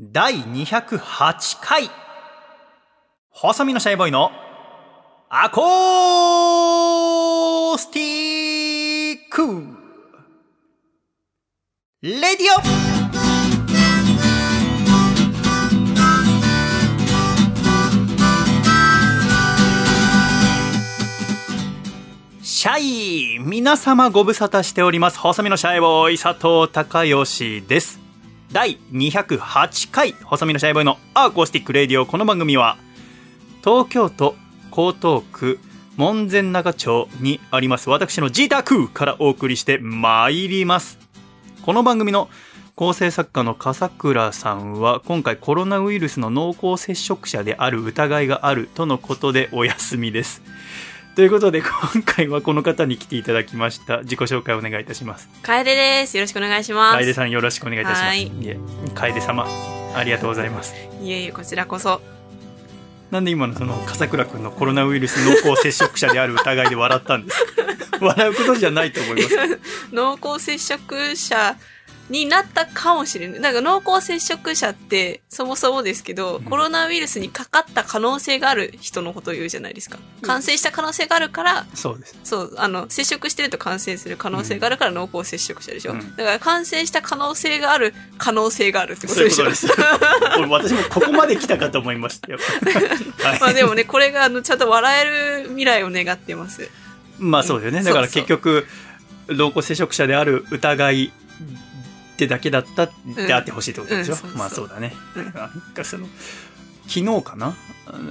第208回。細身のシャイボーイのアコースティック。レディオ。シャイ皆様ご無沙汰しております。細身のシャイボーイ佐藤孝義です。第208回細身のシャイボーイのアーコースティックレディオ。この番組は東京都江東区門前仲町にあります私の自宅からお送りしてまいります。この番組の構成作家の笠倉さんは今回コロナウイルスの濃厚接触者である疑いがあるとのことでお休みです。ということで今回はこの方に来ていただきました。自己紹介お願いいたします。楓です。よろしくお願いします。楓さんよろしくお願いいたします。はい。いえ楓様ありがとうございます。いえいえ、こちらこそ。なんで今のその笠倉君のコロナウイルス濃厚接触者である疑いで笑ったんですか？笑うことじゃないと思います。濃厚接触者になったかもしれない。なんか濃厚接触者って、そもそもですけど、ん。コロナウイルスにかかった可能性がある人のことを言うじゃないですか。感染した可能性があるから、そうです。そう、あの、接触してると感染する可能性があるから濃厚接触者でしょ。うん。だから感染した可能性がある可能性があるってことそういうでしょ。ことです。俺私もここまで来たかと思いましたよ。はい。まあでもね、これがあの、ちゃんと笑える未来を願ってます。まあそうだよね。うん。だからそうそう。結局濃厚接触者である疑いってだけだったってあってほしいってことでしょ、うんうんまあそうだね、うん。なんかその昨日かな？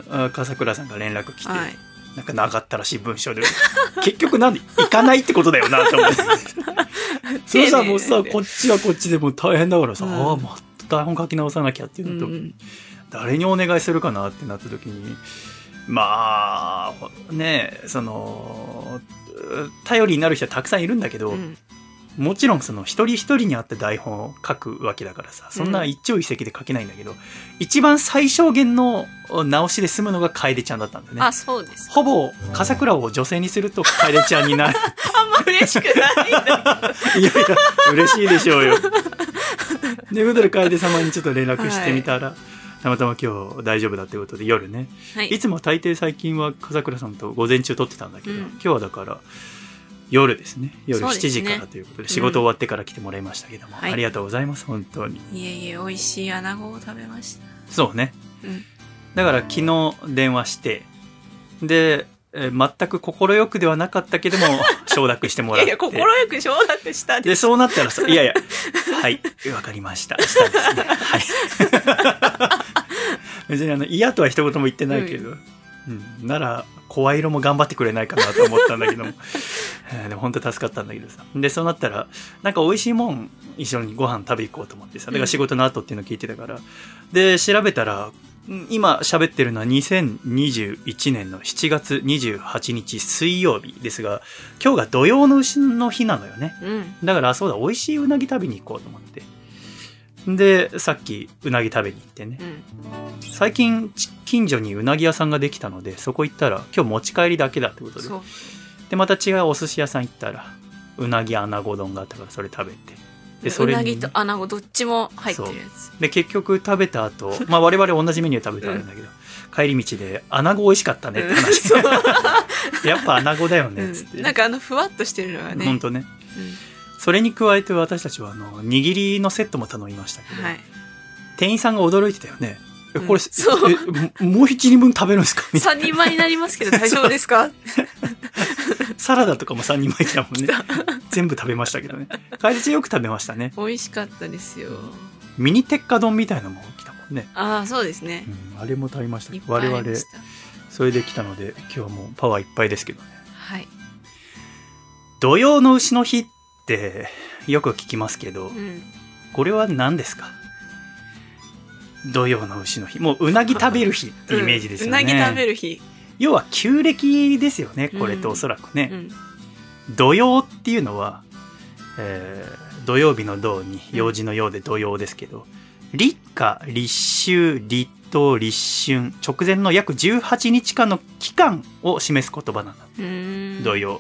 あ笠倉さんが連絡来て、はい。なんかなかったらしい文章で。結局なんで行かないってことだよなと思って。それさもうさこっちはこっちでもう大変だからさ、うん。ああまた台本書き直さなきゃっていうのと、うん誰にお願いするかなってなった時にまあねその頼りになる人はたくさんいるんだけど、うんもちろんその一人一人に合った台本を書くわけだからさそんな一朝一夕で書けないんだけど、一番最小限の直しで済むのが楓ちゃんだったんだよね。あ、そうです。ほぼ笠倉を女性にすると楓ちゃんになる。あんま嬉しくないんだ いやいや嬉しいでしょうよ。ということで楓様にちょっと連絡してみたら、たまたま今日大丈夫だということで夜ねはい。いつも大抵最近は笠倉さんと午前中撮ってたんだけど、うん今日はだから夜ですね。夜7そうですね。時からということで仕事終わってから来てもらいましたけども、はい。ありがとうございます本当に。いえいえ、美味しい穴子を食べました。そうね。うん。だから昨日電話してで、えー全く快くではなかったけども 承諾してもらって。いやいや、心よく承諾したで。そうなったらさいやいやはいわかりました。したですね。はい。別にあの嫌とは一言も言ってないけど、うんなら声色も頑張ってくれないかなと思ったんだけども、えーでも本当助かったんだけどさ。でそうなったらなんか美味しいもん一緒にご飯食べ行こうと思ってさだから仕事の後っていうのを聞いてたから、で調べたらうん今喋ってるのは2021年の7月28日水曜日ですが今日が土曜の牛の日なのよね。うん。だからそうだ美味しいうなぎ食べに行こうと思ってでさっきうなぎ食べに行ってね。うん。最近ち近所にうなぎ屋さんができたのでそこ行ったら今日持ち帰りだけだってことで。でまた違うお寿司屋さん行ったらうなぎ穴子丼があったからそれ食べて。でそうれに。なぎと穴子どっちも入ってるやつ。で結局食べた後 まあ我々同じメニュー食べたんだけど、帰り道で穴子美味しかったねって話。そう。やっぱ穴子だようんねっつって、なんかあの、ふわっとしてるのがね。ほんとね。うんそれに加えて私たちはあの握りのセットも頼みましたけど、はい。店員さんが驚いてたよね。えこれ、うんそうえももう一人分食べるんですか？みたい3人前になりますけど大丈夫ですか？な。サラダとかも3人前来たもんね。全部食べましたけどね。帰りちよく食べましたね。美味しかったですよ。ミニ鉄火丼みたいなのも来たもんね。ああ、そうですねう。ん、あれも食べました我々。それで来たので、今日はもうパワーいっぱいですけどね。はい。土曜の牛の日ってよく聞きますけどう、ん。これは何ですか？土曜の牛の日。もううなぎ食べる日ってイメージですよね。うんうなぎ食べる日。要は旧暦ですよね、これってうんおそらくね。うん。土曜っていうのは、えー土曜日の土に用事のようで土曜ですけど、立夏、立秋、立冬、立春、直前の約18日間の期間を示す言葉なんだ。土曜。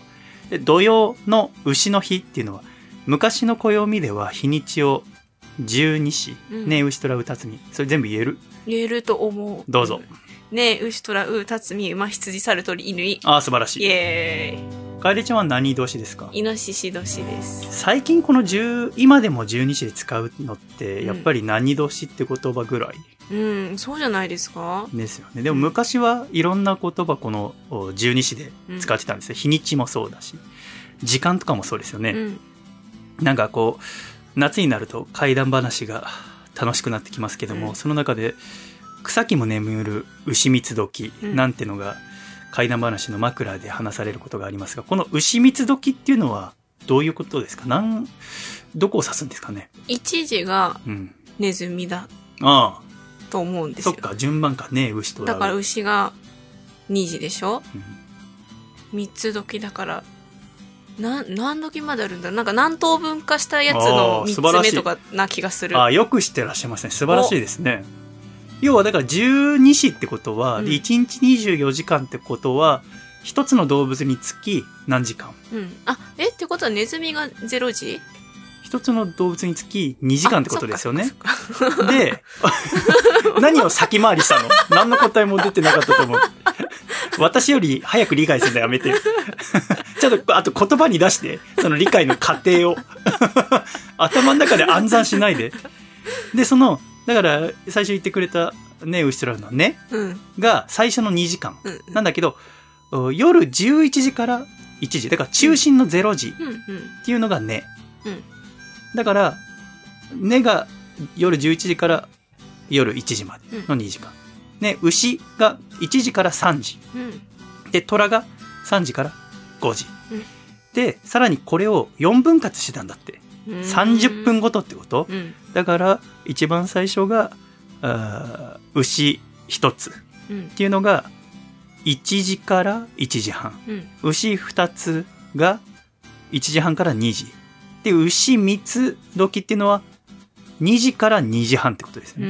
で土曜の牛の日っていうのは、昔の暦では日にちを十二支、うんね牛虎うたつみそれ全部言える？言えると思う。どうぞ。ねえ、牛虎、う、たつみ、馬、羊、猿、鳥、犬、い。ああ素晴らしイいエ楓ちゃんは何年ですか？ーイ。イノシシ年です。最近この10今でも十二支で使うのってうん。やっぱり何年って言葉ぐらい？うん、そうじゃないですか？ですよね。でも昔はいろんな言葉このお十二支で使ってたんですよ、日にちもそうだし時間とかもそうですよね、うん。なんかこう夏になると怪談話が楽しくなってきますけども、うん。その中で草木も眠る牛蜜時うんなんてのが怪談話の枕で話されることがありますがこの牛蜜時っていうのはどういうことですか？なんどこを指すんですかね？一時がうん。ネズミだあと思うんですよ。あそっ。か順番か。ね牛とだからう牛が2時でしょ？うん。三つ時だから、な、何時まであるんだなんか何等分化したやつあの3ー素晴らしい。つ目とかな気がする。ああよく知ってらっしゃいますね。素晴らしいですね要はだから12子ってことは、うん1日24時間ってことは一つの動物につき何時間？うん。あ、えってことはネズミが0時？一つの動物につき2時間ってことですよねで、何を先回りしたの？何の答えも出てなかったと思う。私より早く理解するのやめてよ。ちょっと、あと言葉に出して、その理解の過程を。頭の中で暗算しないで。で、その、だから、最初言ってくれたね、ウシトラウのね、うん。が最初の2時間。うん。なんだけど、お夜11時から1時。だから中心の0時。うん。うん。っていうのがね。うんだから、ねが夜11時から夜1時までの2時間。ね、牛が1時から3時。うん。で、虎が3時から5時。うんで、さらにこれを4分割してたんだって。うん。30分ごとってことうん。だから、一番最初が、牛1つっうん。ていうのが、1時から1時半。うん。牛2つが1時半から2時。で、牛3つ時っていうのは2時から2時半ってことですうね。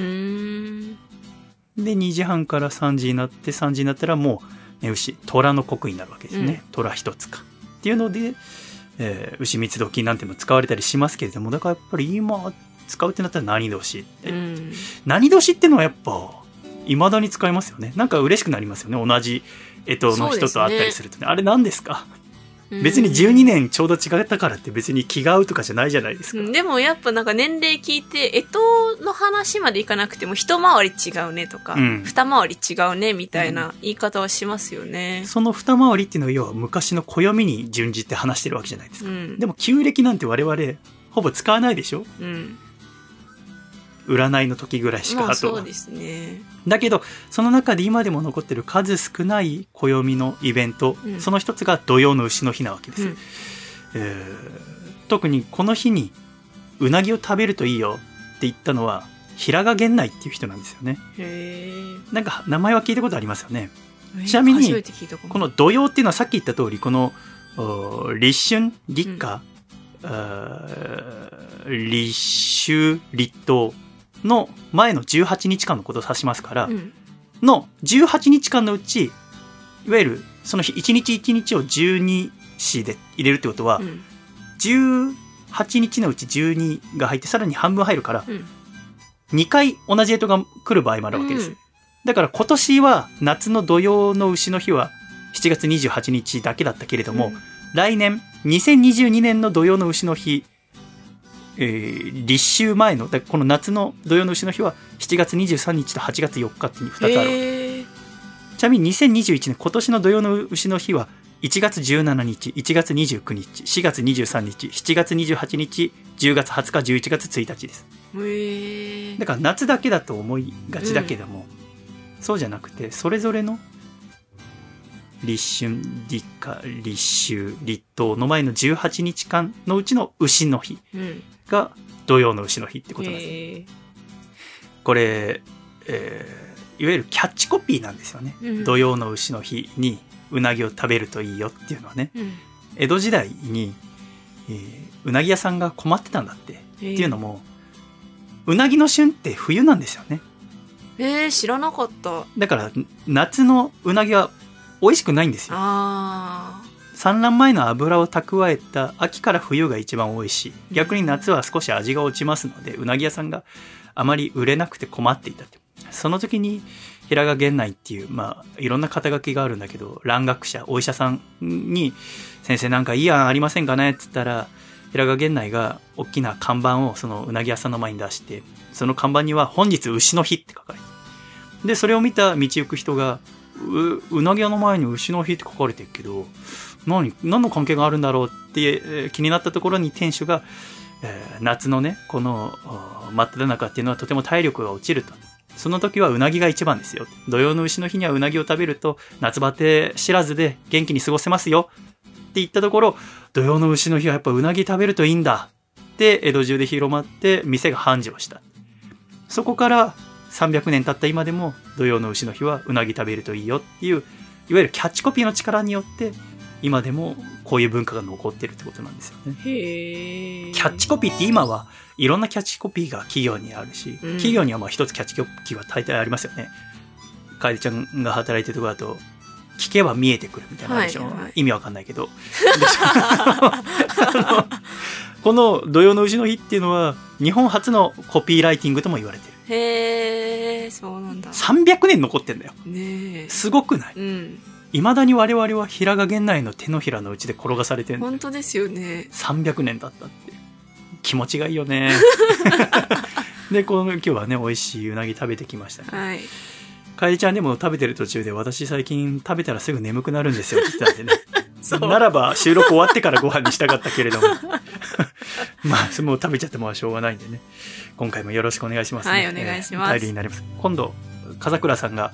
で、2時半から3時になって、3時になったらもう、ね、牛、虎の国になるわけですね。虎1つか。っていうので、えー牛三つ時なんていうの使われたりしますけれども、だからやっぱり今使うってなったら何年って、うん。何年ってのはやっぱ、未だに使いますよね。なんか嬉しくなりますよね。同じ干支の人と会ったりするとね。あれ何ですか？別に12年ちょうど違ったからって別に気が合うとかじゃないじゃないですか。うんでもやっぱなんか年齢聞いて、干支の話までいかなくても一回り違うねとか、うん二回り違うねみたいな言い方はしますよね。その二回りっていうのは要は昔の暦に準じて話してるわけじゃないですか。うん。でも旧暦なんて我々ほぼ使わないでしょうん。占いの時ぐらいしかまああとは。そうですね。だけどその中で今でも残ってる数少ない暦のイベント、うん。その一つが土曜の牛の日なわけです、うん。えー特にこの日にうなぎを食べるといいよって言ったのは平賀源内っていう人なんですよね。へなんか名前は聞いたことありますよね。え。ちなみにこの土曜っていうのはさっき言った通りこのお立春立夏、あー立秋立冬の前の18日間のことを指しますから、うん。の18日間のうちいわゆるその日1日1日を12子で入れるってことは、うん。18日のうち12が入ってさらに半分入るからうん。2回同じ干支が来る場合もあるわけです、うんだから今年は夏の土曜の牛の日は7月28日だけだったけれども、来年2022年の土曜の牛の日、えー立秋前のだこの夏の土曜の牛の日は7月23日と8月4日っていう2つあるわけへえ。ちなみに2021年今年の土曜の牛の日は1月17日1月29日4月23日7月28日10月20日11月1日ですへえ。だから夏だけだと思いがちだけども、そうじゃなくてそれぞれの立春立夏立秋立冬の前の18日間のうちの牛の日うん。が土曜の牛の日ってことなんです。へえ。これ、えーいわゆるキャッチコピーなんですよね、うん。土曜の牛の日にうなぎを食べるといいよっていうのはね。うん。江戸時代に、えーうなぎ屋さんが困ってたんだって、っていうのもうなぎの旬って冬なんですよね。えー、知らなかった。だから夏のうなぎは美味しくないんですよ。あ産卵前の油を蓄えた秋から冬が一番多いし逆に夏は少し味が落ちますのでうなぎ屋さんがあまり売れなくて困っていたってその時に平賀源内っていうまあいろんな肩書きがあるんだけど蘭学者お医者さんに「先生なんかいい案ありませんかね?」っつったら平賀源内が大きな看板をそのうなぎ屋さんの前に出してその看板には「本日牛の日」って書かれてでそれを見た道行く人がううなぎ屋の前に牛の日って書かれてるけど何何の関係があるんだろうって、え気になったところに店主が、え夏のねこの真っ只中っていうのはとても体力が落ちると。その時はうなぎが一番ですよ。土曜の牛の日にはうなぎを食べると夏バテ知らずで元気に過ごせますよ。って言ったところ土曜の牛の日はやっぱうなぎ食べるといいんだ。って江戸中で広まって店が繁盛した。そこから300年経った今でも土曜の牛の日はうなぎ食べるといいよっていういわゆるキャッチコピーの力によって今でもこういう文化が残ってるってことなんですよね。キャッチコピーって今はいろんなキャッチコピーが企業にあるし、うん企業にはまあ一つキャッチコピーは大体ありますよね。楓ちゃんが働いてるところだと、聞けば見えてくるみたいなでしょ、はいはい意味わかんないけど。この土曜の牛の日っていうのは日本初のコピーライティングとも言われてる。へえ、そうなんだ。300年残ってんだよ。ねえ。すごくない？うん。未だに我々は平賀源内の手のひらのうちで転がされてる本当ですよね。300年だったって。気持ちがいいよね。でこの今日はね美味しいうなぎ食べてきましたね。はい。かえりちゃんでも食べてる途中で私最近食べたらすぐ眠くなるんですよ。って言ってたんでね。ならば収録終わってからご飯にしたかったけれども。まあもう食べちゃってもしょうがないんでね。今回もよろしくお願いします、ね、はいお願いします。えー頼りになります。今度風倉さんが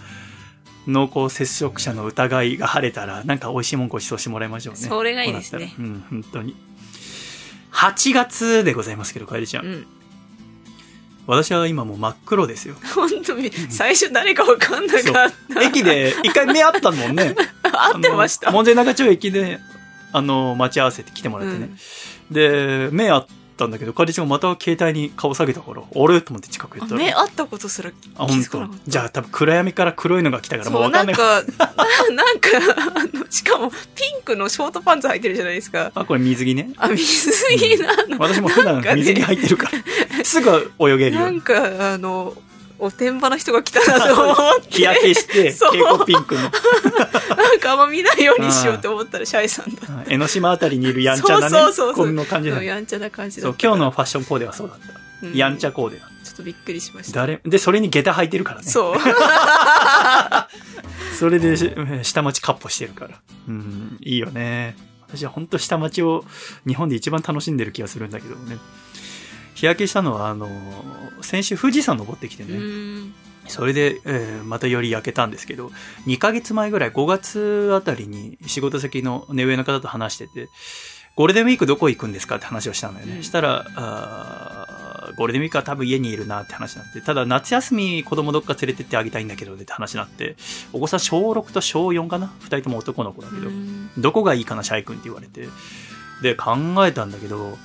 濃厚接触者の疑いが晴れたらなんか美味しいもんご馳走してもらいましょうね。それがいいですね。こうん本当に。8月でございますけどかえりちゃん、うん。私は今もう真っ黒ですよ。本当に、最初誰かわかんなかった。駅で一回目会ったもんね。合ってました。門前仲町駅で、あの、待ち合わせて来てもらってね。で、目あったんだけど、かりちゃんがまた携帯に顔下げたから、あれ？と思って近く行あったら。目あったことすら気あ、本当づかなかった。じゃあ多分暗闇から黒いのが来たからもうわかなんんない。か、な なんか、あの、しかも、ピンクのショートパンツ履いてるじゃないですか。あ、これ水着ね。あ、水着なの。私も普段水着入ってるから、すぐ泳げるよな。んか、あの、おてんばな人が来たなと思って。日焼けして、蛍光ピンクの、なんかあんま見ないようにしようと思ったらシャイさんだ。江ノ島あたりにいるやんちゃなね、そうそうそうこの感じだやんちゃな感じだそう。今日のファッションコーデはそうだった。うんやんちゃコーデだ。ちょっとびっくりしました。誰、で、それに下駄履いてるからね。そう。それでし下町かっ歩してるから。うん、いいよね。私は本当下町を日本で一番楽しんでる気がするんだけどね。日焼けしたのは、あの、先週富士山登ってきてうね。ん。それで、えーまたより焼けたんですけど、2ヶ月前ぐらい、5月あたりに仕事先の目上の方と話してて、ゴールデンウィークどこ行くんですかって話をしたのよね。うんしたら、あーゴールデンウィークは多分家にいるなって話になって、ただ夏休み子供どっか連れてってあげたいんだけどって話になって、お子さん小6と小4かな ?2 人とも男の子だけど、どこがいいかな、シャイ君って言われて。で、考えたんだけど、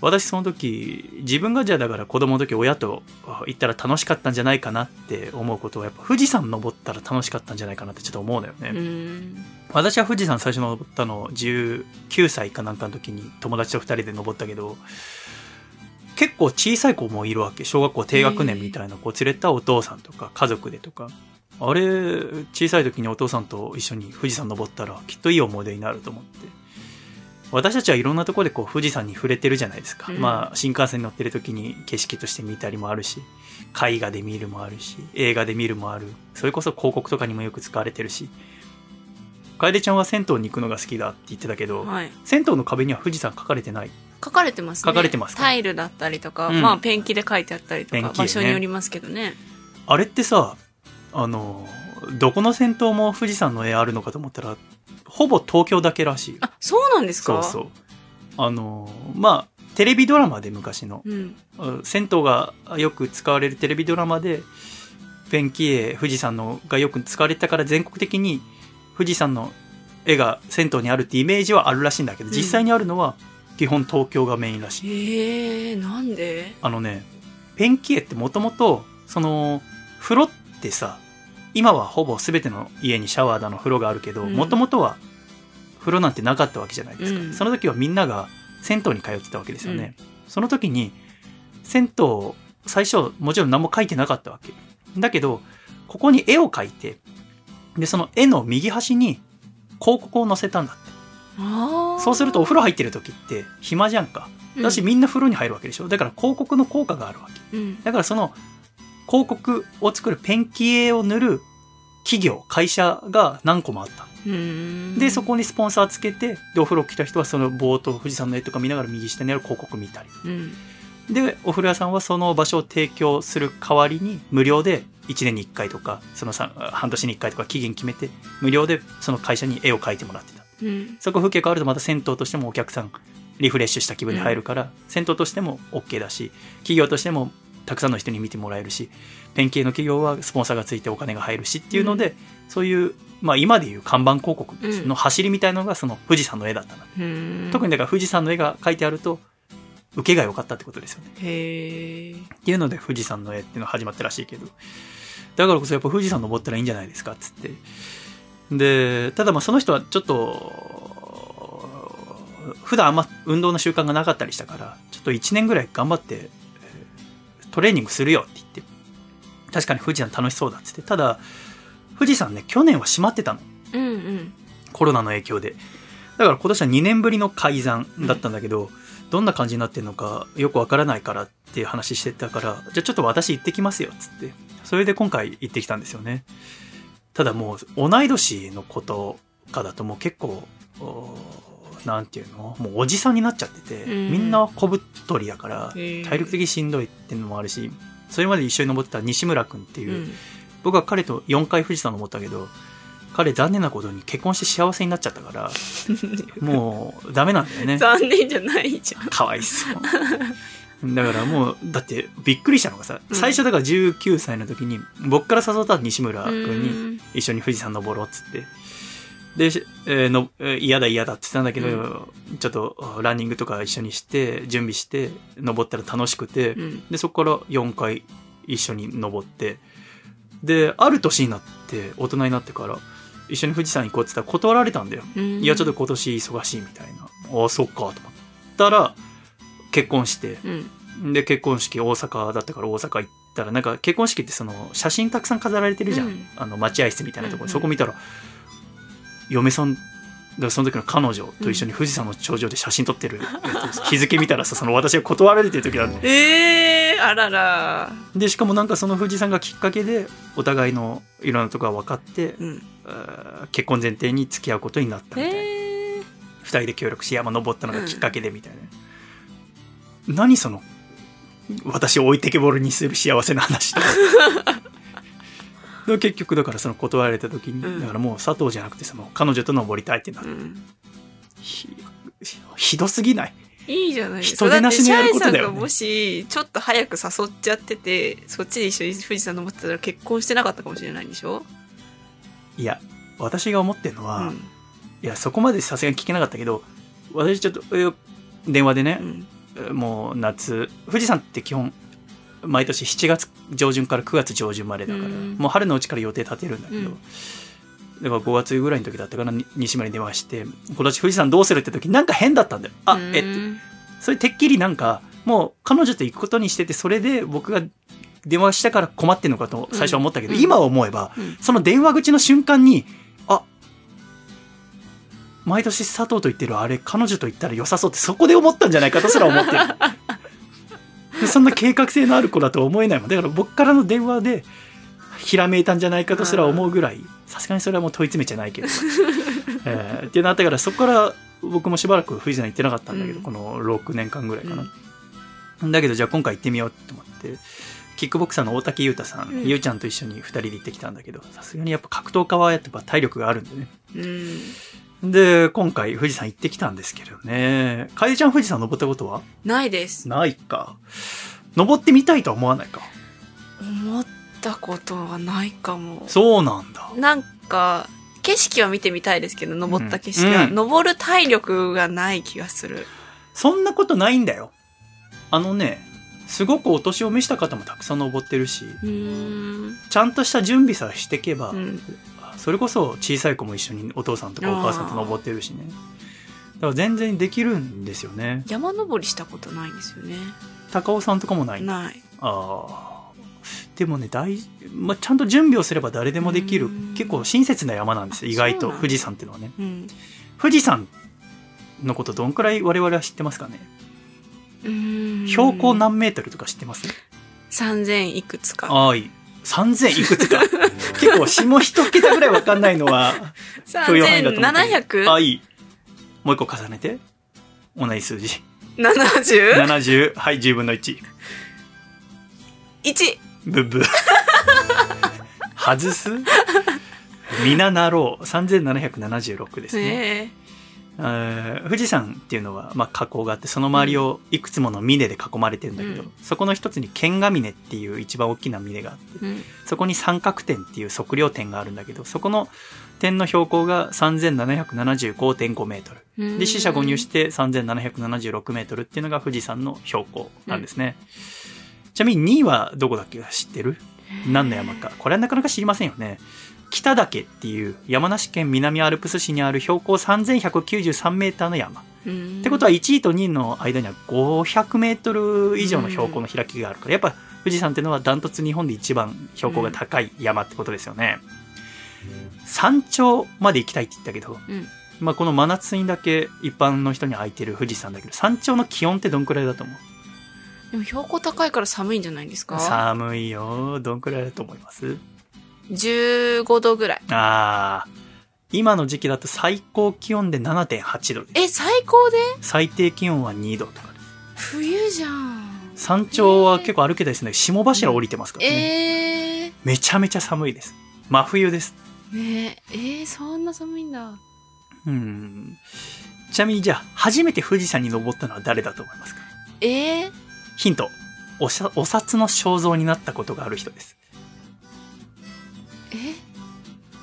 私その時、自分がじゃあだから子供の時親とあ行ったら楽しかったんじゃないかなって思うことはやっぱ富士山登ったら楽しかったんじゃないかなってちょっと思うのよね。うん。私は富士山最初登ったの19歳かなんかの時に友達と2人で登ったけど、結構小さい子もいるわけ。小学校低学年みたいな子連れたお父さんとか家族でとか。あれ、小さい時にお父さんと一緒に富士山登ったらきっといい思い出になると思って。私たちはいろんなところでこう富士山に触れてるじゃないですか。うんまあ新幹線に乗ってる時に景色として見たりもあるし、絵画で見るもあるし、映画で見るもある。それこそ広告とかにもよく使われてるし。楓ちゃんは銭湯に行くのが好きだって言ってたけど、はい。銭湯の壁には富士山書かれてない？書かれてますね。書かれてますか？タイルだったりとか、うんまあペンキで書いてあったりとか、ね場所によりますけどね。あれってさ、あの、どこの銭湯も富士山の絵あるのかと思ったら、ほぼ東京だけらしいよ。あ、そうなんですか？そうそう。あの、まあ、テレビドラマで昔の、うん。あ銭湯がよく使われるテレビドラマで、ペンキ絵、富士山のがよく使われてたから全国的に富士山の絵が銭湯にあるってイメージはあるらしいんだけど、うん実際にあるのは基本東京がメインらしい。えー、なんで？あのね、ペンキ絵ってもともと、その、風呂ってさ、今はほぼ全ての家にシャワーだの風呂があるけど、うんもともとは風呂なんてなかったわけじゃないですか。うんその時はみんなが銭湯に通ってたわけですよね。その時に、銭湯、最初、もちろん何も書いてなかったわけ。だけど、ここに絵を描いて、で、その絵の右端に広告を載せたんだって。そうするとお風呂入ってる時って暇じゃんか。だし、みんな風呂に入るわけでしょ。だから広告の効果があるわけ。うんだからその広告を作るペンキ絵を塗る企業、会社が何個もあった。で、そこにスポンサーつけて、で、お風呂来た人はその冒頭、富士山の絵とか見ながら右下にある広告見たり。うん。で、お風呂屋さんはその場所を提供する代わりに、無料で1年に1回とか、そのさ半年に1回とか期限決めて、無料でその会社に絵を描いてもらってた。うん。そこ風景変わるとまた銭湯としてもお客さん、リフレッシュした気分に入るから、銭湯としても OK だし、企業としてもたくさんの人に見てもらえるし、ペン系の企業はスポンサーがついてお金が入るしっていうので、そういう、まあ今でいう看板広告うんの走りみたいのがその富士山の絵だったな。うん特にだから富士山の絵が描いてあると、受けが良かったってことですよね。へえっていうので富士山の絵っていうのが始まったらしいけど、だからこそやっぱ富士山登ったらいいんじゃないですかっつって。で、ただまあその人はちょっと、普段あんま運動の習慣がなかったりしたから、ちょっと1年ぐらい頑張って、えートレーニングするよって言って、確かに富士山楽しそうだっつって、ただ、富士山ね、去年は閉まってたの。うんうんコロナの影響で。だから今年は2年ぶりの改ざんだったんだけど、どんな感じになってるのかよくわからないからっていう話してたから、じゃあちょっと私行ってきますよ、つって。それで今回行ってきたんですよね。ただもう、同い年の子とかだともう結構、おなんていうの？もうおじさんになっちゃってて、うん。みんな小太りだから、体力的にしんどいっていうのもあるし、それまで一緒に登ってた西村くんっていう、うん。僕は彼と4回富士山登ったけど彼残念なことに結婚して幸せになっちゃったから もうダメなんだよね。残念じゃないじゃん。かわいそう。だからもうだってびっくりしたのがさうん。最初だから19歳の時に僕から誘った西村君にうん。一緒に富士山登ろうっつってで、しえーのえー嫌だ嫌だって言ってたんだけど、ちょっとランニングとか一緒にして準備して登ったら楽しくて、うん。で、そこから4回一緒に登って、で、ある年になって、大人になってから、一緒に富士山行こうって言ったら断られたんだよ。うん。いや、ちょっと今年忙しいみたいな。ああ、そっか、と思ったら、結婚して、うん。で、結婚式大阪だったから大阪行ったら、なんか結婚式ってその、写真たくさん飾られてるじゃん。うん。あの、待合室みたいなところ、うんうん。そこ見たら、嫁さん、だからその時の彼女と一緒に富士山の頂上で写真撮ってる。やつ、日付見たらさ、その私が断られてる時なんで、ええー、あらら。でしかもなんかその富士山がきっかけでお互いのいろんなところが分かって、うん。結婚前提に付き合うことになったみたいな、え二人で協力して山登ったのがきっかけでみたいな、何その私を置いてけぼりにする幸せな話とか で結局だからその断られた時に、うんだからもう佐藤じゃなくてその彼女と登りたいってなって、ーうんひひどすぎない？いいじゃないですか。人手なしのやることだよねだってシャイさんがもし、ちょっと早く誘っちゃってて、そっちで一緒に富士山登ってたら結婚してなかったかもしれないんでしょ？いや私が思ってるのは、うん。いやそこまでさすがに聞けなかったけど私ちょっとえ電話でねう、ん。もう夏富士山って基本毎年7月上旬から9月上旬までだから、うん。もう春のうちから予定立てるんだけど、うん。だから5月ぐらいの時だったかなに西村に電話して今年富士山どうするって時なんか変だったんだよ。あうん。えっとそれてっきりなんかもう彼女と行くことにしててそれで僕が電話したから困ってんのかと最初は思ったけど、うん。今思えばうん。その電話口の瞬間にあ毎年佐藤と言ってるあれ彼女と言ったら良さそうってそこで思ったんじゃないかとすら思ってる。で そんな計画性のある子だとは思えないもん。だから僕からの電話でひらめいたんじゃないかとすら思うぐらいさすがにそれはもう問い詰めちゃないけど、えーってなったからそこから僕もしばらく富士山行ってなかったんだけど、うん。この6年間ぐらいかな、だけどじゃあ今回行ってみようと思ってキックボクサーの大竹優太さん、うん。ゆうちゃんと一緒に2人で行ってきたんだけどさすがにやっぱ格闘家はやっぱ体力があるんでね。うん。で今回富士山行ってきたんですけどね楓ちゃん富士山登ったことは？ないです。ないか登ってみたいとは思わないか？思ったことはないかも。そうなんだなんか、景色は見てみたいですけど、登った景色は、うん登る体力がない気がする。そんなことないんだよあのねすごくお年を召した方もたくさん登ってるし。ちゃんとした準備さえしていけば、うん。それこそ小さい子も一緒にお父さんとかお母さんと登ってるしね。だから全然できるんですよね。山登りしたことないんですよね。高尾さんとかもない。ない。ああでもね大、まあ、ちゃんと準備をすれば誰でもできる。うん。結構親切な山なんですよ意外と。富士山っていうのはね。うん。富士山のことどんくらい我々は知ってますかね？標高何メートルとか知ってます？3000いくつか。ああいい3000いくつか。結構下一桁ぐらいわかんないのは 許容範囲だと思って。3770あいい。もう一個重ねて。同じ数字。170はい10分の1ブッブ。外す？みななろう。3776ですね。ねえ。ー富士山っていうのは、まあ、火口があってその周りをいくつもの峰で囲まれてるんだけど、うん。そこの一つに剣ヶ峰っていう一番大きな峰があってえうん。そこに三角点っていう測量点があるんだけどそこの点の標高が3775.5メートル。で四捨五入して3776メートルっていうのが富士山の標高なんですね、ちなみに2位はどこだっけ？か知ってる？何の山か。これはなかなか知りませんよね北岳っていう山梨県南アルプス市にある標高3193メーターの山。うん。ってことは1位と2位の間には500メートル以上の標高の開きがあるから、やっぱ富士山っていうのはダントツ日本で一番標高が高い山ってことですよね。山頂まで行きたいって言ったけど、うん。まあこの真夏にだけ一般の人に空いてる富士山だけど、山頂の気温ってどんくらいだと思う？でも標高高いから寒いんじゃないんですか？寒いよ。どんくらいだと思います？15度ぐらいあー、今の時期だと最高気温で7.8度です。え最高で？最低気温は2度とか。冬じゃん山頂は結構歩けたりするんだけど、霜柱降りてますからね。えめちゃめちゃ寒いです。真冬です。ー、ねええー、そんな寒いんだうん。ちなみにじゃあ、初めて富士山に登ったのは誰だと思いますか？えー、ヒント。おさお札の肖像になったことがある人です。え？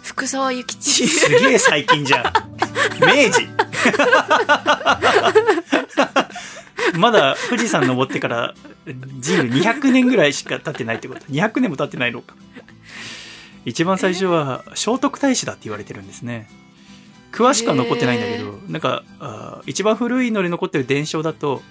福沢諭吉すげえ最近じゃん。明治 まだ富士山登ってから人類200年ぐらいしか経ってないってこと。200年も経ってないのか。一番最初は聖徳太子だって言われてるんですね。詳しくは残ってないんだけへど、なんか、あー一番古いので残ってる伝承だと、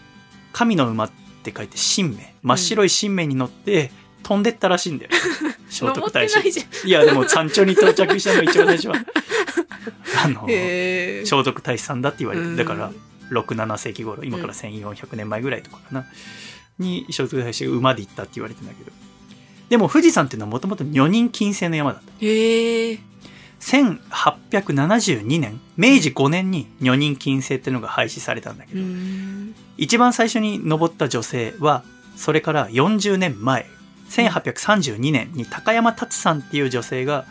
神の馬って書いて神明。真っ白い神明に乗って飛んでったらしいんだよ。聖徳太子。ないや、でも山頂に到着したのが一番最初は。あの、聖徳太子さんだって言われてる。だからうん、6、7世紀頃、今から1400年前ぐらいとかかな。に、聖徳太子が馬で行ったって言われてんだけど。でも富士山っていうのはもともと女人禁制の山だった。へえ1872年、明治5年に女人禁制っていうのが廃止されたんだけうど、ん一番最初に登った女性は、それから40年前、1832年に高山達さんっていう女性が、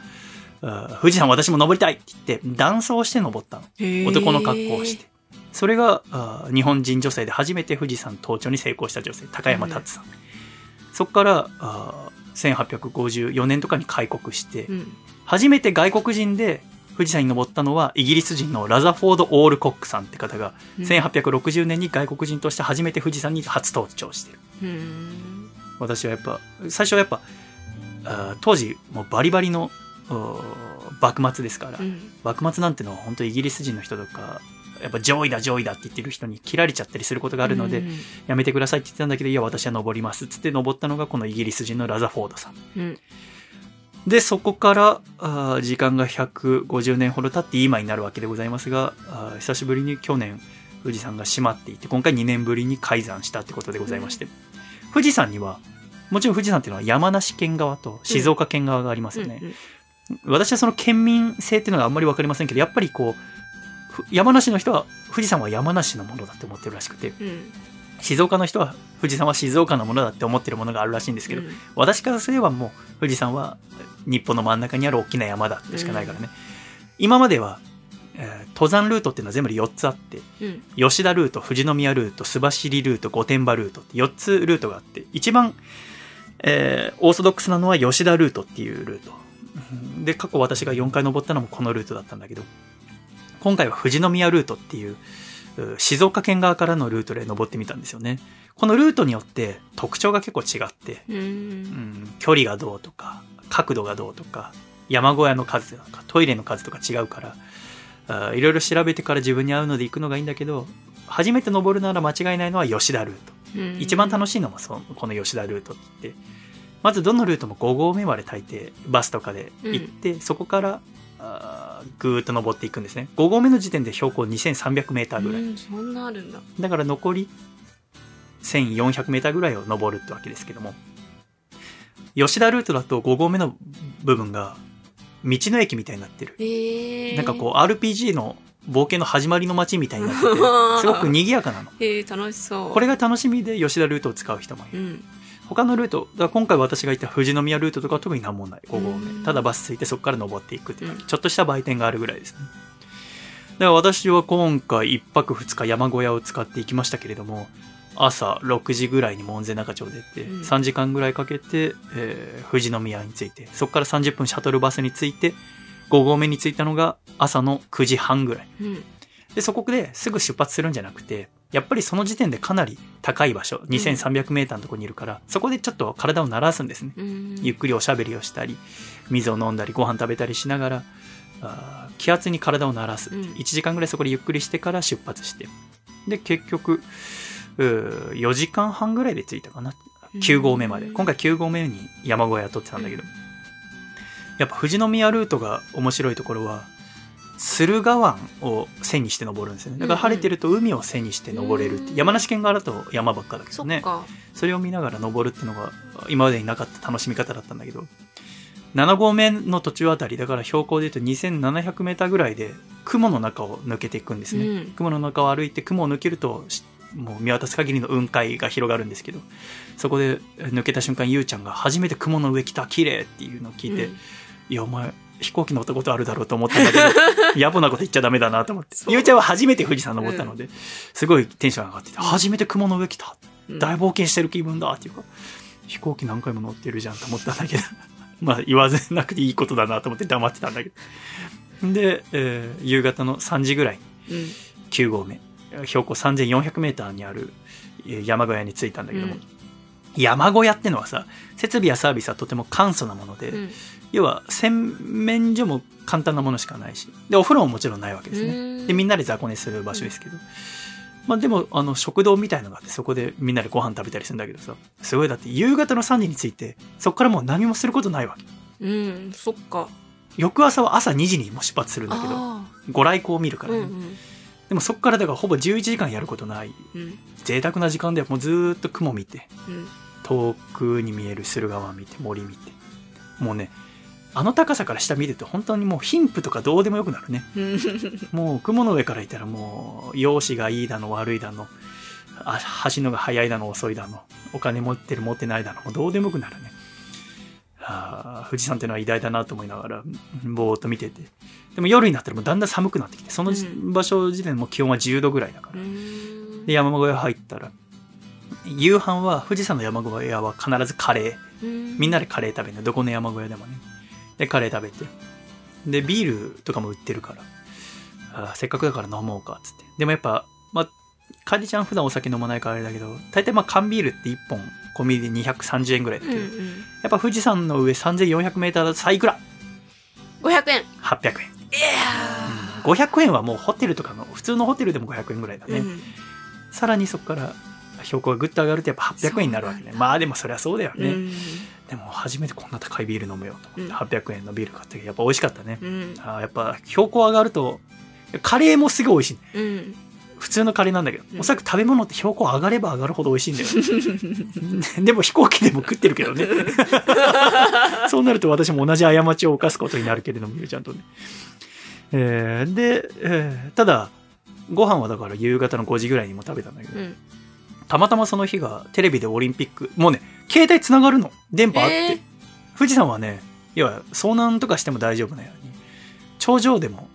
富士山私も登りたいって言って、男装して登ったの。男の格好をして。それが日本人女性で初めて富士山登頂に成功した女性、高山達さん。そこからあー1854年とかに開国して、うん初めて外国人で富士山に登ったのはイギリス人のラザフォード・オールコックさんって方が、うん1860年に外国人として初めて富士山に初登頂してる。うん私はやっぱ、最初はやっぱ、当時もうバリバリの幕末ですから、うん。幕末なんてのは本当イギリス人の人とか、やっぱ上位だ上位だって言ってる人に切られちゃったりすることがあるので、うん。やめてくださいって言ってたんだけど、いや私は登りますっつって登ったのがこのイギリス人のラザフォードさん。うん。で、そこから、あー時間が150年ほど経って今になるわけでございますが、あー久しぶりに去年、富士山が閉まっていて、今回2年ぶりに開山したってことでございまして、富士山には、もちろん富士山っていうのは山梨県側と静岡県側がありますよね。私はその県民性っていうのがあんまりわかりませんけど、やっぱりこう、ふ山梨の人は富士山は山梨のものだって思ってるらしくて、うん。うん静岡の人は富士山は静岡のものだって思ってるものがあるらしいんですけど、うん。私からすればもう富士山は日本の真ん中にある大きな山だってしかないからね、今までは、えー登山ルートっていうのは全部で4つあってうん。吉田ルート富士宮ルート須走ルート御殿場ルートって4つルートがあって一番、えーオーソドックスなのは吉田ルートっていうルート。うんで過去私が4回登ったのもこのルートだったんだけど今回は富士宮ルートっていうう静岡県側からのルートで登ってみたんですよね。このルートによって特徴が結構違ってうん。うん距離がどうとか角度がどうとか山小屋の数とかトイレの数とか違うからいろいろ調べてから自分に合うので行くのがいいんだけど初めて登るなら間違いないのは吉田ルート。うん。一番楽しいのもそのこの吉田ルートってまずどのルートも5合目まで大抵バスとかで行って、そこからあーぐーっと登っていくんですね。5合目の時点で標高 2300m ぐらい、うんそんなあるんだ。だから残り 1400m ぐらいを登るってわけですけども。吉田ルートだと5合目の部分が道の駅みたいになってるへえ。なんかこう RPG の冒険の始まりの街みたいになってて すごく賑やかなのへえ、楽しそう。これが楽しみで吉田ルートを使う人もいるうん。他のルートだから今回私が行った富士宮ルートとかは特に何もない5合うん目ただバス着いてそこから登っていくっていううんちょっとした売店があるぐらいですねだから私は今回1泊2日山小屋を使って行きましたけれども朝6時ぐらいに門前仲町出て、うん3時間ぐらいかけて、えー富士宮に着いてそこから30分シャトルバスに着いて5合目に着いたのが朝の9時半ぐらいうん。で、そこですぐ出発するんじゃなくて、やっぱりその時点でかなり高い場所、2300メーターのところにいるから、そこでちょっと体を慣らすんですね。うん。ゆっくりおしゃべりをしたり、水を飲んだり、ご飯食べたりしながら、あー気圧に体を慣らす。うん1時間ぐらいそこでゆっくりしてから出発して。で、結局、4時間半ぐらいで着いたかな。9合目まで。今回9合目に山小屋取ってたんだけど、やっぱ富士宮ルートが面白いところは、駿河湾を背にして登るんですよね。だから晴れてると海を背にして登れるって。うん山梨県側だと山ばっかだけどね。それを見ながら登るっていうのが今までになかった楽しみ方だったんだけど、7合目の途中あたり、だから標高で言うと2700メーターぐらいで雲の中を抜けていくんですね。うん雲の中を歩いて雲を抜けると、しもう見渡す限りの雲海が広がるんですけど、そこで抜けた瞬間、ゆうちゃんが初めて雲の上来た、綺麗っていうのを聞いて、うんいや、お前、飛行機乗ったことあるだろうと思ったんだけど、野暮なこと言っちゃダメだなと思って。ゆうちゃんは初めて富士山登ったので、すごいテンション上がってて、うん初めて雲の上来た。うん大冒険してる気分だっていうか、飛行機何回も乗ってるじゃんと思ったんだけど、まあ言わずなくていいことだなと思って黙ってたんだけど。で、えー夕方の3時ぐらいにうん。9合目、標高3400メーターにあるえー山小屋に着いたんだけども、うん山小屋ってのはさ、設備やサービスはとても簡素なもので、うん。要は洗面所も簡単なものしかないし、で、お風呂ももちろんないわけですね。うんで、みんなで雑魚寝する場所ですけど。まあでも、あの、食堂みたいのがあって、そこでみんなでご飯食べたりするんだけどさ、すごいだって夕方の3時に着いて、そこからもう何もすることないわけ。うん。そっか。翌朝は朝2時にもう出発するんだけど、あご来光を見るかあ。らね。うんうん。でもそこからだからほぼ11時間やることない。うん。贅沢な時間でもうずーっと雲見て、うん。遠くに見える駿河湾見て、森見て。もうね、あの高さから下見ると本当にもう貧富とかどうでもよくなるね。うん。もう雲の上からいたらもう容姿がいいだの悪いだのあ走るのが速いだの遅いだのお金持ってる持ってないだのもうどうでもよくなるねあー富士山っていうのは偉大だなと思いながらぼーっと見ててでも夜になったらもうだんだん寒くなってきてその場所時点でもう気温は10度ぐらいだから、うん。で山小屋入ったら夕飯は富士山の山小屋は必ずカレー。みんなでカレー食べるの。どこの山小屋でもね。でカレー食べて。でビールとかも売ってるから。あーせっかくだから飲もうかっつって。でもやっぱまあカディちゃん普段お酒飲まないからあれだけど大体まあ缶ビールって1本込みで230円ぐらいだけど、うんうん。やっぱ富士山の上 3400m だとさいくら500円。800円、500円はもうホテルとかの普通のホテルでも500円ぐらいだね、うん。さらにそこから標高がぐっと上がるとやっぱ800円になるわけねまあでもそりゃそうだよね、うん。でも初めてこんな高いビール飲むよと思って、うん800円のビール買ってやっぱ美味しかったね、うん。あーやっぱ標高上がるとカレーもすごい美味しいうん。普通のカレーなんだけど、うんおそらく食べ物って標高上がれば上がるほど美味しいんだよ でも飛行機でも食ってるけどね そうなると私も同じ過ちを犯すことになるけれどもゆうちゃんとね、えーで、えーただご飯はだから夕方の5時ぐらいにも食べたんだけど、うん。たまたまその日がテレビでオリンピック、もうね、携帯つながるの。電波あって。えー富士山はね、要は遭難とかしても大丈夫なように、頂上でも、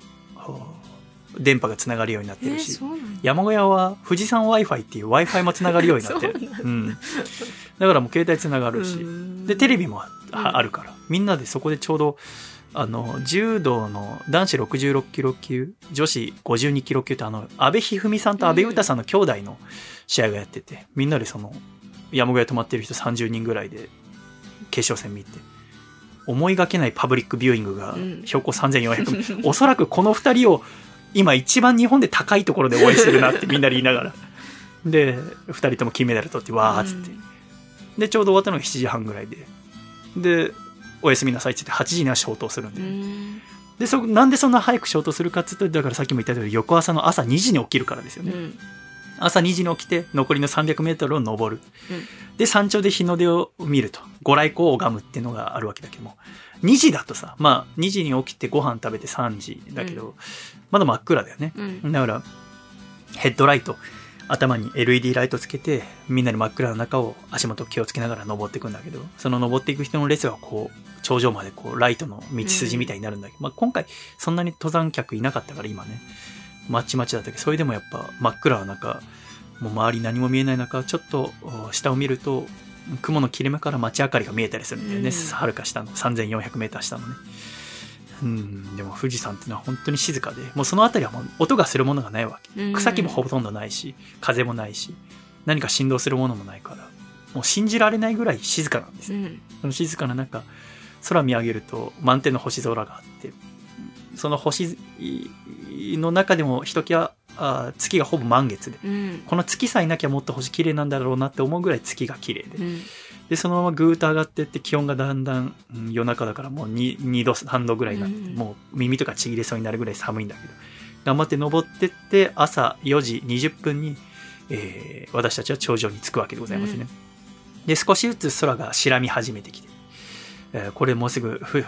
電波がつながるようになってえー、るし、そうなんだ。山小屋は富士山 Wi-Fi っていう Wi-Fi もつながるようになってる。そうなんだ。からもう携帯つながるし、うん。で、テレビもあるから、みんなでそこでちょうど、あの、柔道の男子66キロ級、女子52キロ級ってあの、安倍一二三さんと安倍詩さんの兄弟の試合がやってて、みんなでその、山小屋泊まってる人30人ぐらいで、決勝戦見て。思いがけないパブリックビューイングがうん。標高3400、おそらくこの2人を今一番日本で高いところで応援してるなってみんなで言いながら。で2人とも金メダル取ってわーっつって、でちょうど終わったのが7時半ぐらいで。でおやすみなさいって言って8時には消灯するんで、うん。でそなんでそんな早く消灯するかっつうとだからさっきも言った通り翌朝の朝2時に起きるからですよね、うん。朝2時に起きて残りの 300m を登る、うん。で山頂で日の出を見るとご来光を拝むっていうのがあるわけだけども2時だとさまあ2時に起きてご飯食べて3時だけど、うまだ真っ暗だよね。うん。だからヘッドライト頭に LED ライトつけてみんなで真っ暗な中を足元気をつけながら登っていくんだけどその登っていく人の列がこう頂上までこうライトの道筋みたいになるんだけど、まあ、今回そんなに登山客いなかったから今ね。まちまちだったけどそれでもやっぱ真っ暗な中もう周り何も見えない中ちょっとお下を見ると雲の切れ目から街明かりが見えたりするんだよね、うん。はるか下の。3400m 下のね。うん。でも富士山っていうのは本当に静かで。もうその辺りはもう音がするものがないわけ。うん。草木もほとんどないし風もないし何か振動するものもないから。もう信じられないぐらい静かなんです。ようん。その静かな中空見上げると満天の星空があって。その星の中でもひときわあ月がほぼ満月で。うん。この月さえなきゃもっと星綺麗なんだろうなって思うぐらい月が綺麗で。うん。でそのままぐーっと上がってって気温がだんだん、うん夜中だからもう 2, 2度3度ぐらいになって、うん。もう耳とかちぎれそうになるぐらい寒いんだけど頑張って登ってって朝4時20分に、えー私たちは頂上に着くわけでございますね、で少しずつ空が白み始めてきて、えーこれもうすぐふ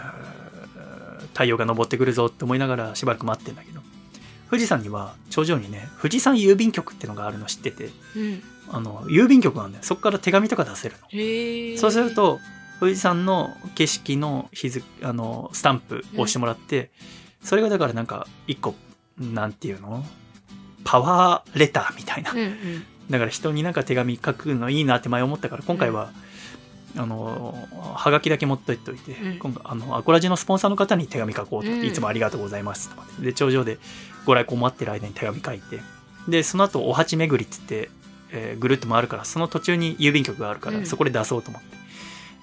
太陽が昇ってくるぞって思いながらしばらく待ってんだけど富士山には頂上にね富士山郵便局ってのがあるの知っててうん。あの郵便局なんだよ。そこから手紙とか出せるの。そうすると、富士山の景色の日付、あの、スタンプを押してもらって、それがだからなんか、一個、なんていうの？パワーレターみたいな。う。んうん。だから人になんか手紙書くのいいなって前思ったから、今回は、あの、はがきだけ持っといておいて、うん。今回、あの、アコラジのスポンサーの方に手紙書こうと思って、うん。いつもありがとうございますとかで、頂上でご来光待ってる間に手紙書いて、で、その後、お鉢巡りっつって、えーぐるっと回るから、その途中に郵便局があるから、うん。そこで出そうと思って。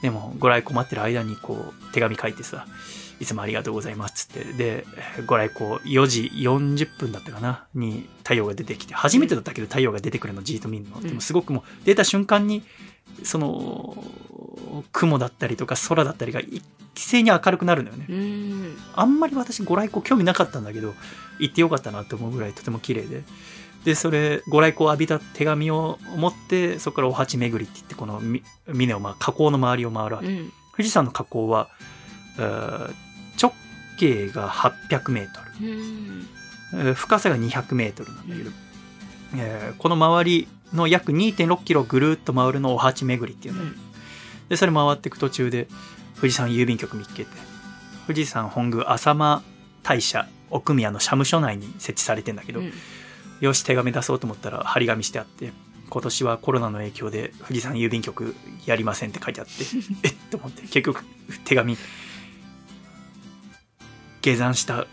でも、ご来光待ってる間に、こう、手紙書いてさ、いつもありがとうございますっつって、で、ご来光4時40分だったかな、に太陽が出てきて、初めてだったけど太陽が出てくるのじーっと見るの。でもすごくもう、出た瞬間に、その、雲だったりとか空だったりが一斉に明るくなるのよね。うんあんまり私ご来光興味なかったんだけど、行ってよかったなって思うぐらいとても綺麗で。で、それ、ご来光を浴びた手紙を持って、そこからお鉢巡りって言って、このみ峰を、まあ、河口の周りを回るわけ。うん富士山の河口は、えー直径が800メートル。うんえー深さが200メートルなんだけど、えーこの周りの約2.6キロぐるっと回るのをお鉢巡りっていうの、でそれ回っていく途中で富士山郵便局見つけて富士山本宮浅間大社奥宮の社務所内に設置されてんだけど、うん。よし手紙出そうと思ったら張り紙してあって今年はコロナの影響で富士山郵便局やりませんって書いてあって えっ？と思って結局手紙下山した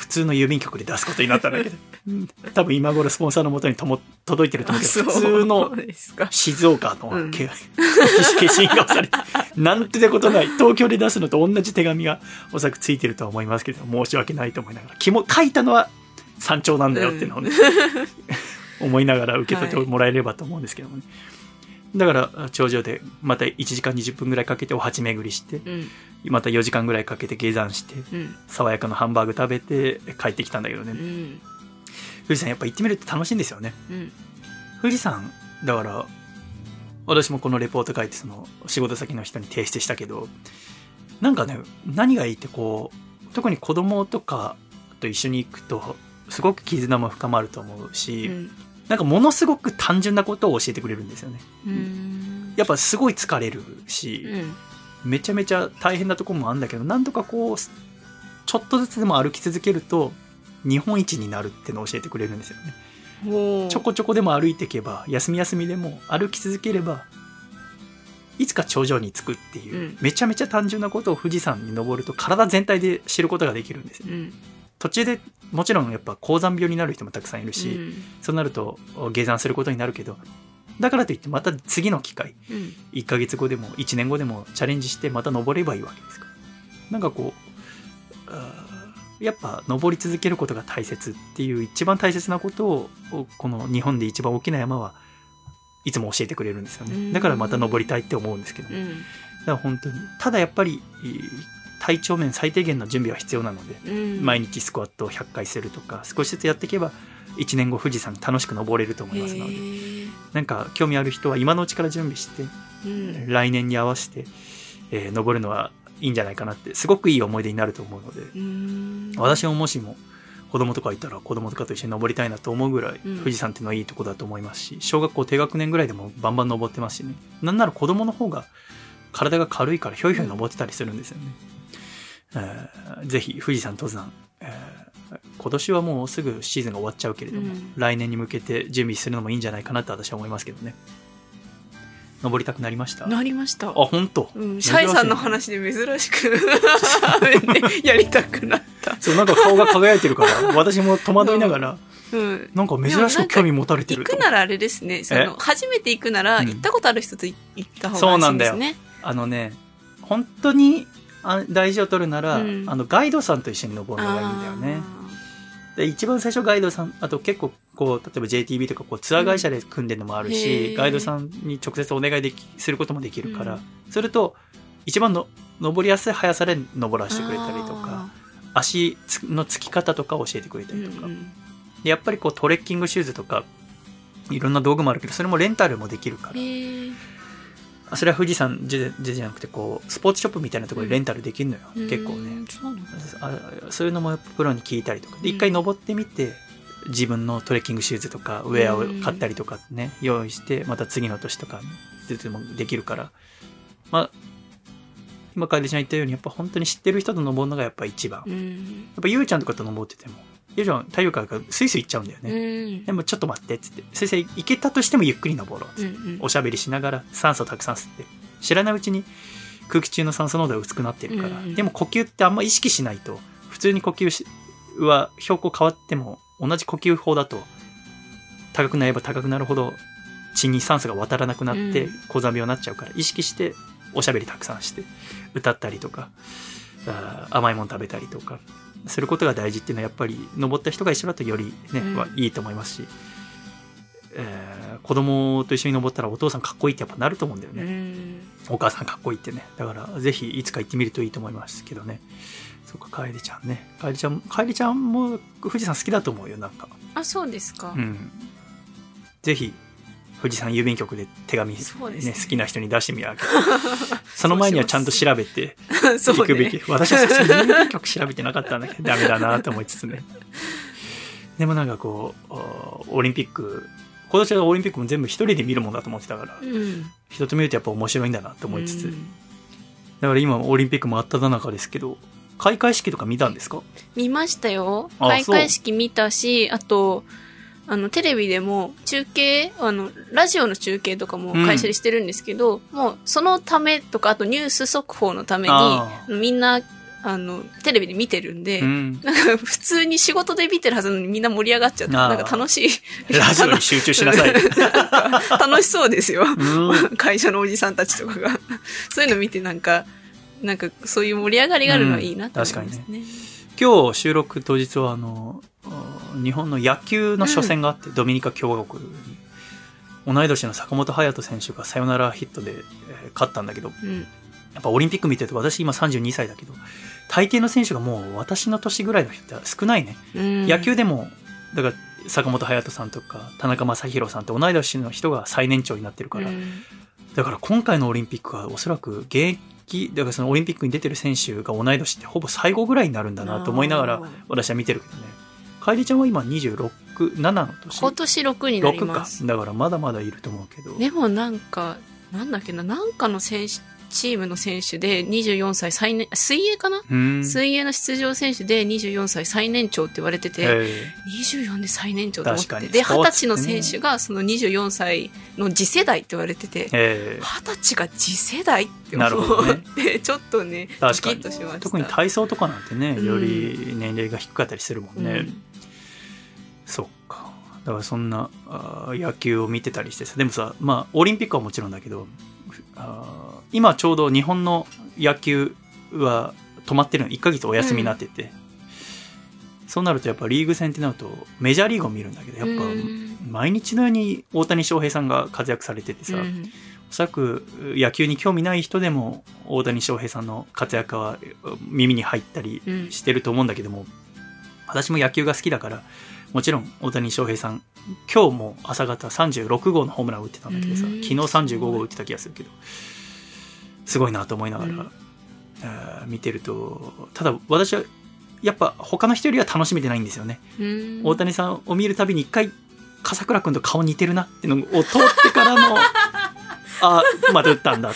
普通の郵便局で出すことになったんだけど。うん。多分今頃スポンサーのもとにとも届いてると思うけど普通の静岡の、うん。け 消印がされてなんてことない。東京で出すのと同じ手紙がおそらくついてるとは思いますけど申し訳ないと思いながら。気も書いたのは山頂なんだよっていうのをね、思いながら受け取ってもらえればと思うんですけどもね、だから頂上でまた1時間20分ぐらいかけてお鉢巡りしてうん。また4時間ぐらいかけて下山してうん。爽やかなハンバーグ食べて帰ってきたんだけどね、うん。富士山やっぱ行ってみると楽しいんですよね。うん。富士山だから私もこのレポート書いてその仕事先の人に提出したけどなんかね何がいいってこう特に子供とかと一緒に行くとすごく絆も深まると思うし、うんなんかものすごく単純なことを教えてくれるんですよね。うん。やっぱすごい疲れるし、うんめちゃめちゃ大変なところもあるんだけどなんとかこうちょっとずつでも歩き続けると日本一になるってのを教えてくれるんですよね。ちょこちょこでも歩いていけば休み休みでも歩き続ければいつか頂上に着くっていう、うん。めちゃめちゃ単純なことを富士山に登ると体全体で知ることができるんですよ。うん。途中でもちろんやっぱ高山病になる人もたくさんいるし、うん。そうなると下山することになるけどだからといってまた次の機会うん。1ヶ月後でも1年後でもチャレンジしてまた登ればいいわけですか。らなんかこうやっぱ登り続けることが大切っていう一番大切なことをこの日本で一番大きな山はいつも教えてくれるんですようん。ねだからまた登りたいって思うんですけど、だかうん。ら本当にただやっぱりえー体調面最低限の準備は必要なのでうん。毎日スクワットを100回するとか少しずつやっていけば1年後富士山楽しく登れると思いますのでなんか興味ある人は今のうちから準備してうん。来年に合わせて、えー登るのはいいんじゃないかなってすごくいい思い出になると思うのでうん。私ももしも子供とかいたら子供とかと一緒に登りたいなと思うぐらいうん。富士山っていうのはいいとこだと思いますし小学校低学年ぐらいでもバンバン登ってますしね。なんなら子供の方が体が軽いからひょいひょい登ってたりするんですよね、えーぜひ富士山登山、えー今年はもうすぐシーズンが終わっちゃうけれども、うん来年に向けて準備するのもいいんじゃないかなと私は思いますけどね登りたくなりました？あなりました。本当、うん、シャイさんの話で珍しく やりたくなった。そうなんか顔が輝いてるから 私も戸惑いながらうん。なんか珍しく興味持たれてると行くならあれですね。その、初めて行くなら、うん行ったことある人と行った方そうがなんだよ安心ですね。あのね本当にあ大事を取るなら、うん。あのガイドさんと一緒に登るのがいいんだよね。で一番最初ガイドさんあと結構こう例えば JTB とかこうツアー会社で組んでるのもあるし、うん。ガイドさんに直接お願いできすることもできるから、うん。それと一番の登りやすい速さで登らせてくれたりとか足つのつき方とか教えてくれたりとか、うんうん。でやっぱりこうトレッキングシューズとかいろんな道具もあるけどそれもレンタルもできるからそれは富士山じゃじゃなくてこうスポーツショップみたいなところでレンタルできるのよ、結構うね。んそうそういうのもやっぱプロに聞いたりとか。でうん。一回登ってみて自分のトレッキングシューズとかウェアを買ったりとかね用意してまた次の年とかでもできるから。まあ今楓ちゃん言ったようにやっぱ本当に知ってる人と登るのがやっぱ一番。やうん。っぱゆうちゃんとかと登っててもゆうちゃん太陽からスイスイ行っちゃうんだようね、ん。でもちょっと待ってっつって。先生行けたとしてもゆっくり登ろうっつって。うんうん。おしゃべりしながら酸素たくさん吸って。知らないうちに空気中の酸素濃度が薄くなってるから、うんうん。でも呼吸ってあんま意識しないと普通に呼吸しは標高変わっても同じ呼吸法だと高くなれば高くなるほど血に酸素が渡らなくなってうん。高山病になっちゃうから意識しておしゃべりたくさんして歌ったりとか甘いもの食べたりとかすることが大事っていうのはやっぱり登った人が一緒だとよりね、うん。はいいと思いますし、えー子供と一緒に登ったらお父さんかっこいいってやっぱなると思うんだようね、ん。お母さんかっこいいってね。だからぜひいつか行ってみるといいと思いますけどね。そっか楓ちゃんね。楓ちゃん楓ちゃんも富士山好きだと思うよなんか。あそうですか。うん。ぜひ富士山郵便局で手紙、ね。ね好きな人に出してみるわけその前にはちゃんと調べて行くべき、ね私は郵便局調べてなかったんだけどダメだなと思いつつね。でもなんかこうおオリンピック今年はオリンピックも全部一人で見るもんだと思ってたから、うん。人と見るとやっぱ面白いんだなと思いつつ、うん。だから今オリンピックもあっただ中ですけど開会式とか見たんですか？見ましたよ。あ開会式見たしあとあのテレビでも中継あのラジオの中継とかも会社でしてるんですけど、もうそのためとかあとニュース速報のためにあみんなあのテレビで見てるんで、うん。なんか普通に仕事で見てるはずなのにみんな盛り上がっちゃってなんか楽しい。ラジオに集中しなさい。楽しそうですよ。うん。会社のおじさんたちとかが。そういうの見てなんかなんかそういう盛り上がりがあるのはいいなと思いますね,、今日収録当日はあのあ日本の野球の初戦があって、ドミニカ共和国に。同い年の坂本勇人選手がサヨナラヒットで、えー勝ったんだけどうん。やっぱオリンピック見てると私今32歳だけど大抵の選手がもう私の年ぐらいの人って少ないね、うん。野球でもだから坂本勇人さんとか田中将大さんって同い年の人が最年長になってるから、うん。だから今回のオリンピックはおそらく現役だからそのオリンピックに出てる選手が同い年ってほぼ最後ぐらいになるんだなと思いながら私は見てるけどね楓ちゃんは今267の年。今年6になり6かますだからまだまだいると思うけど、でもなんかなんだっけななんかの選手チームの選手で24歳最年水泳かな、うん。水泳の出場選手で24歳最年長って言われてて、え。24で最年長と思ってでスポーツ二十歳の選手がその24歳の次世代って言われててーえ。ー二十歳が次世代ってなるほ思って、ちょっとねドキッとしました。特に体操とかなんてねうんより年齢が低かったりするもんね、うん。そっか。だからそんなあー野球を見てたりしてさでもさまあオリンピックはもちろんだけどあー今ちょうど日本の野球は止まってるの。1ヶ月お休みになってて。そうなるとやっぱリーグ戦ってなると、メジャーリーグを見るんだけど、やっぱうん毎日のように大谷翔平さんが活躍されててさ、うんおそらく野球に興味ない人でも大谷翔平さんの活躍は耳に入ったりうんしてると思うんだけども、私も野球が好きだから、もちろん大谷翔平さん、今日も朝方36号のホームランを打ってたんだけどさ、うん昨日35号打ってた気がするけど、すごいなと思いながら、うんえー見てると、ただ私はやっぱ他の人よりは楽しめてないんですよね。うん大谷さんを見るたびに一回、笠倉君と顔似てるなってのを通ってからの、あ、また打ったんだ。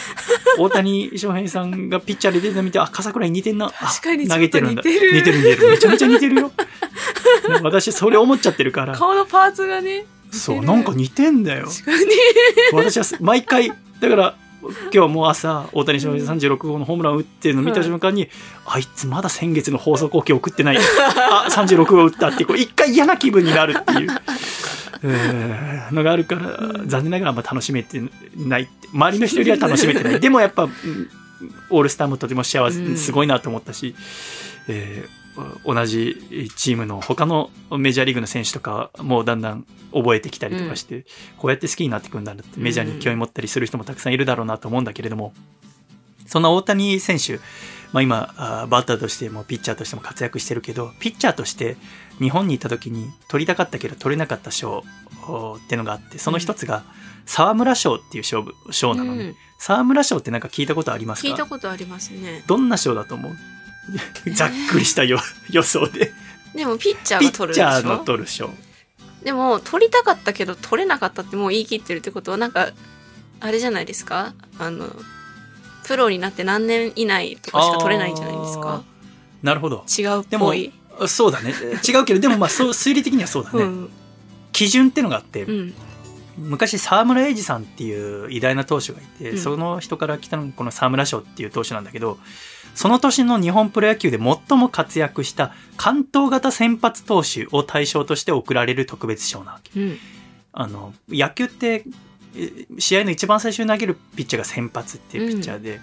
大谷翔平さんがピッチャーで出てたの見て、あ、笠倉に似てんな。あ確かに投げてるんだ。似てる似てる似てる。めちゃめちゃ似てるよ。私、それ思っちゃってるから。顔のパーツがね。そう、なんか似てんだよ。確かに。私は毎回、だから、今日もう朝、大谷翔平36号のホームラン打ってるのを見た瞬間に、あいつまだ先月の放送後期送ってない。あ、36号打ったって、こう、一回嫌な気分になるっていう。えーのがあるから、残念ながらあんま楽しめてないって。周りの人よりは楽しめてない。でもやっぱ、うんオールスターもとても幸せ、うんすごいなと思ったし、えー同じチームの他のメジャーリーグの選手とかもうだんだん覚えてきたりとかして、こうやって好きになってくんだってメジャーに興味持ったりする人もたくさんいるだろうなと思うんだけれども、そんな大谷選手、まあ、今バッターとしてもピッチャーとしても活躍してるけどピッチャーとして日本に行った時に取りたかったけど取れなかった賞おってのがあってその一つが沢村賞っていう賞なのね、うん。沢村賞ってなんか聞いたことありますか？聞いたことありますね。どんな賞だと思う？ざっくりしたよ 予想で。でもピッチャーピッが取るでしチャーのょ取る賞でも取りたかったけど取れなかったってもう言い切ってるってことはなんかあれじゃないですか？あのプロになって何年以内とかしか取れないんじゃないですか。なるほど。違うっでもぽいそうだね。違うけどでもまあそう推理的にはそうだね、うん。基準ってのがあって、うん。昔沢村栄治さんっていう偉大な投手がいて、うん。その人から来たのがこの沢村賞っていう投手なんだけどその年の日本プロ野球で最も活躍した関東型先発投手を対象として贈られる特別賞なわけ。うん。あの野球ってえ試合の一番最初に投げるピッチャーが先発っていうピッチャーで、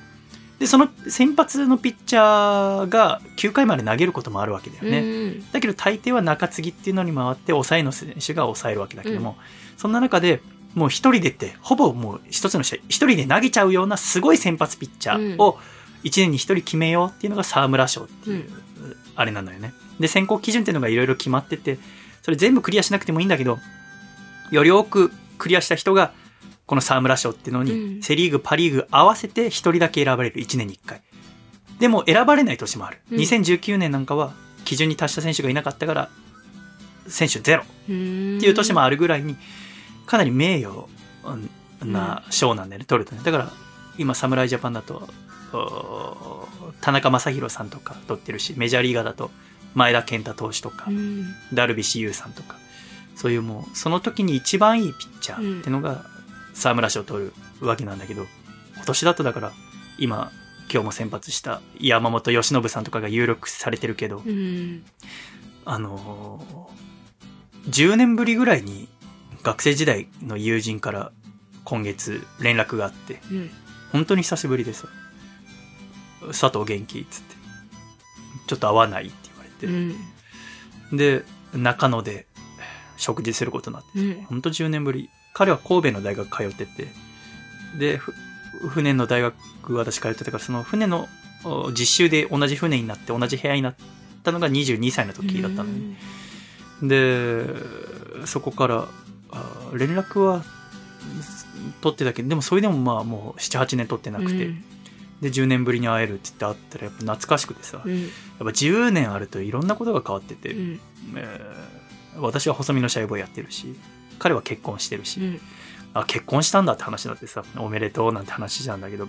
でその先発のピッチャーが9回まで投げることもあるわけだよね、うんだけど大抵は中継ぎっていうのに回って抑えの選手が抑えるわけだけども、そんな中でもう一人でってほぼもう一つの試合一人で投げちゃうようなすごい先発ピッチャーを一年に一人決めようっていうのが沢村賞っていう、あれなんだよね。で選考基準っていうのがいろいろ決まっててそれ全部クリアしなくてもいいんだけどより多くクリアした人がこの沢村賞っていうのに、うん。セ・リーグパ・リーグ合わせて一人だけ選ばれる。1年に1回。でも選ばれない年もある、うん。2019年なんかは基準に達した選手がいなかったから選手ゼロうんっていう年もあるぐらいにかなり名誉な賞なんだよね、取るとね。だから今侍ジャパンだとお田中将大さんとか取ってるしメジャーリーガーだと前田健太投手とか、うん。ダルビッシュ有さんとかそういうもうその時に一番いいピッチャーってのが沢村賞を取るわけなんだけど今年だとだから今今日も先発した山本由伸さんとかが有力視されてるけど、うん。あのー、10年ぶりぐらいに学生時代の友人から今月連絡があって、うん本当に久しぶりです。佐藤元気っつって。ちょっと会わないって言われて。うんで、中野で食事することになって、うん本当10年ぶり。彼は神戸の大学通ってて、で、ふ船の大学私通ってたから、その船のお実習で同じ船になって同じ部屋になったのが22歳の時だったのね。で、そこから、あ連絡は取ってたけど、でもそれでもまあもう7、8年取ってなくて、うんで、10年ぶりに会えるって言って会ったらやっぱ懐かしくてさ、うんやっぱ10年あるといろんなことが変わってて、うんえー私は細身のシャイボーイやってるし、彼は結婚してるし、うんあ、結婚したんだって話になってさ、おめでとうなんて話なんだけど。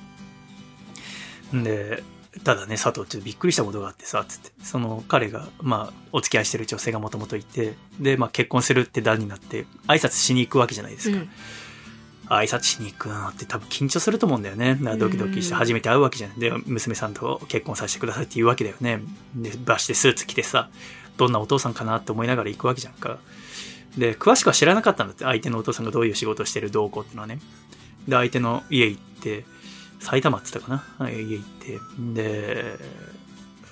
んで、ただね、佐藤ちょっとびっくりしたことがあってさ、つって、その彼が、まあ、お付き合いしてる女性がもともといて、で、まあ結婚するって段になって、挨拶しに行くわけじゃないですか。うん挨拶しに行くのって多分緊張すると思うんだよね。ドキドキしてうん初めて会うわけじゃん。で、娘さんと結婚させてくださいって言うわけだよね。で、バしてスーツ着てさ、どんなお父さんかなって思いながら行くわけじゃんか。で、詳しくは知らなかったんだって。相手のお父さんがどういう仕事をしてるどうこうっていうのはね。で、相手の家行って、埼玉って言ったかな家行って、で、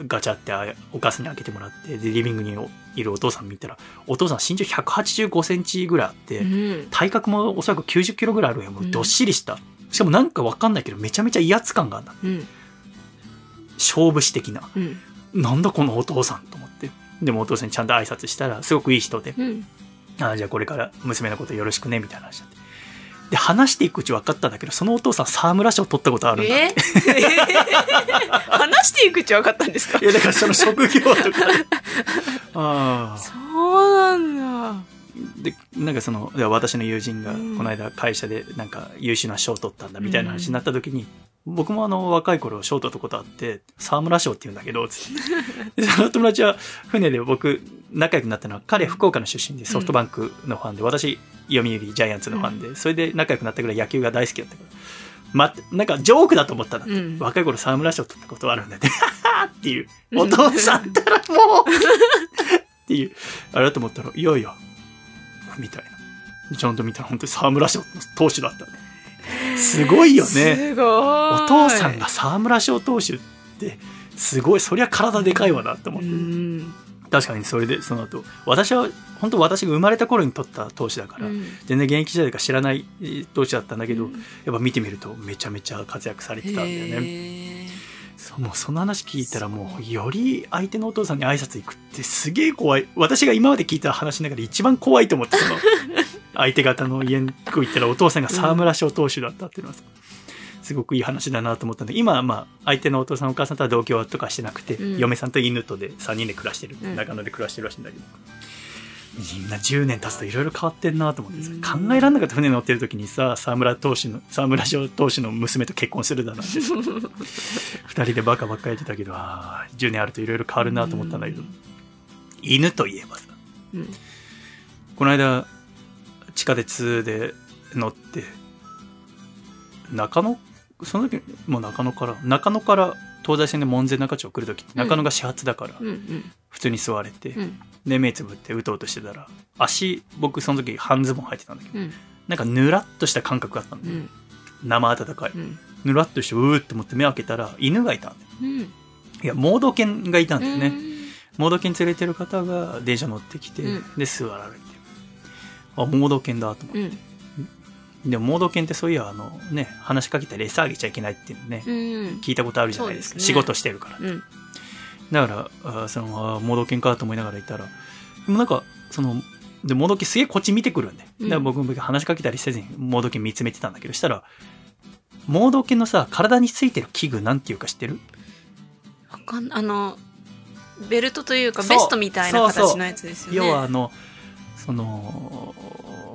ガチャってあお母さんに開けてもらってでリビングにいるお父さん見たらお父さん身長185センチぐらいあって、うん。体格もおそらく90キロぐらいあるよもうどっしりした、しかもなんかわかんないけどめちゃめちゃ威圧感があるんだうん。勝負師的なうん。なんだこのお父さんと思ってでもお父さんにちゃんと挨拶したらすごくいい人でうん。あじゃあこれから娘のことよろしくねみたいな話になってで話していくうち分かったんだけどそのお父さん沢村賞取ったことあるんだえ？話していくうち分かったんですか？いやだからその職業とか。ああ。そうなんだ。でなんかその私の友人がうん。この間会社でなんか優秀な賞を取ったんだみたいな話になった時に、僕もあの若い頃賞を取ったことあって沢村賞って言うんだけどつって。でその友達は船で僕仲良くなったのは彼福岡の出身でソフトバンクのファンで、私読売ジャイアンツのファンで、それで仲良くなったぐらい野球が大好きだったからま、なんかジョークだと思ったんだって、うん。若い頃沢村賞取ったことあるんだってっていうお父さんったらもう。っていう。あれだと思ったらいやいや。みたいな。ちゃんと見たら本当に沢村賞の投手だったすごいよね。お父さんが沢村賞投手ってすごい。そりゃ体でかいわなって思うって、ん。確かにそれでその後。私は本当私が生まれた頃に取った投手だから、うん。全然現役時代か知らないえー投手だったんだけど、うん。やっぱ見てみるとめちゃめちゃ活躍されてたんだよね。へそうもうその話聞いたらもうより相手のお父さんに挨拶行くってすげえ怖い。私が今まで聞いた話の中で一番怖いと思ってその 相手方の家に行ったらお父さんが沢村賞投手だったっていうのはさすごくいい話だなと思ったんで今はまあ相手のお父さんお母さんとは同居とかしてなくて、うん。嫁さんと犬とで3人で暮らしてる、うん。中野で暮らしてるらしいんだけど。みんな10年経つといろいろ変わってんなと思ってさ、うん考えられなかった船乗ってる時にさ沢村投手の沢村賞投手の娘と結婚するだなんてさ 二人でバカばっかり言ってたけどあー10年あるといろいろ変わるなと思ったんだけど、犬といえばさうん。この間地下鉄で乗って中野その時もう中野から中野から東西線で門前仲町来る時って中野が始発だからうんうん。普通に座れて、うん。で目つぶって打とうとしてたら足僕その時半ズボン履いてたんだけどうん。なんかぬらっとした感覚があったんうん。生温かい。うん。ぬらっとしてうーって思って目開けたら犬がいたんだよ。うん。いや盲導犬がいたんだよね、うん。盲導犬連れてる方が電車乗ってきて、うん。で座られて。あ盲導犬だと思って、うんでも盲導犬ってそういやあのね話しかけたら餌あげちゃいけないっていうのね、うん。聞いたことあるじゃないですか。ね。仕事してるから。うん。だからあそのあ盲導犬かと思いながらいたらでもなんかそので盲導犬すげえこっち見てくるんで、うん。だから僕も話しかけたりせずに盲導犬見つめてたんだけどしたら盲導犬のさ体についてる器具なんていうか知ってる？わかんあのベルトというかベストみたいな形のやつですよね。要はあのその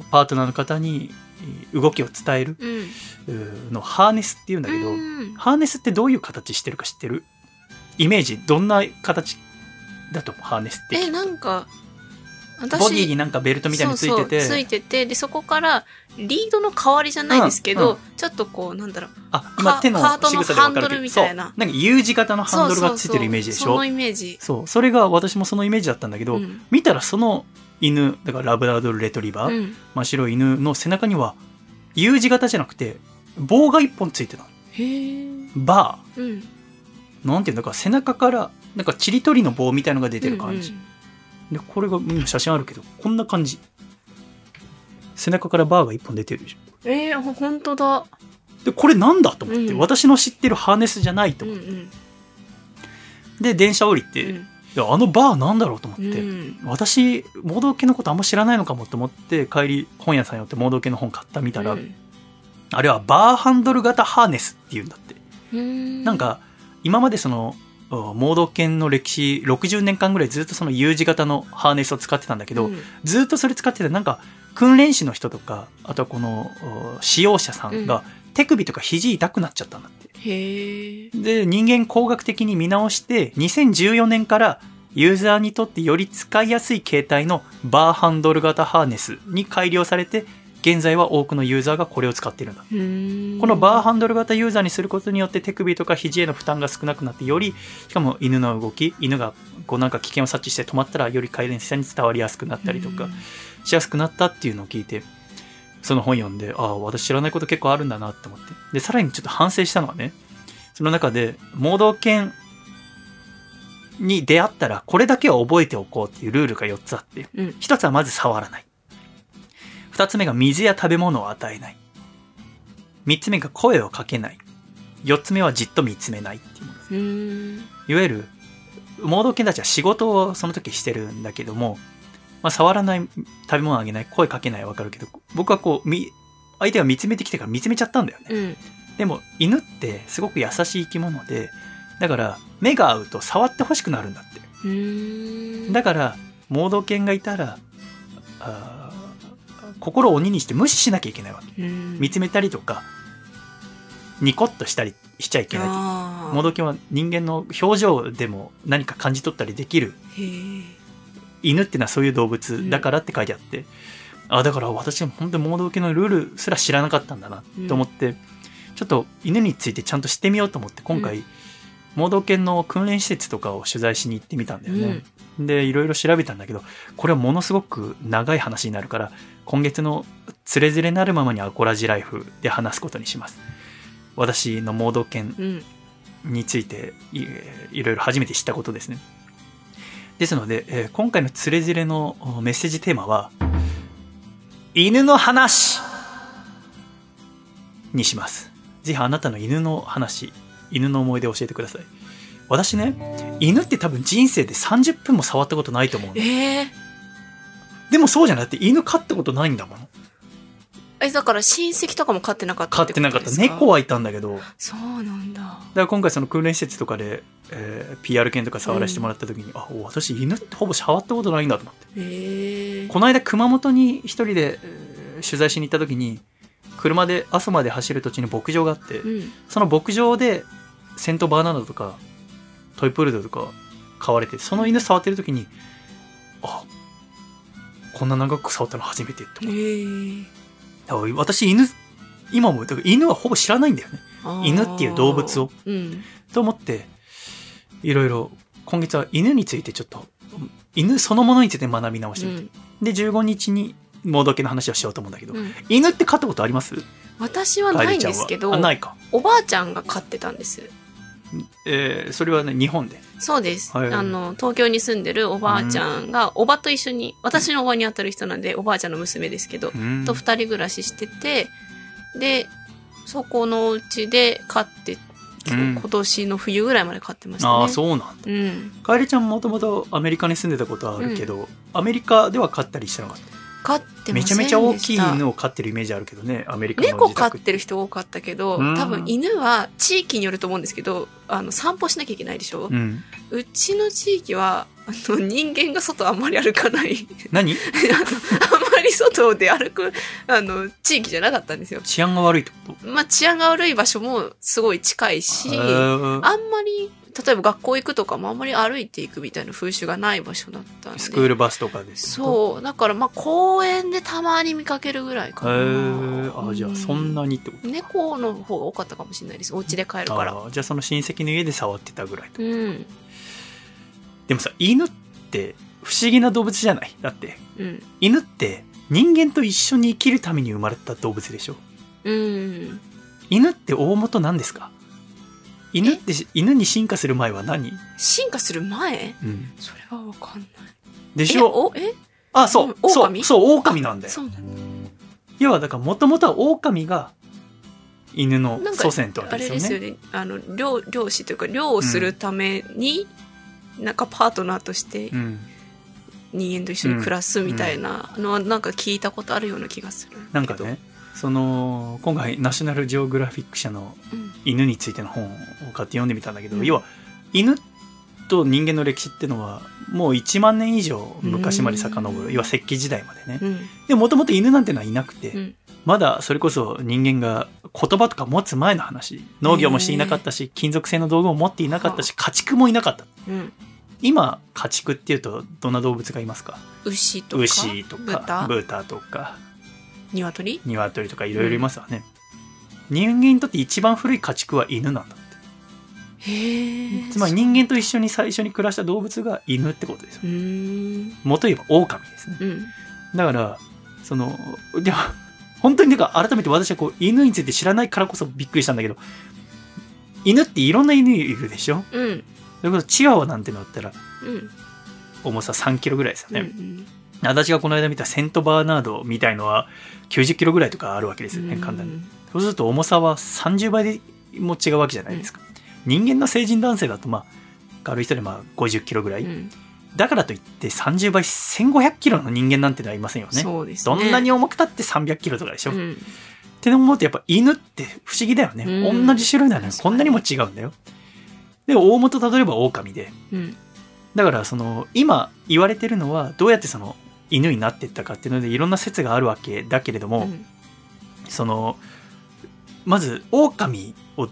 パートナーの方にえー動きを伝えるのハーネスっていうんだけど、うん。ハーネスってどういう形してるか知ってる？イメージどんな形だと思う？ハーネスってえなんか私ボディになんかベルトみたいについてて。ついててでそこからリードの代わりじゃないですけど、うん。うん。ちょっとこうなんだろう。あ今手のカートのハンドルどみたいな。なんか U 字型のハンドルがついてるイメージでしょ？そのイメージ。そう。それが私もそのイメージだったんだけど、うん。見たらその犬だからラブラドルレトリバー、うん。真っ白い犬の背中には U 字型じゃなくて棒が一本ついてたバうん。ーなんていうんだか背中からなんかちりとりの棒みたいのが出てる感じ、でこれが今写真あるけどこんな感じ。背中からバーが一本出てるでしょ。うんうん、えー、ほ本当だ。でこれなんだと思って、うん。私の知ってるハーネスじゃないと思って、うんうん。で電車降りて、いやあのバーなんだろうと思って、うん。私盲導犬のことあんま知らないのかもと思って帰り本屋さん寄って盲導犬の本買ったみたら、うん。あれはバーハンドル型ハーネスっていうんだって、うんなんか今までそのお盲導犬の歴史60年間ぐらいずっとその U 字型のハーネスを使ってたんだけど、うん。ずっとそれ使っててなんか訓練士の人とかあとはこのお使用者さんが手首とか肘痛くなっちゃったんだってへえで人間工学的に見直して2014年からユーザーにとってより使いやすい形態のバーハンドル型ハーネスに改良されて現在は多くのユーザーがこれを使っているんだ。このバーハンドル型ユーザーにすることによって手首とか肘への負担が少なくなってよりしかも犬の動き犬がこうなんか危険を察知して止まったらより飼い主さんに伝わりやすくなったりとかしやすくなったっていうのを聞いてその本読んでああ私知らないこと結構あるんだなって思ってでさらにちょっと反省したのはねその中で盲導犬に出会ったらこれだけは覚えておこうっていうルールが4つあって、うん。1つはまず触らない。2つ目が水や食べ物を与えない。3つ目が声をかけない。4つ目はじっと見つめないっていうものです。いわゆる、盲導犬たちは仕事をその時してるんだけども、まあ、触らない、食べ物あげない、声かけないはわかるけど、僕はこう、み、相手が見つめてきてから見つめちゃったんだよね。うん。でも、犬ってすごく優しい生き物で、だから、目が合うと触ってほしくなるんだって。だから、盲導犬がいたら、あー心を鬼にして無視しなきゃいけないわけ。うん見つめたりとか、ニコッとしたりしちゃいけない。あ盲導犬は人間の表情でも何か感じ取ったりできる。犬ってのはそういう動物だからって書いてあって、あだから私は本当に盲導犬のルールすら知らなかったんだなと思って、ちょっと犬についてちゃんと知ってみようと思って今回、う盲導犬の訓練施設とかを取材しに行ってみたんだよね、でいろいろ調べたんだけどこれはものすごく長い話になるから今月の「つれづれなるままにアコラジライフ」で話すことにします。私の盲導犬うん。についていいろいろ初めて知ったことですね。ですので、えー今回のつれづれのおメッセージテーマは、犬の話にします。ぜひあなたの犬の話、犬の思い出を教えてください。私ね、犬って多分人生で30分も触ったことないと思うの。ええ。でもそうじゃなくて犬飼ったことないんだもん。え、だから親戚とかも飼ってなかった飼ってなかった。猫は。はいたんだけど、そうなんだ。だから今回その訓練施設とかで、えー PR 犬とか触らせてもらった時に、あ私犬ってほぼ触ったことないんだと思って。この間熊本に一人で、えー取材しに行った時に車で阿蘇まで走る途中に牧場があって、うん。その牧場でセントバーナードとかトイプールドとか飼われてその犬触ってる時にあこんな長く触ったの初めてって思って私犬今もだから犬はほぼ知らないんだよね犬っていう動物を。うん。と思って、いろいろ、今月は犬についてちょっと、犬そのものについて学び直してみて。で、15日に、盲導犬の話をしようと思うんだけど、うん犬って飼ったことあります？私はないんですけど、あ、ないか。おばあちゃんが飼ってたんです。えー、それはね、日本で？そうです。はいあの、東京に住んでるおばあちゃんが、おばと一緒に、私のおばに当たる人なんで、おばあちゃんの娘ですけど、うんと二人暮らししてて、で、そこのうちで飼って、うん今年の冬ぐらいまで飼ってましたね。ああ、そうなんだ。うん。かえりちゃんもともとアメリカに住んでたことはあるけど、アメリカでは飼ったりしてなかった？飼ってまめちゃせんでした。めちゃ大きい犬を飼ってるイメージあるけどね、アメリカの猫飼ってる人多かったけど、うん。多分犬は地域によると思うんですけど、あの、散歩しなきゃいけないでしょ、うん。うちの地域は、あの、人間が外あんまり歩かない。何？あんまり外で歩く、あの、地域じゃなかったんですよ。治安が悪いってこと？まあ、治安が悪い場所もすごい近いし、あんまり、例えば学校行くとかもあんまり歩いていくみたいな風習がない場所だったんで。スクールバスとかですそう。だからまあ公園でたまに見かけるぐらいかへな。えあじゃあそんな。なにってこと？猫の方が多かったかもしれないです。お家で飼えるから。じゃあその親戚の家で触ってたぐらいとうん。でもさ犬って不思議な動物じゃない？だって。うん。犬って人間と一緒に生きるために生まれた動物でしょ？うん。犬って大元何ですか？犬ってし犬に進化する前は何、進化する前？うん、それはわかんない。でしょ？えおえ？あそう。うんそう狼そう狼なんだよ。そうなんだ。要はだからもともとは狼が犬の祖先ってわけあですよね。れですよね。あの、漁、漁師というか、漁をするために、なんかパートナーとしてうん人間と一緒に暮らすみたいなのはなんか聞いたことあるような気がする。なんかねその今回ナショナルジオグラフィック社の。犬についての本を買って読んでみたんだけど、うん要は犬と人間の歴史っていうのはもう1万年以上昔まで遡うんる要は石器時代までねうん。でもともと犬なんてのはいなくて、うん。まだそれこそ人間が言葉とか持つ前の話。農業もしていなかったし金属製の道具も持っていなかったし家畜もいなかった。うん。今家畜っていうとどんな動物がいますか？牛とか？牛とか豚？豚とか。鶏？鶏とかいろいろいますわね、人間にとって一番古い家畜は犬なんだって。へえ。つまり人間と一緒に最初に暮らした動物が犬ってことですよ。うーん。元言えば狼ですね。うん。だからそのでも本当にだから改めて私はこう犬について知らないからこそびっくりしたんだけど犬っていろんな犬いるでしょ？うん。それこそチワワなんてのだったらうん。重さ3キロぐらいですようんうね、ん。私がこの間見たセントバーナードみたいのは90キロぐらいとかあるわけですよね簡単にそうすると重さは30倍でも違うわけじゃないですか、人間の成人男性だとまあ軽い人でまあ50キロぐらい、うん。だからといって30倍1500キロの人間なんてのはいませんよね。そうですね。どんなに重くたって300キロとかでしょ、っうん。て思うとやっぱ犬って不思議だよね、うん。同じ種類なのに。こんなにも違うんだよ。で大元例えば狼で。うん。だからその今言われてるのはどうやってその犬になっていったかっていうのでいろんな説があるわけだけれども、うん。そのまず狼を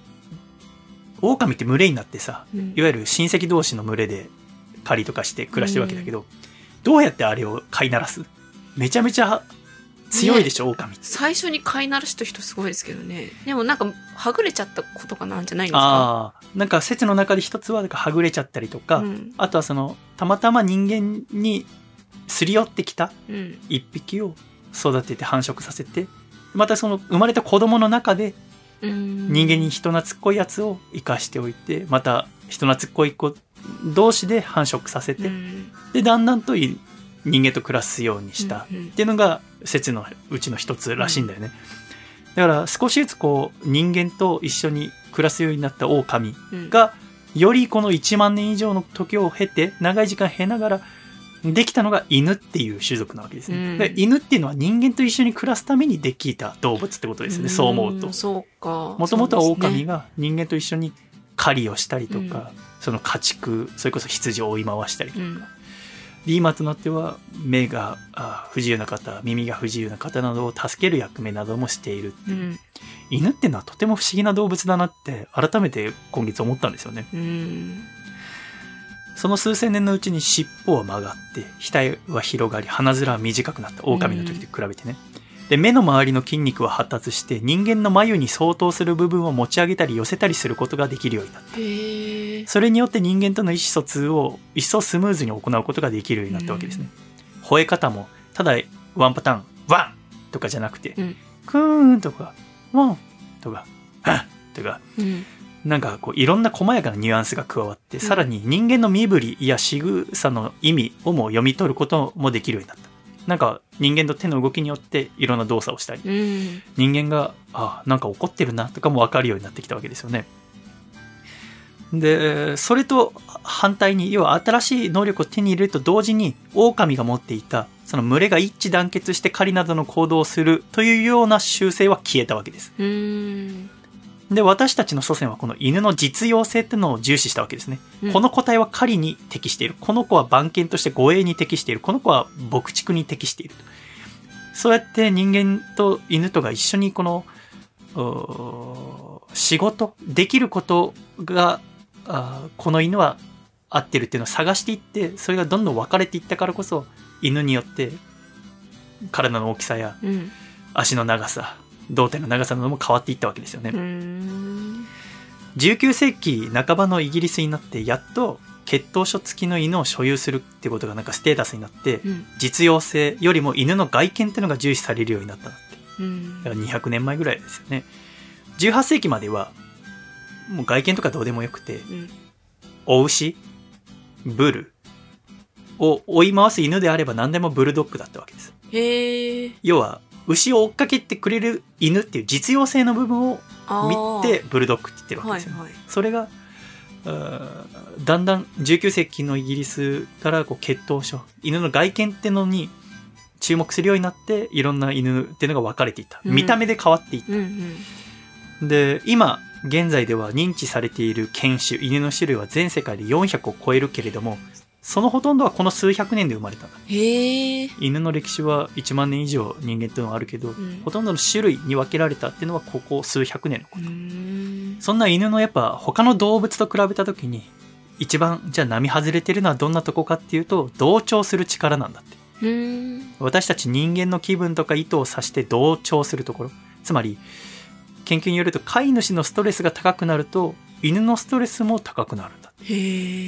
狼って群れになってさうん。いわゆる親戚同士の群れで狩りとかして暮らしてるわけだけど、どうやってあれを飼いならす？めちゃめちゃ強いでしょ、狼って最初に飼いならした人すごいですけどね。でもなんか、はぐれちゃったことかなんじゃないんですか？ああなんか説の中で一つはなんかはぐれちゃったりとか、うん。あとはそのたまたま人間にすり寄ってきたうん。一匹を育てて繁殖させてまたその生まれた子供の中でうん人間に人懐っこいやつを生かしておいてまた人懐っこい子同士で繁殖させて、うん。でだんだんとい人間と暮らすようにした。うんうん。っていうのが説のうちの一つらしいんだよね、だから少しずつこう人間と一緒に暮らすようになった狼うん。がよりこの1万年以上の時を経て長い時間経ながらできたのが犬っていう種族なわけですね、うん。で犬っていうのは人間と一緒に暮らすためにできた動物ってことですよね、そう思うと。んそうか。もともとは狼が人間と一緒に狩りをしたりとか、うんその家畜それこそ羊を追い回したりとか、うん。で今となっては目があ不自由な方耳が不自由な方などを助ける役目などもしているう。ん。犬っていうのはとても不思議な動物だなって改めて今月思ったんですよね。うん。その数千年のうちに尻尾は曲がって額は広がり鼻面は短くなった。狼の時と比べてね、で目の周りの筋肉は発達して人間の眉に相当する部分を持ち上げたり寄せたりすることができるようになった。それによって人間との意思疎通を一層スムーズに行うことができるようになったわけですね、吠え方もただワンパターンワンとかじゃなくて、うんクーンとかワンとかハッとかうん。なんかこういろんな細やかなニュアンスが加わって、さらに人間の身振りや仕草の意味をも読み取ることもできるようになった。なんか人間の手の動きによっていろんな動作をしたり、うん。人間が、あなんか怒ってるなとかもわかるようになってきたわけですよね。で、それと反対に、要は新しい能力を手に入れると同時に、狼が持っていた、その群れが一致団結して狩りなどの行動をするというような習性は消えたわけです。うん。で、私たちの祖先はこの犬の実用性っていうのを重視したわけですね。うんこの個体は狩りに適している。この子は番犬として護衛に適している。この子は牧畜に適している。そうやって人間と犬とが一緒にこの、仕事、できることが、この犬は合ってるっていうのを探していって、それがどんどん分かれていったからこそ、犬によって体の大きさやうん。足の長さ、胴体の長さなども変わっていったわけですよね。うん。19世紀半ばのイギリスになってやっと血統書付きの犬を所有するってことがなんかステータスになってうん。実用性よりも犬の外見ってのが重視されるようになったなってうんだから200年前ぐらいですよね18世紀まではもう外見とかどうでもよくてうん。お牛ブルを追い回す犬であれば何でもブルドッグだったわけですへえ。要は牛を追っかけてくれる犬っていう実用性の部分を見てブルドッグって言ってるわけですよ、はいはい。それがだんだん19世紀のイギリスからこう血統書犬の外見ってのに注目するようになっていろんな犬っていうのが分かれていった、うん。見た目で変わっていっうんたで今現在では認知されている犬種犬の種類は全世界で400を超えるけれどもそのほとんどはこの数百年で生まれた。へえ。犬の歴史は1万年以上人間っていうのはあるけど、んほとんどの種類に分けられたっていうのはここ数百年のことうん。そんな犬のやっぱ他の動物と比べた時に一番じゃあ並外れてるのはどんなとこかっていうと同調する力なんだってうん。私たち人間の気分とか意図を指して同調するところつまり研究によると飼い主のストレスが高くなると犬のストレスも高くなるんだ。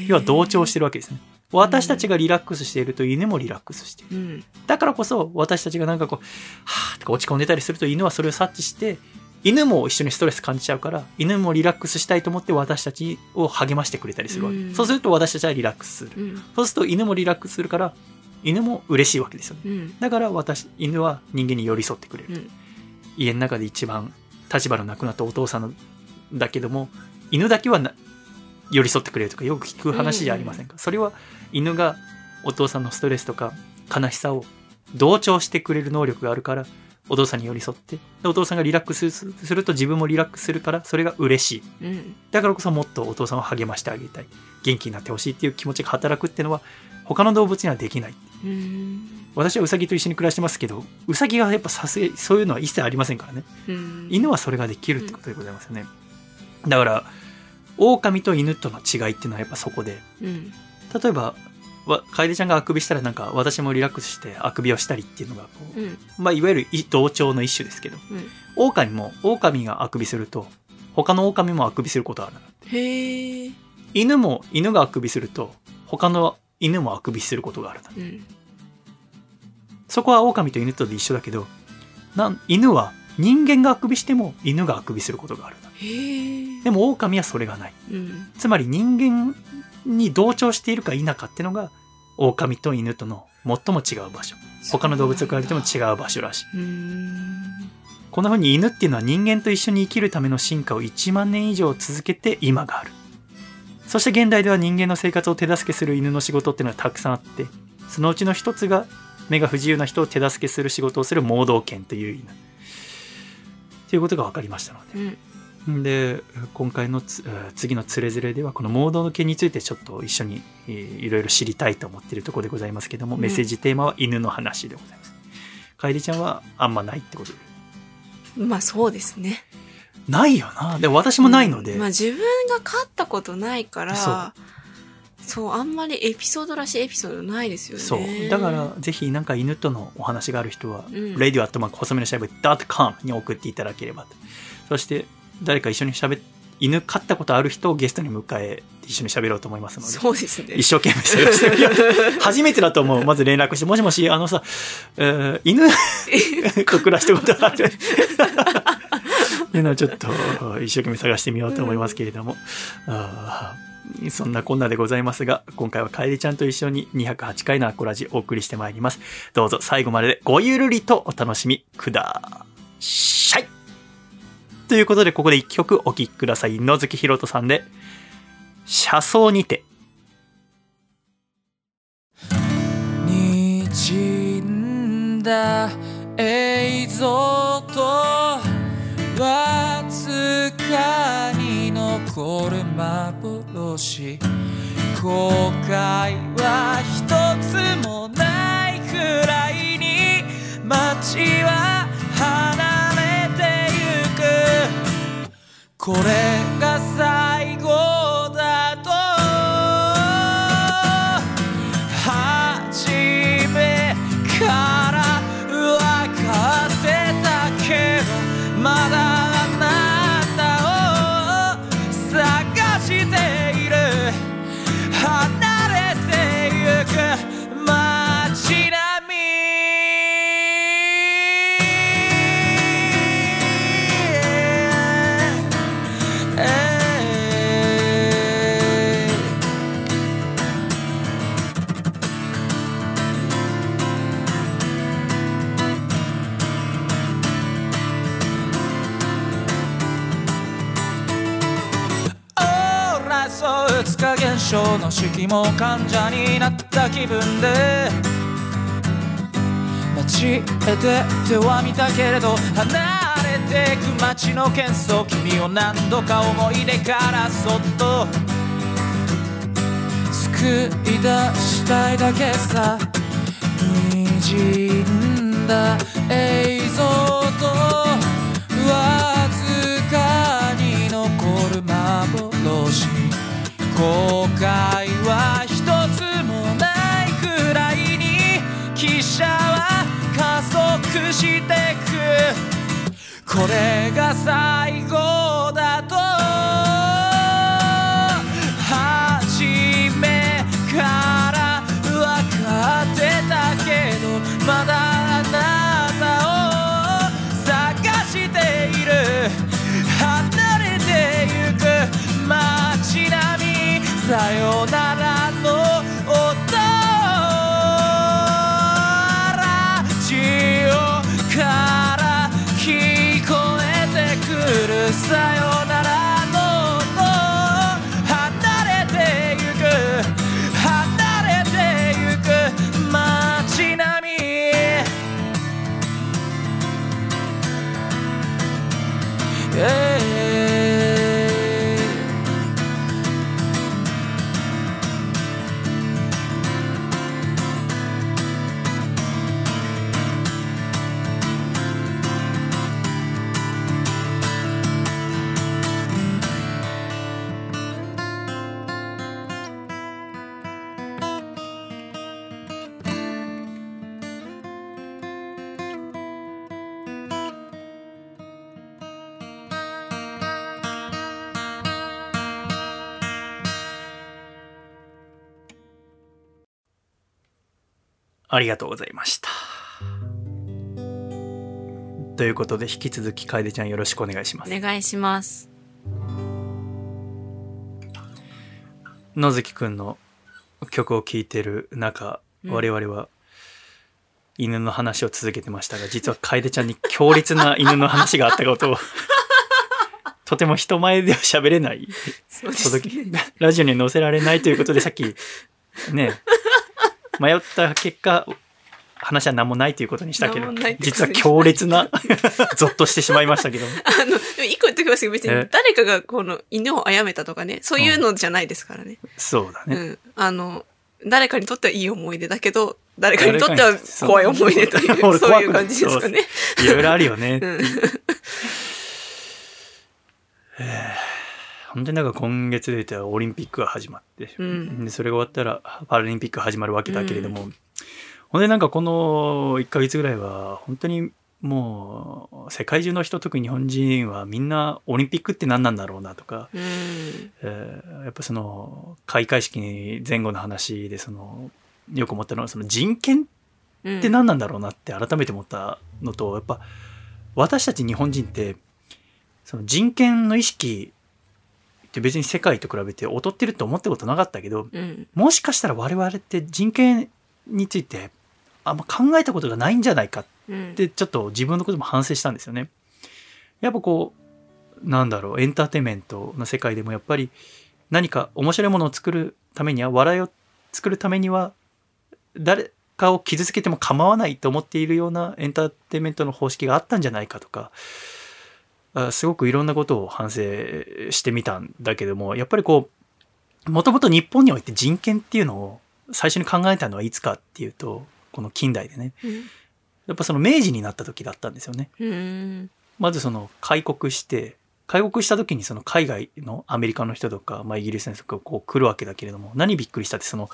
要は同調してるわけですね私たちがリラックスしていると犬もリラックスしている。うん。だからこそ私たちがなんかこうはぁとか落ち込んでたりすると犬はそれを察知して犬も一緒にストレス感じちゃうから犬もリラックスしたいと思って私たちを励ましてくれたりするわけ、うん。そうすると私たちはリラックスする。うん。そうすると犬もリラックスするから犬も嬉しいわけですよね。うん。だから私犬は人間に寄り添ってくれる、うん。家の中で一番立場のなくなったお父さんのだけども犬だけはな寄り添ってくれるとかよく聞く話じゃありませんか、それは犬がお父さんのストレスとか悲しさを同調してくれる能力があるからお父さんに寄り添ってでお父さんがリラックスすると自分もリラックスするからそれが嬉しい。うん。だからこそもっとお父さんを励ましてあげたい。元気になってほしいっていう気持ちが働くっていうのは他の動物にはできない。うん。私はウサギと一緒に暮らしてますけどウサギがやっぱさすがそういうのは一切ありませんからね。うん。犬はそれができるってことでございますよね、だから狼と犬との違いっていうのはやっぱそこで。うん。例えばわ楓ちゃんがあくびしたらなんか私もリラックスしてあくびをしたりっていうのがこう、うん。まあ、いわゆるい同調の一種ですけどうん。狼も狼があくびすると他の狼もあくびすることあるなへえ犬も犬があくびすると他の犬もあくびすることがあるなうん。そこは狼と犬とで一緒だけどなん犬は人間があくびしても犬があくびすることがあるでも狼はそれがない。うん。つまり人間に同調しているか否かってのが狼と犬との最も違う場所。他の動物と比べても違う場所らしい。うん。こんな風に犬っていうのは人間と一緒に生きるための進化を1万年以上続けて今がある。そして現代では人間の生活を手助けする犬の仕事っていうのはたくさんあってそのうちの一つが目が不自由な人を手助けする仕事をする盲導犬という犬ということが分かりましたので。うん。で今回の次のつれづれではこのモードの件についてちょっと一緒に、えーいろいろ知りたいと思っているところでございますけども、うん。メッセージテーマは犬の話でございます。楓ちゃんはあんまないってことで。まあそうですね。ないよな。でも私もないので、うん。まあ自分が飼ったことないからそうあんまりエピソードらしいエピソードないですよねそうだからぜひなんか犬とのお話がある人は、うん radio アットマーク細めのしゃべ .com に送っていただければとそして誰か一緒にしゃべ犬飼ったことある人をゲストに迎え一緒に喋ろうと思いますのでそうですね一生懸命探してみよう。初めてだと思う。まず連絡して、もしもし、あのさ、えー犬 と暮らしたことある。いうのをちょっと一生懸命探してみようと思いますけれども。あーそんなこんなでございますが、今回はかえりちゃんと一緒に208回のアコラジお送りしてまいります。どうぞ最後まででごゆるりとお楽しみください。ということで、ここで一曲お聴きください。野月ひろとさんで、車窓にて。滲んだ映像とわずかに残るし後悔は一つもないくらいに街は離れてゆく。これが最後だとの式も患者になった気分で。街へ出ては見たけれど離れてく街の喧騒君を何度か思い出からそっと。救い出したいだけさ滲んだ映像と。くこありがとうございました。ということで、引き続き楓ちゃんよろしくお願いします。お願いします。野月くんの曲を聴いてる中、うん我々は犬の話を続けてましたが、実は楓ちゃんに強烈な 犬の話があったことを、とても人前では喋れない、そうで届き、ラジオに載せられないということで、さっき、ね、迷った結果、話は何もないということにしたけど実は強烈な、ゾッとしてしまいましたけども。あの、でも一個言っておきますけど、別え？に誰かがこの犬を殺めたとかね、そういうのじゃないですからね。そうだね。うん。あの、誰かにとってはいい思い出だけど、誰かにとっては怖い思い出という、俺そういう感じですかね。いろいろあるよね。うん。本当になんか今月で言ったらオリンピックが始まって、うんでそれが終わったらパラリンピックが始まるわけだけれども、ほんでなんかこの1ヶ月ぐらいは本当にもう世界中の人特に日本人はみんなオリンピックって何なんだろうなとか、うん。えーやっぱその開会式前後の話でそのよく思ったのはその人権うん。って何なんだろうなって改めて思ったのと、やっぱ私たち日本人ってその人権の意識って別に世界と比べて劣ってると思ったことなかったけどうん。もしかしたら我々って人権についてあんま考えたことがないんじゃないかっうん。てちょっと自分のことも反省したんですよね。やっぱこうなんだろうエンターテインメントの世界でもやっぱり何か面白いものを作るためには笑いを作るためには誰かを傷つけても構わないと思っているようなエンターテインメントの方式があったんじゃないかとかあすごくいろんなことを反省してみたんだけどもやっぱりこうもともと日本において人権っていうのを最初に考えたのはいつかっていうとこの近代でねやっぱその明治になった時だったんですよね。うん。まずその開国して、開国した時にその海外のアメリカの人とか、まあイギリスの人とかこう来るわけだけれども、何びっくりしたってその、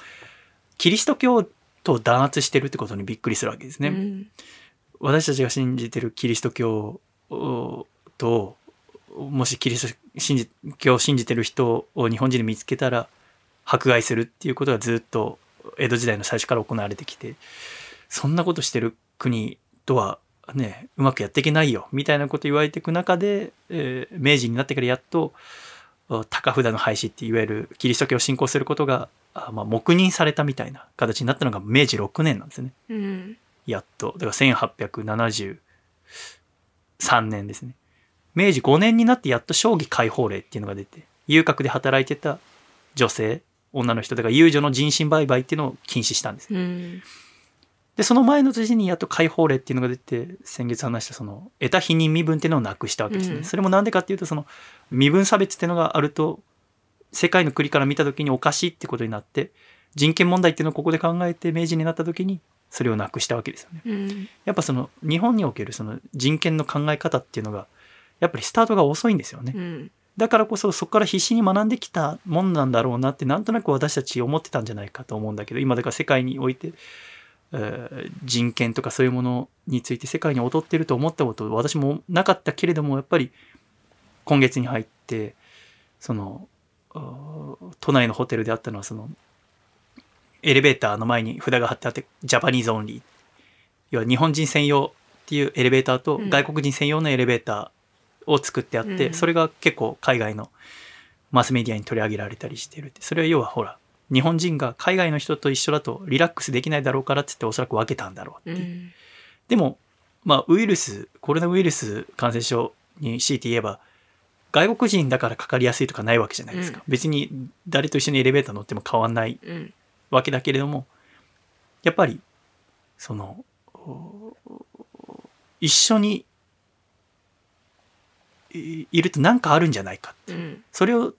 キリスト教と弾圧してるってことにびっくりするわけですね。うん。私たちが信じてるキリスト教おと、もしキリスト信じ教を信じてる人を日本人で見つけたら、迫害するっていうことがずっと江戸時代の最初から行われてきて、そんなことしてる国とはね、うまくやっていけないよ、みたいなこと言われていく中で、えー明治になってからやっと、お高札の廃止っていわゆるキリスト教を信仰することが、あまあ、黙認されたみたいな形になったのが明治6年なんですね。うん。やっと。だから1873年ですね。明治5年になってやっと将棋解放令っていうのが出て、遊郭で働いてた女性、女の人、だから遊女の人身売買っていうのを禁止したんです。うん。で、その前の年にやっと解放令っていうのが出て、先月話したその、得た否認身分っていうのをなくしたわけですね。うんそれもなんでかっていうと、その、身分差別っていうのがあると、世界の国から見た時におかしいってことになって、人権問題っていうのをここで考えて明治になった時に、それをなくしたわけですよね。うん。やっぱその日本におけるその人権の考え方っていうのがやっぱりスタートが遅いんですよね。うん。だからこそそこから必死に学んできたもんなんだろうなってなんとなく私たち思ってたんじゃないかと思うんだけど今だから世界において、えー人権とかそういうものについて世界に劣ってると思ったこと私もなかったけれどもやっぱり今月に入ってその都内のホテルであったのはそのエレベーターの前に札が貼ってあって Japanese only 要は日本人専用っていうエレベーターとうん外国人専用のエレベーターを作ってあって、うん。それが結構海外のマスメディアに取り上げられたりしてるって。それは要はほら日本人が海外の人と一緒だとリラックスできないだろうからっつっておそらく分けたんだろうって。いう、うん。でもまあウイルスコロナウイルス感染症に強いて言えば外国人だからかかりやすいとかないわけじゃないですか、う別に誰と一緒にエレベーター乗っても変わんないうん。わけだけれどもやっぱりそのお一緒にいいると何かあるんじゃないかうん。それを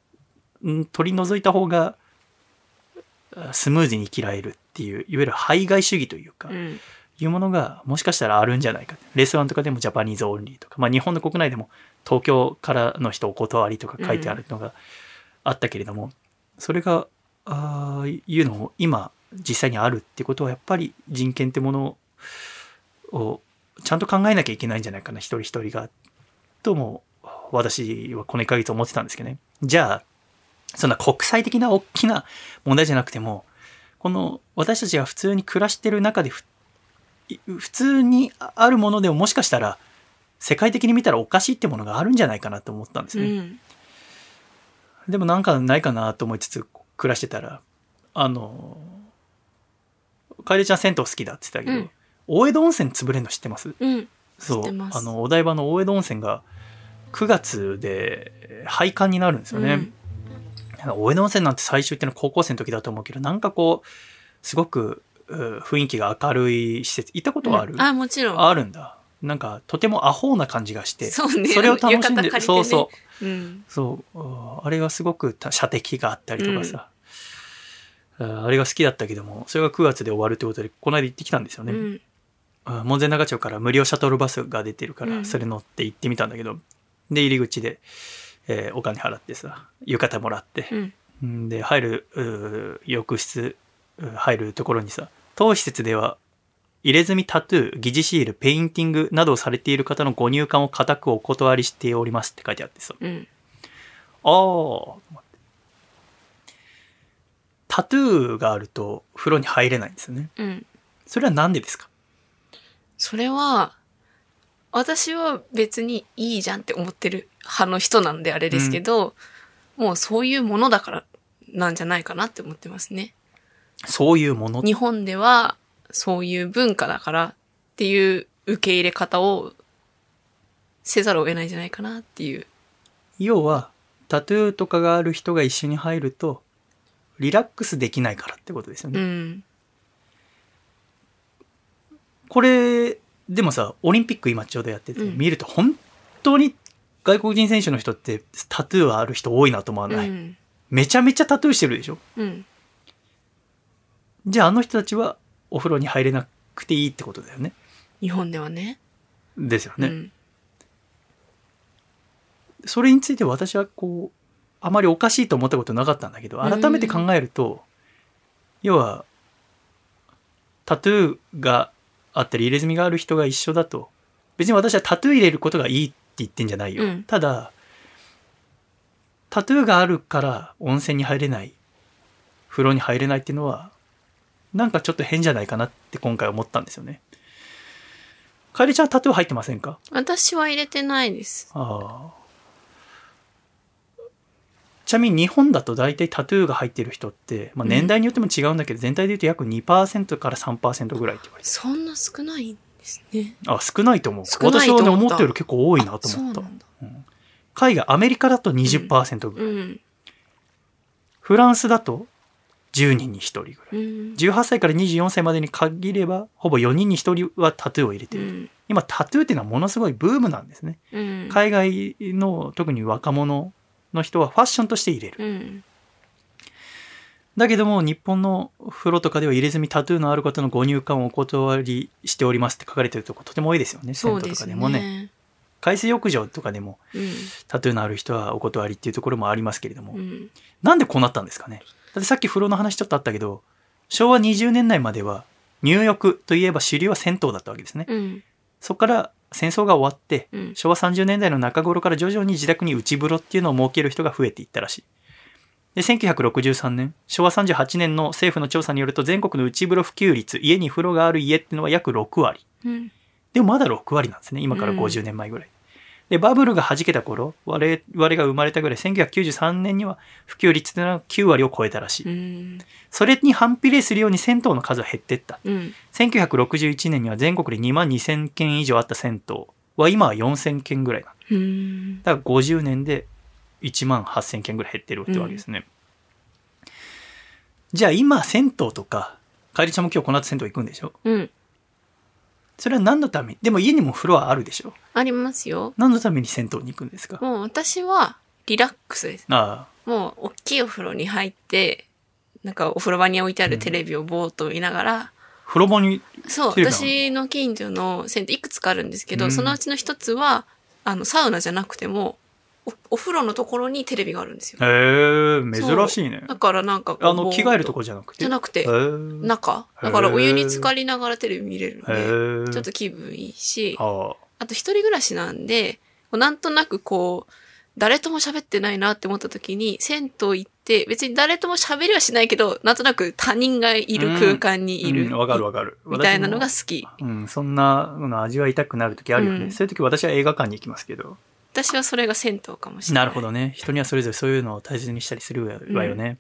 ん取り除いた方があスムーズに生きられるっていういわゆる排外主義というか、うん。いうものがもしかしたらあるんじゃないかレストランとかでも Japanese only とか、まあ、日本の国内でも東京からの人お断りとか書いてあるのがあったけれども、それがあーいうのを今実際にあるってことはやっぱり人権ってものをちゃんと考えなきゃいけないんじゃないかな。一人一人が。とも私はこの1ヶ月思ってたんですけどねじゃあそんな国際的な大きな問題じゃなくてもこの私たちが普通に暮らしてる中で普通にあるものでももしかしたら世界的に見たらおかしいってものがあるんじゃないかなと思ったんですね。うん。でもなんかないかなと思いつつ暮らしてたら、あの、楓ちゃん銭湯好きだって言ってたけど、うん大江戸温泉潰れるの知ってます？うん。そうあのお台場の大江戸温泉が9月で廃館になるんですよね、うん。大江戸温泉なんて最初行っての高校生の時だと思うけどなんかこうすごくう雰囲気が明るい施設行ったことはある、うん。あ、もちろん。あるんだ。なんかとてもアホな感じがしてそうね。れを楽しんで、ね。そうそう。うん。そう。うんあれがすごくた射的があったりとかさ、ああれが好きだったけどもそれが9月で終わるということでこの間行ってきたんですよね、うん。うん門前仲町から無料シャトルバスが出てるから、うん。それ乗って行ってみたんだけど、で、入り口で、えーお金払ってさ、浴衣もらって、うん。んで、入る、浴室、入るところにさ、当施設では、入れ墨タトゥー、疑似シール、ペインティングなどをされている方のご入館を固くお断りしておりますって書いてあってさ、うん。あーと思ってタトゥーがあると風呂に入れないんですよね。うん。それはなんでですか？それは、私は別にいいじゃんって思ってる派の人なんであれですけど、もうそういうものだからなんじゃないかなって思ってますね。そういうもの？日本ではそういう文化だからっていう受け入れ方をせざるを得ないんじゃないかなっていう。要はタトゥーとかがある人が一緒に入るとリラックスできないからってことですようね、ん。これでもさオリンピック今ちょうどやってて、うん見ると本当に外国人選手の人ってタトゥーある人多いなと思わない、うん。めちゃめちゃタトゥーしてるでしょ？うん。じゃああの人たちはお風呂に入れなくていいってことだよね？日本ではね。ですよね、うん。それについて私はこうあまりおかしいと思ったことなかったんだけど改めて考えると、要はタトゥーがあったり入れ墨がある人が一緒だと。別に私はタトゥー入れることがいいって言ってんじゃないよ、うん。ただタトゥーがあるから温泉に入れない。風呂に入れないっていうのはなんかちょっと変じゃないかなって今回思ったんですよね。かえりちゃんタトゥー入ってませんか？私は入れてないです。ああ。ちなみに日本だと大体タトゥーが入ってる人って、まあ、年代によっても違うんだけど、全体で言うと約2%から3%ぐらいって言われてそんな少ないんですね。あ、少ないと思う。少ないと思った私はね、思ったより結構多いなと思った。なんだ。海外、アメリカだと20%ぐらい。うん。フランスだと10人に1人ぐらい。うん。18歳から24歳までに限れば、ほぼ4人に1人はタトゥーを入れてる。うん。今、タトゥーっていうのはものすごいブームなんですね。うん。海外の特に若者の人はファッションとして入れる。うん。だけども日本の風呂とかでは入れ墨タトゥーのある方のご入館をお断りしておりますって書かれてるとことても多いですよね。銭湯とそうですね。かでもね。海水浴場とかでもうん。タトゥーのある人はお断りっていうところもありますけれども、うん。なんでこうなったんですかねだってさっき風呂の話ちょっとあったけど、昭和20年代までは入浴といえば主流は銭湯だったわけですね。うん。そこから戦争が終わって、うん。昭和30年代の中頃から徐々に自宅に内風呂っていうのを設ける人が増えていったらしい。で、1963年、昭和38年の政府の調査によると全国の内風呂普及率、家に風呂がある家っていうのは約6割。うん。でもまだ6割なんですね。今から50年前ぐらい。で、バブルが弾けた頃、我々が生まれたぐらい、1993年には普及率っていうのは9割を超えたらしい。うん。それに反比例するように銭湯の数は減っていった。うん。1961年には全国で2万2000件以上あった銭湯は今は4000件ぐらいなのうん。だから50年で1万8000件ぐらい減ってるってわけですね。じゃあ今銭湯とか、かえりちゃんも今日この後銭湯行くんでしょ？うん。それは何のため？にでも家にも風呂はあるでしょ？ありますよ。何のために銭湯に行くんですか？もう私はリラックスです。あもう大きいお風呂に入って、なんかお風呂場に置いてあるテレビをぼーっと見ながら、あ、風呂場に、そう、テレビなの？私の近所の銭湯いくつかあるんですけど、うん。そのうちの一つは、あの、サウナじゃなくても、おお風呂のところにテレビがあるんですよ。へえ、珍しいね。だからなんかあの、着替えるとこじゃなくて？じゃなくてへー中だからお湯に浸かりながらテレビ見れるんへで、ーちょっと気分いいし、ああと一人暮らしなんで、なんとなくこう、誰とも喋ってないなって思った時に、銭湯行って、別に誰とも喋りはしないけど、なんとなく他人がいる空間にいる。うんわかるわかる。みたいなのが私好き。もうん、そんなの味わいたくなる時あるよね。うんそういう時私は映画館に行きますけど。私はそれが銭湯かもしれない。なるほどね。人にはそれぞれそういうのを大切にしたりするわよね。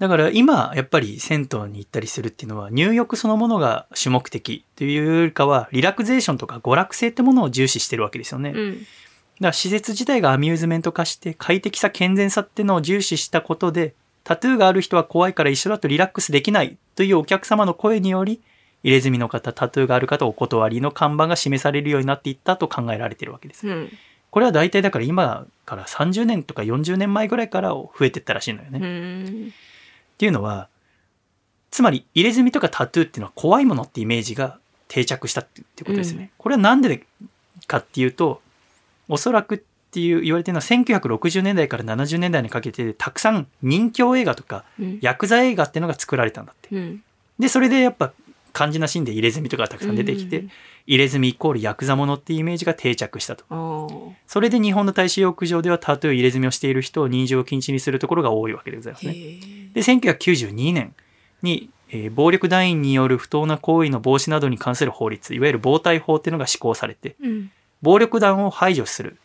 だから今、やっぱり銭湯に行ったりするっていうのは、入浴そのものが主目的というよりかは、リラクゼーションとか娯楽性ってものを重視してるわけですよね。だかうん。ら施設自体がアミューズメント化して、快適さ、健全さっていうのを重視したことで、タトゥーがある人は怖いから一緒だとリラックスできないというお客様の声により、入れ墨の方、タトゥーがある方お断りの看板が示されるようになっていったと考えられているわけです。うん。これは大体だから今から30年とか40年前ぐらいから増えてったらしいのよね。うっん。ていうのは、つまり入れ墨とかタトゥーっていうのは怖いものってイメージが定着したっていうことですね。これはなんでかっていうと、おそらくっていう言われてるのは1960年代から70年代にかけてたくさん人形映画とかうん。ヤクザ映画っていうのが作られたんだって。うん。で、それでやっぱ肝心なシーンで入れ墨とかがたくさん出てきて、入れ墨イコールヤクザものっていうイメージが定着したと。それで日本の大使浴場ではタトゥー入れ墨をしている人を入場禁止にするところが多いわけでございますへね。え。で、1992年に、えー暴力団員による不当な行為の防止などに関する法律、いわゆる暴対法っていうのが施行されて、うん。暴力団を排除する。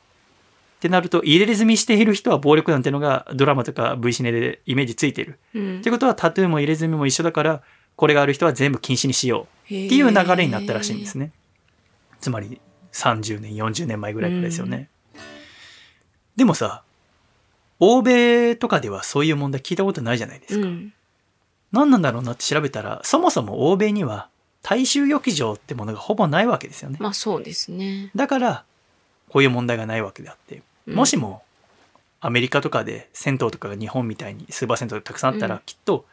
ってなると、入れ墨している人は暴力団っていうのがドラマとか V シネでイメージついている。うんってことはタトゥーも入れ墨も一緒だから、これがある人は全部禁止にしよう。っていう流れになったらしいんですね。つまり30年、40年前ぐらいからですよね。でもさ、欧米とかではそういう問題聞いたことないじゃないですか。うん。何なんだろうなって調べたら、そもそも欧米には大衆浴場ってものがほぼないわけですよね。まあそうですね。だから、こういう問題がないわけであって、うんもしもアメリカとかで銭湯とかが日本みたいにスーパー銭湯がたくさんあったら、うんきっと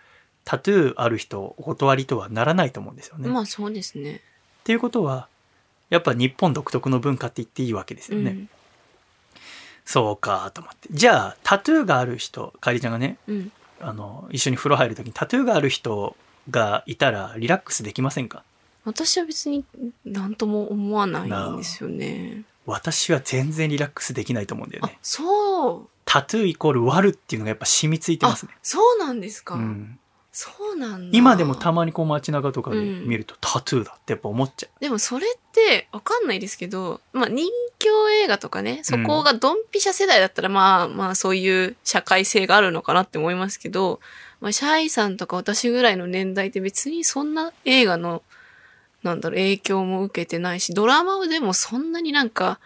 タトゥーある人お断りとはならないと思うんですよね。まあそうですね。っていうことは、やっぱ日本独特の文化って言っていいわけですよね。うん。そうかと思って。じゃあ、タトゥーがある人、かえりちゃんがね、うん。あの、一緒に風呂入るときにタトゥーがある人がいたらリラックスできませんか？私は別に何とも思わないんですよね。私は全然リラックスできないと思うんだよあね。、そう。タトゥーイコール悪っていうのがやっぱ染みついてますね。そうなんですか。うん、そうなんだ。今でもたまにこう街中とかでうん。見るとタトゥーだってやっぱ思っちゃでもそれってわかんないですけど、まあ人形映画とかね、そこがドンピシャ世代だったらまあまあそういう社会性があるのかなって思いますけど、まあシャイさんとか私ぐらいの年代って別にそんな映画の、なんだろう、影響も受けてないし、ドラマでもそんなになんか、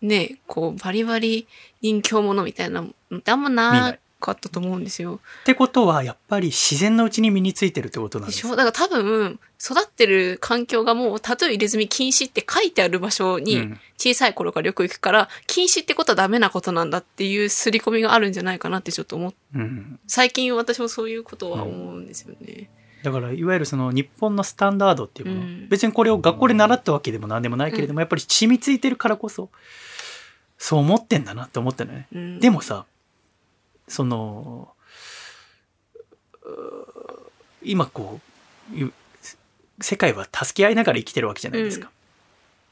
ね、こうバリバリ人形ものみたいなのってあんま見なかったと思うんですよ。う。ってことはやっぱり自然のうちに身についてるってことなんでしょ？だから多分、育ってる環境がもうタトゥー入れ墨禁止って書いてある場所にうん小さい頃からよく行くから、禁止ってことはダメなことなんだっていう刷り込みがあるんじゃないかなってちょっと思っうん。最近私もそういうことは思うんですよね。だからいわゆるその日本のスタンダードっていうもの、うん別にこれを学校で習ったわけでも何でもないけれども、やっぱり染みついてるからこそそう思ってんだなって思ったのね、うん、でもさその今こう世界は助け合いながら生きてるわけじゃないですか、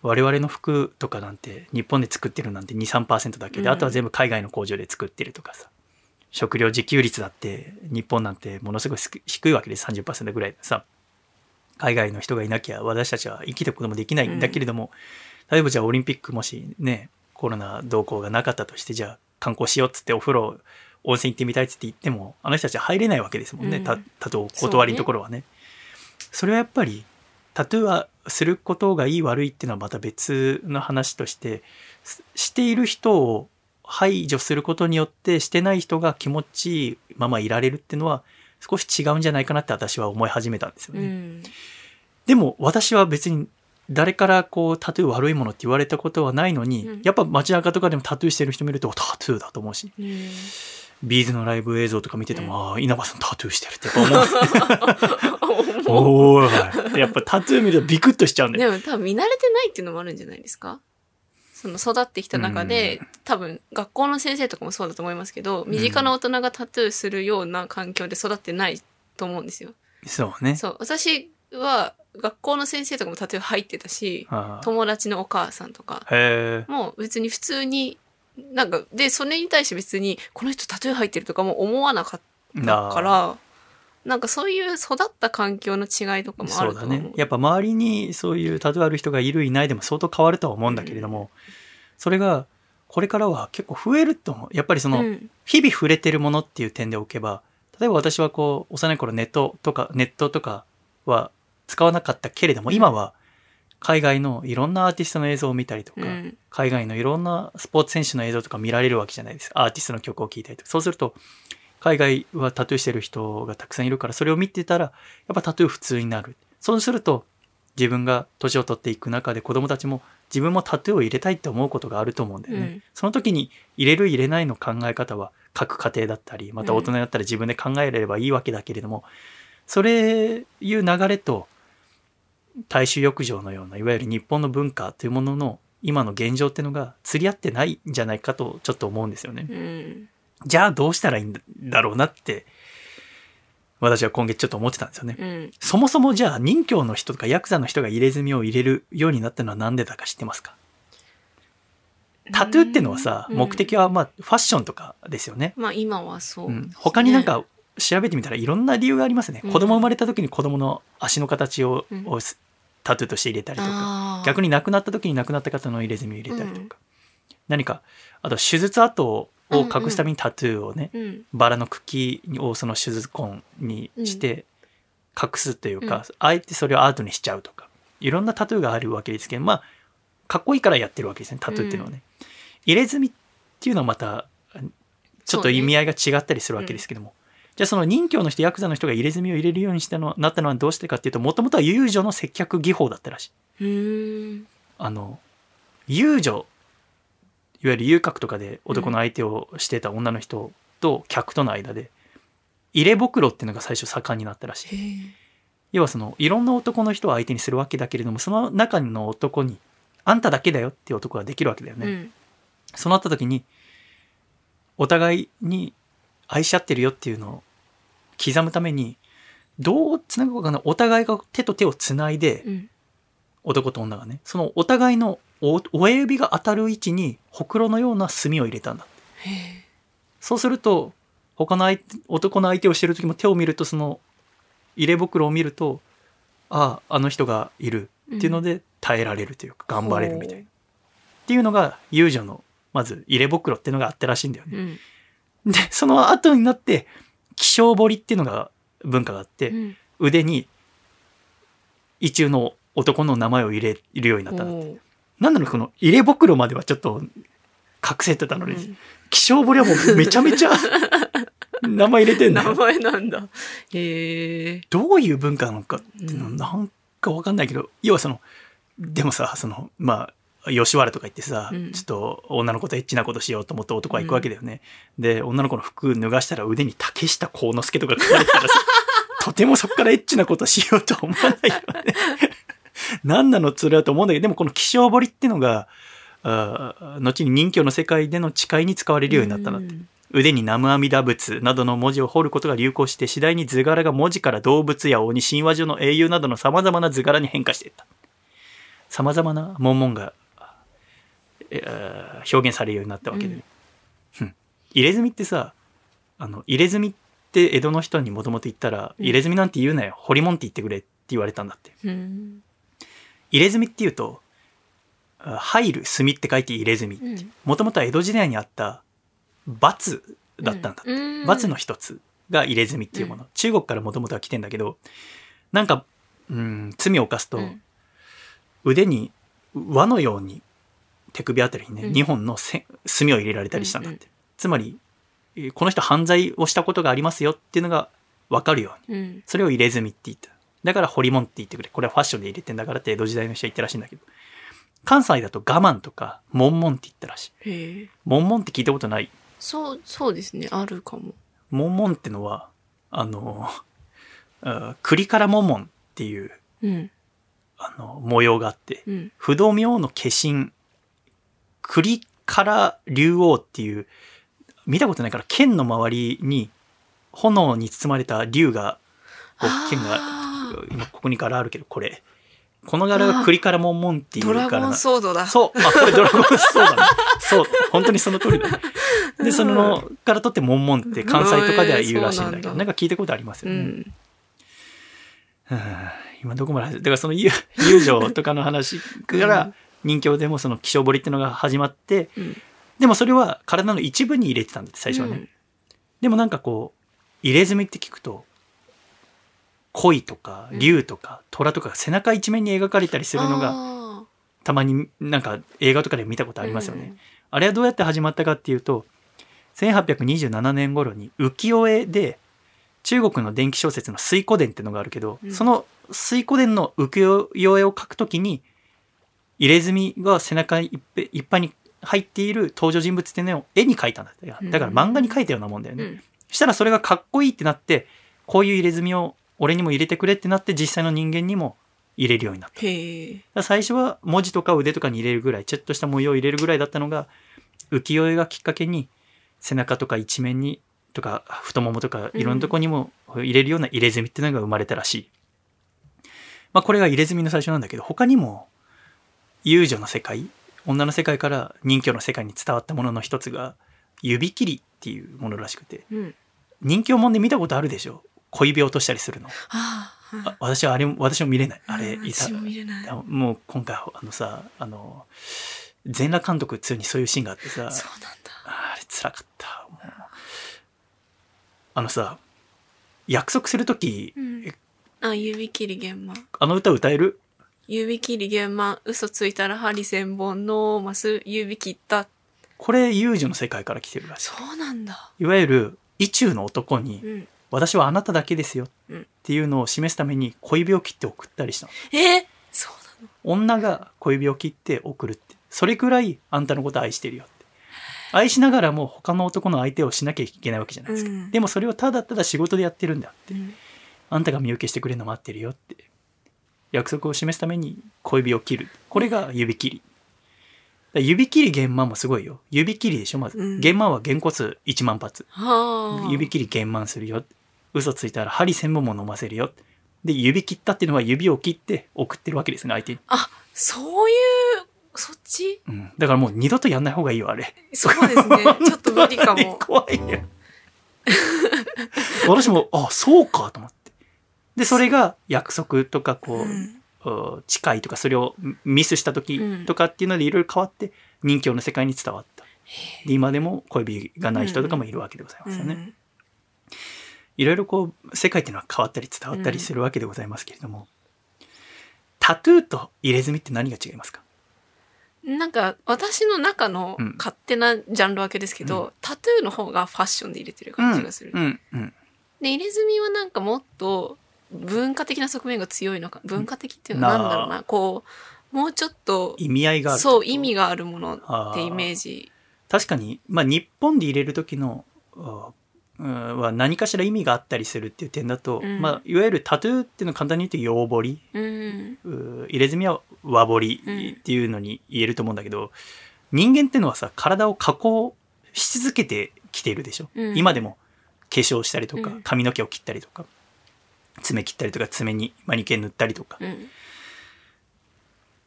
我々の服とかなんて日本で作ってるなんて23%だけで、うん。あとは全部海外の工場で作ってるとかさ。食料自給率だって日本なんてものすごい低低いわけです30%ぐらいでさ。海外の人がいなきゃ私たちは生きていくこともできないんだけれども、例えばじゃあオリンピックもしねコロナ動向がなかったとしてじゃあ観光しようっつってお風呂温泉行ってみたいって言ってもあの人たちは入れないわけですもんね、うん。たたとお断りのところはね。それはやっぱりタトゥーはすることがいい悪いっていうのはまた別の話としてすしている人を排除することによってしてない人が気持ちいいままいられるっていうのは少し違うんじゃないかなって私は思い始めたんですよね。うん。でも私は別に誰からこうタトゥー悪いものって言われたことはないのに、うん。やっぱ街中とかでもタトゥーしてる人見るとタトゥーだと思うし。うんビーズのライブ映像とか見てても、うん。ああ稲葉さんタトゥーしてるってやっぱ思う。おーい。やっぱタトゥー見るとビクッとしちゃうんだよでも多分見慣れてないっていうのもあるんじゃないですか？その育ってきた中で、多分学校の先生とかもそうだと思いますけど、身近な大人がタトゥーするような環境で育ってないと思うんですよ。そうね。そう。私は学校の先生とかもタトゥー入ってたし、友達のお母さんとか、もう別に普通になんか、で、それに対して別に、この人タトゥー入ってるとかも思わなかったから、なんかそういう育った環境の違いとかもあそうだると思う。ね。やっぱ周りにそういうタトゥーある人がいるいないでも相当変わるとは思うんだけれども、それがこれからは結構増えると思う。やっぱりその、うん日々触れてるものっていう点でおけば、例えば私はこう、幼い頃ネットとか、ネットとかは使わなかったけれども、うん今は海外のいろんなアーティストの映像を見たりとか、うん海外のいろんなスポーツ選手の映像とか見られるわけじゃないですか。アーティストの曲を聴いたりとか。そうすると、海外はタトゥーしてる人がたくさんいるから、それを見てたら、やっぱタトゥー普通になる。そうすると、自分が年を取っていく中で子供たちも自分もタトゥーを入れたいって思うことがあると思うんだよね。うんその時に入れる入れないの考え方は各家庭だったり、また大人だったら自分で考えればいいわけだけれども、それいう流れと大衆浴場のような、いわゆる日本の文化というものの今の現状っていうのが釣り合ってないんじゃないかとちょっと思うんですよね。うん。じゃあどうしたらいいんだろうなって、私は今月ちょっと思ってたんですよね。うん。そもそもじゃあ任教の人とかヤクザの人が入れ墨を入れるようになったのはなんでだか知ってますか？タトゥーってのはさ、うん目的はまあファッションとかですよね。まあ今はそうね、うん、他になんか調べてみたらいろんな理由がありますね。うん子供生まれた時に子供の足の形を、うんをすタトゥーとして入れたりとか、逆に亡くなった時に亡くなった方の入れ墨を入れたりとか、うん。何か、あと手術跡を隠すためにタトゥーをね、うん。バラの茎をその手術痕にして隠すというか、あえてそれをアートにしちゃうとか、いろんなタトゥーがあるわけですけど、まあ、かっこいいからやってるわけですね、タトゥーっていうのはね。入れ墨っていうのはまた、ちょっと意味合いが違ったりするわけですけども。じゃあその任教の人、ヤクザの人が入れ墨を入れるようにしたのなったのはどうしてかっていうと、もともとは遊女の接客技法だったらしい。あの、遊女、いわゆる遊郭とかで男の相手をしてた女の人と客との間で、入れ袋っていうのが最初盛んになったらしい。要はその、いろんな男の人を相手にするわけだけれども、その中の男に、あんただけだよっていう男ができるわけだよね。うん。そうなった時に、お互いに愛し合ってるよっていうのを刻むために、どうつなぐかなお互いが手と手をつないで、うん。男と女がね、そのお互いのお親指が当たる位置にほくろのような墨を入れたんだ。そうすると、他の相手、男の相手をしてる時も手を見ると、その入れ袋を見ると、ああ、あの人がいるっていうので耐えられるというか、頑張れるみたいな。っていうのが、遊女の、まず入れ袋っていうのがあったらしいんだよね。うん。で、その後になって、気象彫りっていうのが文化があって、うん。腕に一中の男の名前を入れるようになったんだって。なんだろう、この入れ袋まではちょっと隠せてたのに、うん気象彫りはもうめちゃめちゃ 名前入れてんだ名よ。前なんだ。へえ。どういう文化なのかってなんかわかんないけど、要はその、でもさ、その、まあ、吉原とか行ってさ、うんちょっと女の子とエッチなことしようと思って男は行くわけだよね。で、女の子の服脱がしたら腕に竹下幸之助とか書かれてたらさ、とてもそこからエッチなことしようとは思わないよね。何なのそれはと思うんだけど、でもこの気象彫りっていうのが、後に任教の世界での誓いに使われるようになったんだって。うん腕に南無阿弥陀仏などの文字を彫ることが流行して次第に図柄が文字から動物や鬼神話上の英雄などの様々な図柄に変化していった様々な文言が、えー表現されるようになったわけで、うん。うん。入れ墨ってさあの入れ墨って江戸の人にもともと言ったら、うん。入れ墨なんて言うなよ。彫り物って言ってくれって言われたんだって。うん。入れ墨って言うとあ入る墨って書いて入れ墨うん。もともとは江戸時代にあった罰だったんだって。うん。罰の一つが入れ墨っていうもの。中国からもともとは来てんだけど、なんか、うん、罪を犯すと、うん。腕に輪のように手首あたりにね、うん2本のせ墨を入れられたりしたんだって。うんつまり、えーこの人犯罪をしたことがありますよっていうのが分かるように。うん。それを入れ墨って言った。だから、彫り物って言ってくれ。これはファッションで入れてんだからって江戸時代の人は言ったらしいんだけど。関西だと我慢とか、悶々って言ったらしい。へえ。悶々って聞いたことない？そう、そうですね。あるかも。モンモンってのは、あの、あ栗からモンモンっていう、うん。あの、模様があって、うん。不動明の化身、栗から竜王っていう、見たことないから剣の周りに炎に包まれた竜が、こう剣が、今ここに柄あるけど、これ。この柄が栗からモンモンっていうドラゴンソードだ。そう。あ、これドラゴンそうだね。そう。本当にその通りだね。で、そのから取ってモンモンって関西とかでは言うらしいんだけど、うんなんか聞いたことありますよね。うん。うん今どこまでだからその友友情とかの話から人形でもその気象彫りってのが始まって、うん。でもそれは体の一部に入れてたんだって最初はね。うん。でもなんかこう、入れ墨って聞くと、鯉とか竜とか虎とかが背中一面に描かれたりするのがあたまになんか映画とかで見たことありますよね。うんあれはどうやって始まったかっていうと、1827年頃に浮世絵で中国の伝記小説の水湖伝ってのがあるけど、うん。その水湖伝の浮世絵を描くときに、入れ墨が背中いっぺいっぱいに入っている登場人物っていうのを絵に描いたんだって。だから漫画に描いたようなもんだよね。ーうんしたらそれがかっこいいってなって、こういう入れ墨を俺にも入れてくれってなって実際の人間にも入れるようになった。最初は文字とか腕とかに入れるぐらい、ちょっとした模様を入れるぐらいだったのが、浮世絵がきっかけに背中とか一面にとか太ももとかいろんなとこにも入れるような入れ墨っていうのが生まれたらしい。まあこれが入れ墨の最初なんだけど、他にも遊女の世界、女の世界から人形の世界に伝わったものの一つが、指切りっていうものらしくて、うん。人形もんで見たことあるでしょ？小指落としたりするの。あ私はあれも、私も見れない。あれ、いた私も見れない。あもう今回あのさあの全裸監督2にそういうシーンがあってさそうなんだ。あれ辛かったあのさ約束する時、うんあ、指切り玄満。あの歌歌える？指切り玄満。嘘ついたら針千本のます指切った。これ遊女の世界から来てるらしそうなんだ。いいわゆる意中の男にうん。「私はあなただけですよ」っうん。ていうのを示すために小指を切って送ったりしたの。え？そうなの？女が小指を切って送るって。それくらいあんたのこと愛してるよって。愛しながらも他の男の相手をしなきゃいけないわけじゃないですか、うん。でもそれをただただ仕事でやってるんだって。うん。あんたが身請けしてくれるの待ってるよって約束を示すために小指を切るこれが指切り指切り玄満もすごいよ指切りでしょまず、うん玄満は原骨1万発はあ。指切り玄満するよ嘘ついたら針千本も飲ませるよで指切ったっていうのは指を切って送ってるわけですね相手にあ、そういう、そっち？うん、だからもう二度とやんない方がいいよ、あれ。そうですね。ちょっと無理かも。怖いよ。私も、あ、そうかと思って。で、それが約束とか、こう、うん。うん誓いとか、それをミスした時うん。とかっていうのでいろいろ変わって、人形の世界に伝わった。で今でも小指がない人とかもいるわけでございますよね。うん。いろいろこう、世界っていうのは変わったり伝わったりするわけでございますけれども、タトゥーと入れ墨って何が違いますか？なんか、私の中のうん。勝手なジャンル分けですけど、タトゥーの方がファッションで入れてる感じがする。うん、うん。で、入れ墨はなんかもっと文化的な側面が強いのか、文化的っていうのはなんだろうな、こう、もうちょっと、意味合いがある。そう、意味があるものってイメージ。確かに、まあ、日本で入れる時のあうんは何かしら意味があったりするっていう点だと、うん。まあ、いわゆるタトゥーっていうのを簡単に言うと洋彫り。うん。う入れ墨は和彫りっていうのに言えると思うんだけど、人間っていうのはさ体を加工し続けてきているでしょ、うん。今でも化粧したりとかうん。髪の毛を切ったりとか爪切ったりとか爪にマニキュア塗ったりとか。うん。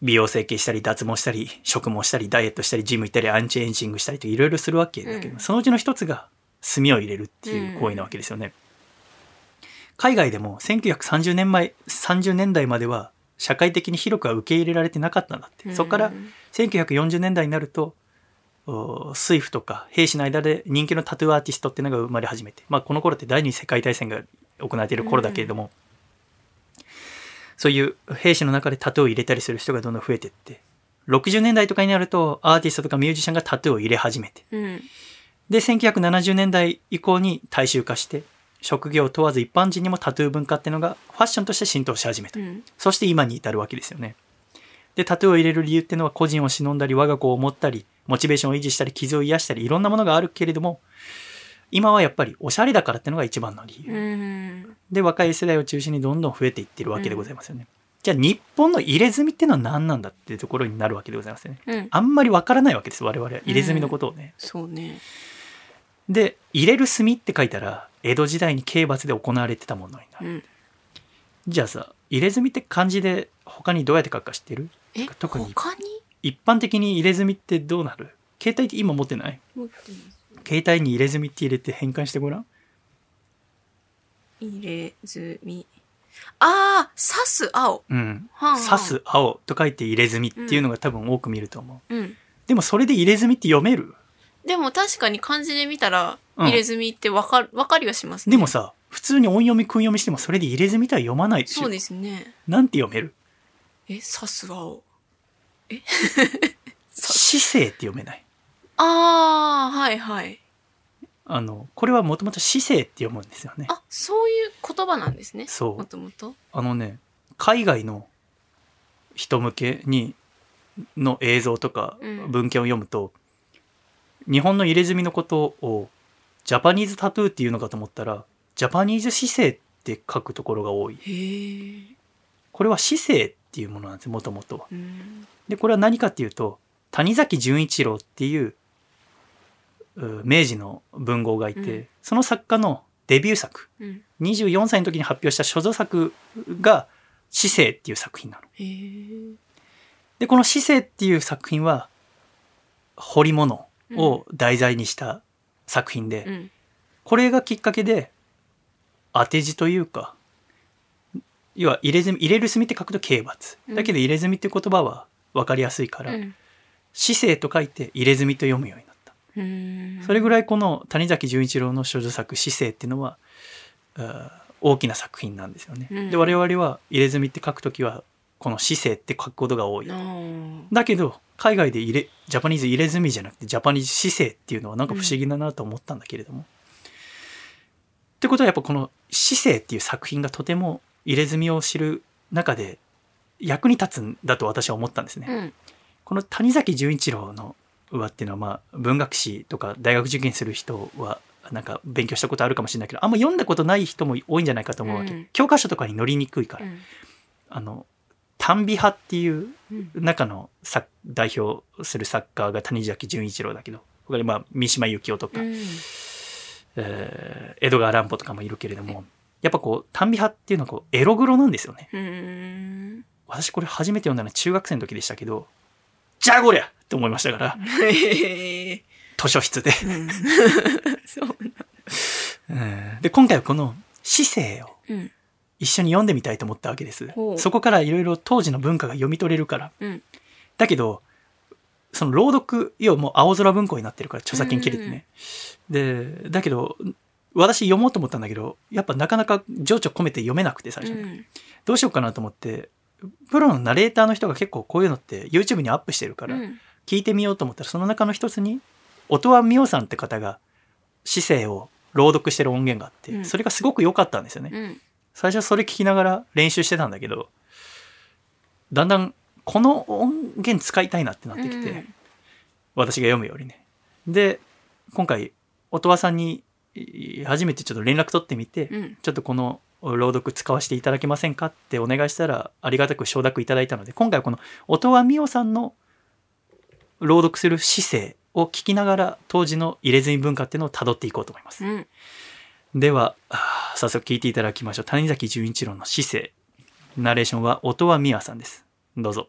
美容整形したり脱毛したり食毛したりダイエットしたりジム行ったりアンチエイジングしたりといろいろするわけだけど、うん。そのうちの一つが墨を入れるっていう行為なわけですよね。海外でも1930年前30年代までは社会的に広くは受け入れられてなかったんだって、そこから1940年代になるとお水夫とか兵士の間で人気のタトゥーアーティストっていうのが生まれ始めて、まあ、この頃って第二次世界大戦が行われている頃だけれども、そういう兵士の中でタトゥーを入れたりする人がどんどん増えていって60年代とかになるとアーティストとかミュージシャンがタトゥーを入れ始めてうん。で1970年代以降に大衆化して職業を問わず一般人にもタトゥー文化っていうのがファッションとして浸透し始めたうん。そして今に至るわけですよね。で、タトゥーを入れる理由っていうのは個人を忍んだり、我が子を思ったり、モチベーションを維持したり、傷を癒したり、いろんなものがあるけれども、今はやっぱりおしゃれだからっていうのが一番の理由。うん。で、若い世代を中心にどんどん増えていってるわけでございますよね。じゃあ日本の入れ墨っていうのは何なんだっていうところになるわけでございますよね。うん。あんまりわからないわけです、我々は。入れ墨のことをね。そうね。で、入れる墨って書いたら、江戸時代に刑罰で行われてたものになる。うん。じゃあさ、入れ墨って漢字で他にどうやって書くか知ってる？え、特に？一般的に入れ墨ってどうなる？携帯って今持ってない？持ってます携帯に入れ墨って入れて変換してごらん入れ墨。ああ、刺す青。うんはあはあ刺す青と書いて入れ墨っていうのが多分多く見ると思う、うん。でもそれで入れ墨って読める？でも確かに漢字で見たら、うん入れ墨ってわかる、わかりはしますね。でもさ普通に音読み訓読みしてもそれで入れ墨とは読まないでしょそうですね。なんて読める？え、刺す青。姿勢って読めないああ、はいはい。あのこれはもともと姿勢って読むんですよねあ、そういう言葉なんですね。そうもともと。あのね海外の人向けにの映像とかうん文献を読むと、日本の入れ墨のことをジャパニーズタトゥーっていうのかと思ったらジャパニーズ姿勢って書くところが多いへえ。これは姿勢っていうものなんですもともとはうん。でこれは何かっていうと谷崎潤一郎っていうう明治の文豪がいて、うんその作家のデビュー作うん。24歳の時に発表した所蔵作が「姿勢」っていう作品なの。でこの「姿勢」っていう作品は彫り物を題材にした作品で、うん。これがきっかけで当て字というか要は入れ墨入れる墨って書くと刑罰うんだけど入れ墨って言葉は分かりやすいから、うん。姿勢と書いて入れ墨と読むようになった。うん。それぐらいこの谷崎潤一郎の所蔵作「姿勢」っていうのは大きな作品なんですよね。うんで我々は入れ墨って書くときはこの「姿勢」って書くことが多い。だけど海外で入れジャパニーズ入れ墨じゃなくてジャパニーズ姿勢っていうのはなんか不思議だなと思ったんだけれども。ってことはやっぱこの「姿勢」っていう作品がとても入れ墨を知る中で役に立つんだと私は思ったんですね。うん。この谷崎潤一郎の話っていうのはまあ文学史とか大学受験する人はなんか勉強したことあるかもしれないけどあんま読んだことない人も多いんじゃないかと思うわけ、うん教科書とかに載りにくいから、うん。あの短美派っていううん。中の作代表する作家が谷崎潤一郎だけど他にまあ三島由紀夫とか、うん。えー江戸川乱歩とかもいるけれどもやっぱこう短美派っていうのはこうエログロなんですよねうん。私これ初めて読んだのは中学生の時でしたけどじゃあこりゃって思いましたから。図書室で、うん。で今回はこの姿勢をうん。一緒に読んでみたいと思ったわけですほうそこからいろいろ当時の文化が読み取れるからうん。だけどその朗読要はもう青空文庫になってるから著作権切れてね、でだけど私読もうと思ったんだけどやっぱなかなか情緒込めて読めなくて最初に、うん。どうしようかなと思ってプロのナレーターの人が結構こういうのって YouTube にアップしてるからうん。聞いてみようと思ったらその中の一つに音羽美桜さんって方が姿勢を朗読してる音源があって、うんそれがすごく良かったんですよね、うん。最初はそれ聞きながら練習してたんだけどだんだんこの音源使いたいなってなってきて、うん私が読むよりねで今回音羽さんにい初めてちょっと連絡取ってみて、うん。ちょっとこの朗読使わせていただけませんかってお願いしたらありがたく承諾いただいたので今回はこの音羽美桜さんの朗読する姿勢を聞きながら当時の入れ墨文化っていうのを辿っていこうと思います。うん。では早速聞いていただきましょう谷崎潤一郎の姿勢ナレーションは音羽美和さんですどうぞ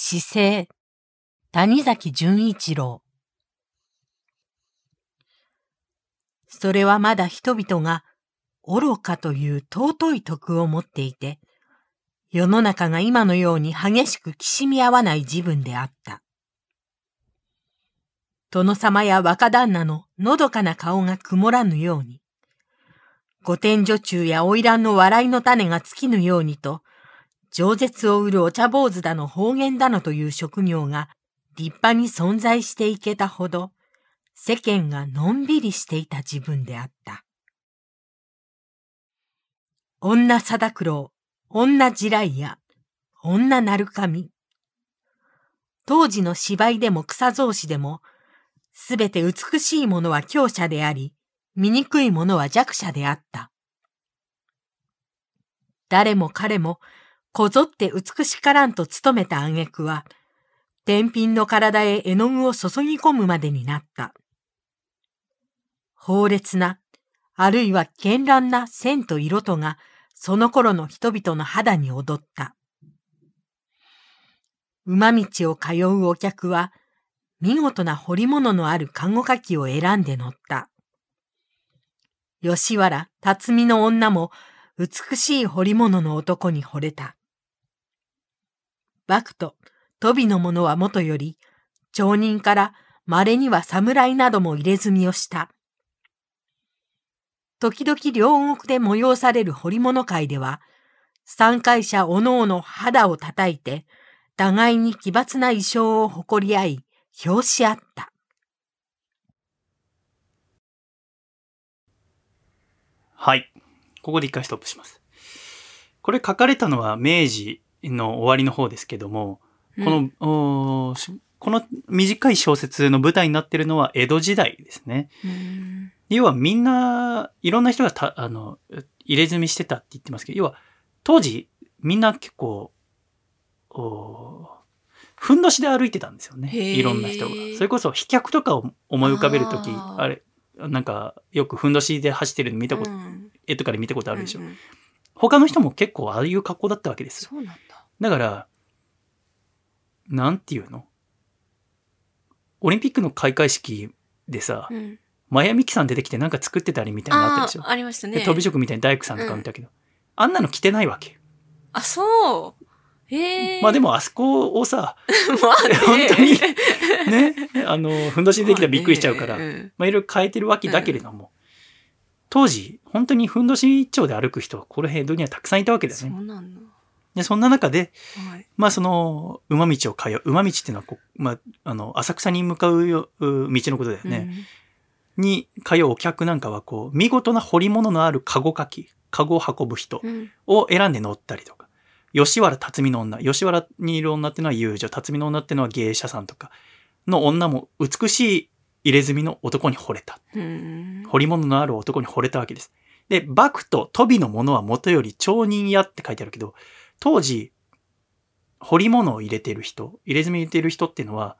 姿勢、谷崎潤一郎。それはまだ人々が愚かという尊い徳を持っていて、世の中が今のように激しくきしみ合わない自分であった。殿様や若旦那ののどかな顔が曇らぬように、御殿女中や花魁の笑いの種が尽きぬようにと、饒舌を売るお茶坊主だの方言だのという職業が立派に存在していけたほど、世間がのんびりしていた自分であった。女貞九郎、女地雷や、女鳴神。当時の芝居でも草草子でも、すべて美しいものは強者であり、醜いものは弱者であった。誰も彼も、こぞって美しからんと努めた挙句は、天品の体へ絵の具を注ぎ込むまでになった。猛烈な、あるいは絢爛な線と色とがその頃の人々の肌に踊った。馬道を通うお客は、見事な彫り物のある看護書きを選んで乗った。吉原、辰巳の女も美しい彫り物の男に惚れた。バクとトビの者はもとより、町人から稀には侍なども入れ墨をした。時々両国で催される彫り物会では、参会者おのおの肌を叩いて、互いに奇抜な衣装を誇り合い、表し合った。はい。ここで一回ストップします。これ書かれたのは明治の終わりの方ですけども、この、うん、この短い小説の舞台になってるのは江戸時代ですね。要はみんな、いろんな人がた、あの、入れ墨してたって言ってますけど、要は当時みんな結構、おふんどしで歩いてたんですよね。いろんな人が。それこそ飛脚とかを思い浮かべるとき、あれ、なんかよくふんどしで走ってるの見たこと、うん、絵とかで見たことあるでしょ。うんうん、他の人も結構ああいう格好だったわけです。そうなんだ。だから、なんていうの？オリンピックの開会式でさ、うん、マヤミキさん出てきてなんか作ってたりみたいなのあったでしょありましたね。飛び職みたいに大工さんとか見たけど、うん、あんなの着てないわけ。あ、そう。へまあでもあそこをさ、まあね、本当に、ね、あの、ふんどしでできたらびっくりしちゃうから、まあ、ねまあいろいろ変えてるわけだけれども、うん、当時、本当にふんどし一丁で歩く人、この辺にはたくさんいたわけだよね。そうなんだ。で、そんな中で、はい、まあその、馬道を通う、馬道っていうのはこう、まあ、あの、浅草に向かう道のことだよね。うん、に通うお客なんかは、こう、見事な彫り物のあるカゴかき、カゴを運ぶ人を選んで乗ったりとか、吉原辰巳の女。吉原にいる女っていうのは遊女。辰巳の女っていうのは芸者さんとかの女も美しい入れ墨の男に惚れた。彫り物のある男に惚れたわけです。で、クとトビのものはもとより町人屋って書いてあるけど、当時、彫り物を入れてる人、入れ墨入れてる人っていうのは、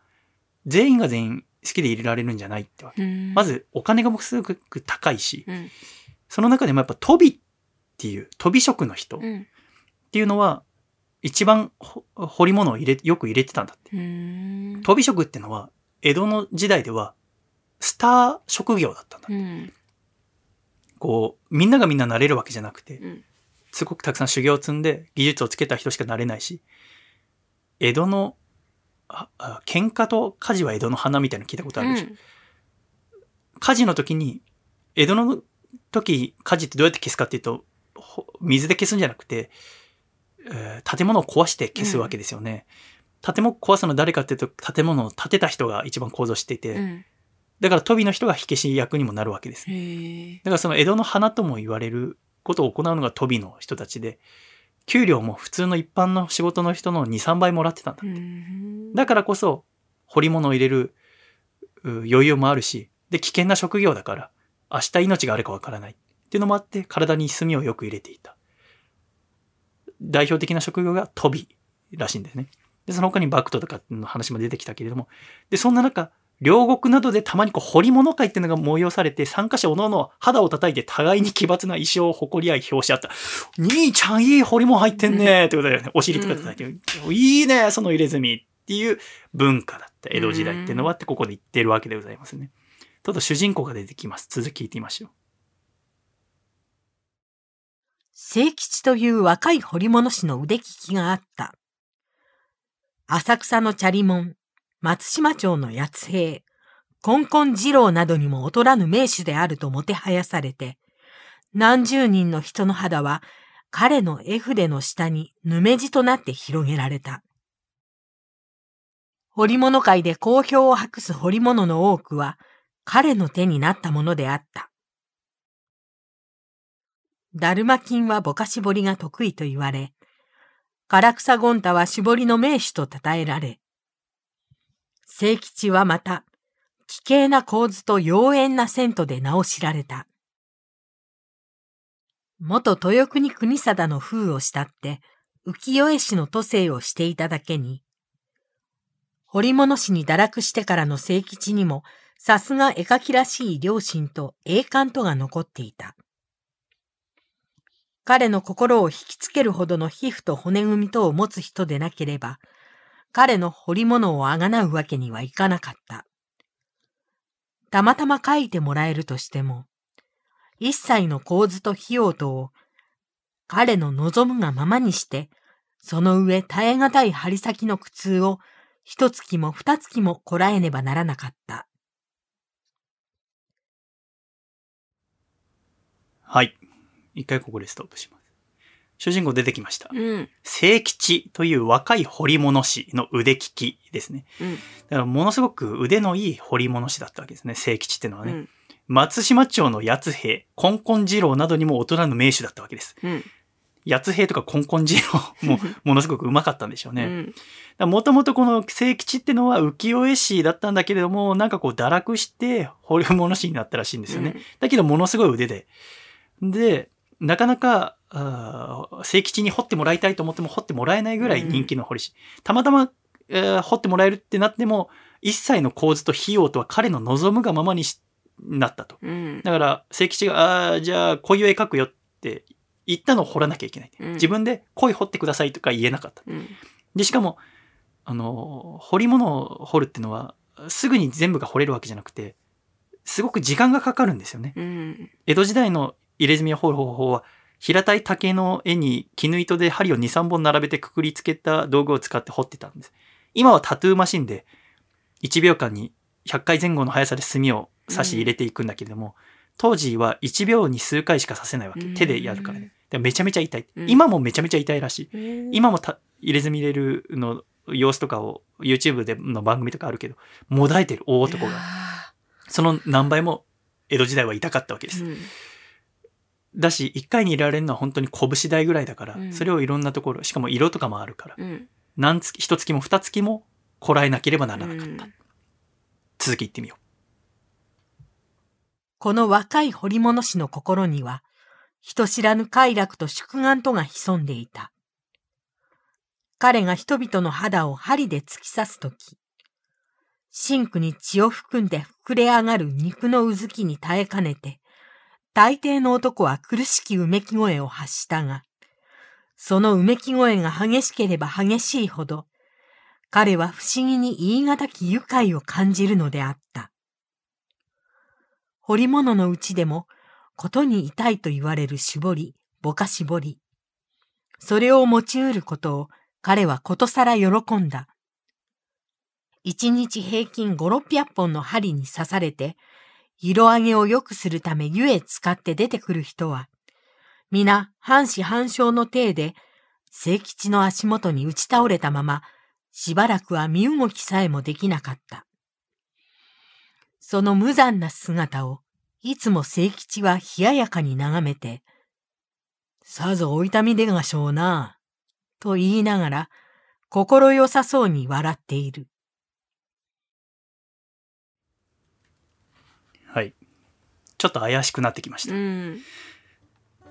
全員が全員好きで入れられるんじゃないってわけ。まず、お金がすごく高いし、うん、その中でもやっぱトビっていう、飛び職の人っていうのは、一番彫り物を入れ、よく入れてたんだって。飛び職ってのは、江戸の時代では、スター職業だったんだ。うん、こう、みんながみんななれるわけじゃなくて、うん、すごくたくさん修行を積んで技術をつけた人しかなれないし、江戸の、ああ喧嘩と火事は江戸の花みたいなの聞いたことあるでしょ。うん、火事の時に、江戸の時、火事ってどうやって消すかっていうと、水で消すんじゃなくて、えー、建物を壊して消すわけですよね。うん、建物壊すの誰かっていうと、建物を建てた人が一番構造していて、うん、だから飛びの人が火消し役にもなるわけです。だからその江戸の花とも言われることを行うのが飛びの人たちで、給料も普通の一般の仕事の人の2、3倍もらってたんだって。だからこそ、彫り物を入れる余裕もあるし、で、危険な職業だから、明日命があるかわからない。っていうのもあって、体に炭をよく入れていた。代表的な職業が飛びらしいんですね。で、その他にバクトとかの話も出てきたけれども、で、そんな中、両国などでたまにこう、彫り物会っていうのが催されて、参加者おのおの肌を叩いて互いに奇抜な衣装を誇り合い表し合った。兄ちゃんいい彫り物入ってんねってことだよね。お尻とか叩いて、うん、いいねその入れ墨っていう文化だった。江戸時代っていうのはってここで言ってるわけでございますね。ちょっと主人公が出てきます。続き聞いてみましょう。聖吉という若い彫り物師の腕利きがあった。浅草のチャリモン、松島町の八つ兵、コンコン二郎などにも劣らぬ名手であるともてはやされて、何十人の人の肌は彼の絵筆の下にぬめじとなって広げられた。彫り物界で好評を博す彫り物の多くは彼の手になったものであった。ダルマ金はぼかし彫りが得意と言われ、唐草ゴンタは絞りの名手と称えられ、聖吉はまた、奇形な構図と妖艶な線とで名を知られた。元豊国国貞の風を慕って、浮世絵師の都政をしていただけに、彫り物師に堕落してからの聖吉にも、さすが絵描きらしい良心と栄冠とが残っていた。彼の心を引きつけるほどの皮膚と骨組みとを持つ人でなければ、彼の彫り物をあがなうわけにはいかなかった。たまたま書いてもらえるとしても、一切の構図と費用とを彼の望むがままにして、その上耐え難い針先の苦痛を一月も二月もこらえねばならなかった。はい。一回ここでストップします。主人公出てきました。うん。聖吉という若い彫り物師の腕利きですね。うん。だからものすごく腕のいい彫り物師だったわけですね。聖吉っていうのはね。うん、松島町の八兵、コンコン二郎などにも大人の名手だったわけです。うん。八つ兵とかコンコン二郎も ものすごくうまかったんでしょうね。もともとこの聖吉ってのは浮世絵師だったんだけれども、なんかこう堕落して彫り物師になったらしいんですよね。うん、だけどものすごい腕で。で、なかなか、聖吉に彫ってもらいたいと思っても彫ってもらえないぐらい人気の彫り師。うん、たまたま、えー、彫ってもらえるってなっても、一切の構図と費用とは彼の望むがままになったと。うん、だから、聖吉が、ああ、じゃあ、こういう絵描くよって言ったのを掘らなきゃいけない。うん、自分で恋掘ってくださいとか言えなかった。うん、で、しかも、あの、彫り物を彫るっていうのは、すぐに全部が彫れるわけじゃなくて、すごく時間がかかるんですよね。江戸時代の入れ墨を彫る方法は、平たい竹の絵に絹糸で針を2、3本並べてくくりつけた道具を使って彫ってたんです。今はタトゥーマシンで1秒間に100回前後の速さで墨を刺し入れていくんだけれども、うん、当時は1秒に数回しか刺せないわけ。手でやるからね。でめちゃめちゃ痛い、うん。今もめちゃめちゃ痛いらしい。今も入れ墨入れるの様子とかを YouTube での番組とかあるけど、もだえてる大男が。その何倍も江戸時代は痛かったわけです。うんだし、一回に入れられるのは本当に拳台ぐらいだから、うん、それをいろんなところ、しかも色とかもあるから、うん、何月、一月も二月もこらえなければならなかった。うん、続き言ってみよう。この若い彫り物師の心には、人知らぬ快楽と祝願とが潜んでいた。彼が人々の肌を針で突き刺すとき、シンクに血を含んで膨れ上がる肉のうずきに耐えかねて、大抵の男は苦しきうめき声を発したが、そのうめき声が激しければ激しいほど、彼は不思議に言い難き愉快を感じるのであった。彫り物のうちでも、ことに痛いと言われる絞り、ぼか絞り。それを持ち得ることを彼はことさら喜んだ。一日平均五六百本の針に刺されて、色上げを良くするため湯へ使って出てくる人は、皆半死半生の体で、聖吉の足元に打ち倒れたまま、しばらくは身動きさえもできなかった。その無残な姿を、いつも聖吉は冷ややかに眺めて、さぞお痛みでがしょうな、と言いながら、心よさそうに笑っている。はい。ちょっと怪しくなってきました。うん。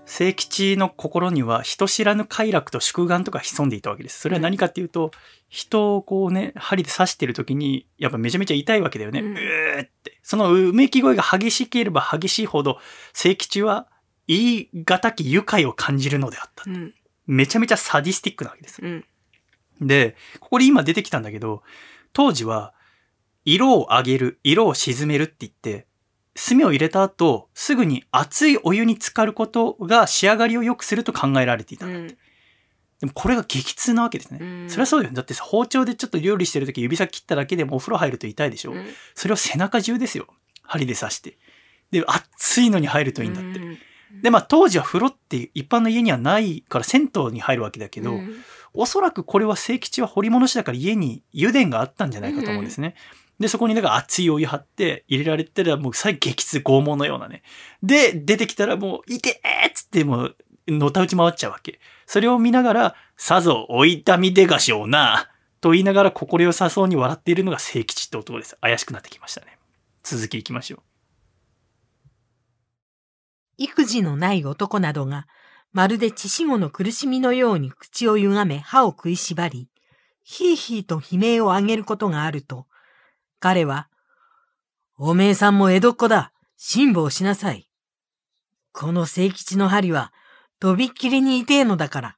聖吉の心には人知らぬ快楽と祝願とか潜んでいたわけです。それは何かっていうと、人をこうね、針で刺してる時に、やっぱめちゃめちゃ痛いわけだよね。うん、うーって。そのうめき声が激しければ激しいほど、聖吉は言い難き愉快を感じるのであった。うん、めちゃめちゃサディスティックなわけです。うん、で、ここで今出てきたんだけど、当時は、色を上げる、色を沈めるって言って、炭を入れた後、すぐに熱いお湯に浸かることが仕上がりを良くすると考えられていたんだって。うん、でもこれが激痛なわけですね。うん、それはそうよ。だって包丁でちょっと料理してる時指先切っただけでもお風呂入ると痛いでしょ。うん、それを背中中ですよ。針で刺して。で、熱いのに入るといいんだって。で、まあ当時は風呂って一般の家にはないから銭湯に入るわけだけど、おそらくこれは聖吉は掘り物師だから家に油田があったんじゃないかと思うんですね。で、そこになんか熱いお湯張って入れられたらもう最激痛拷問のようなね。で、出てきたらもう、いてーっつってもう、のたうち回っちゃうわけ。それを見ながら、さぞお痛みでがしょうな、と言いながら心よさそうに笑っているのが聖吉って男です。怪しくなってきましたね。続き行きましょう。育児のない男などが、まるで血死後の苦しみのように口を歪め歯を食いしばり、ひいひいと悲鳴を上げることがあると、彼は、おめえさんも江戸っ子だ。辛抱しなさい。この聖吉の針は、とびっきりに痛えのだから。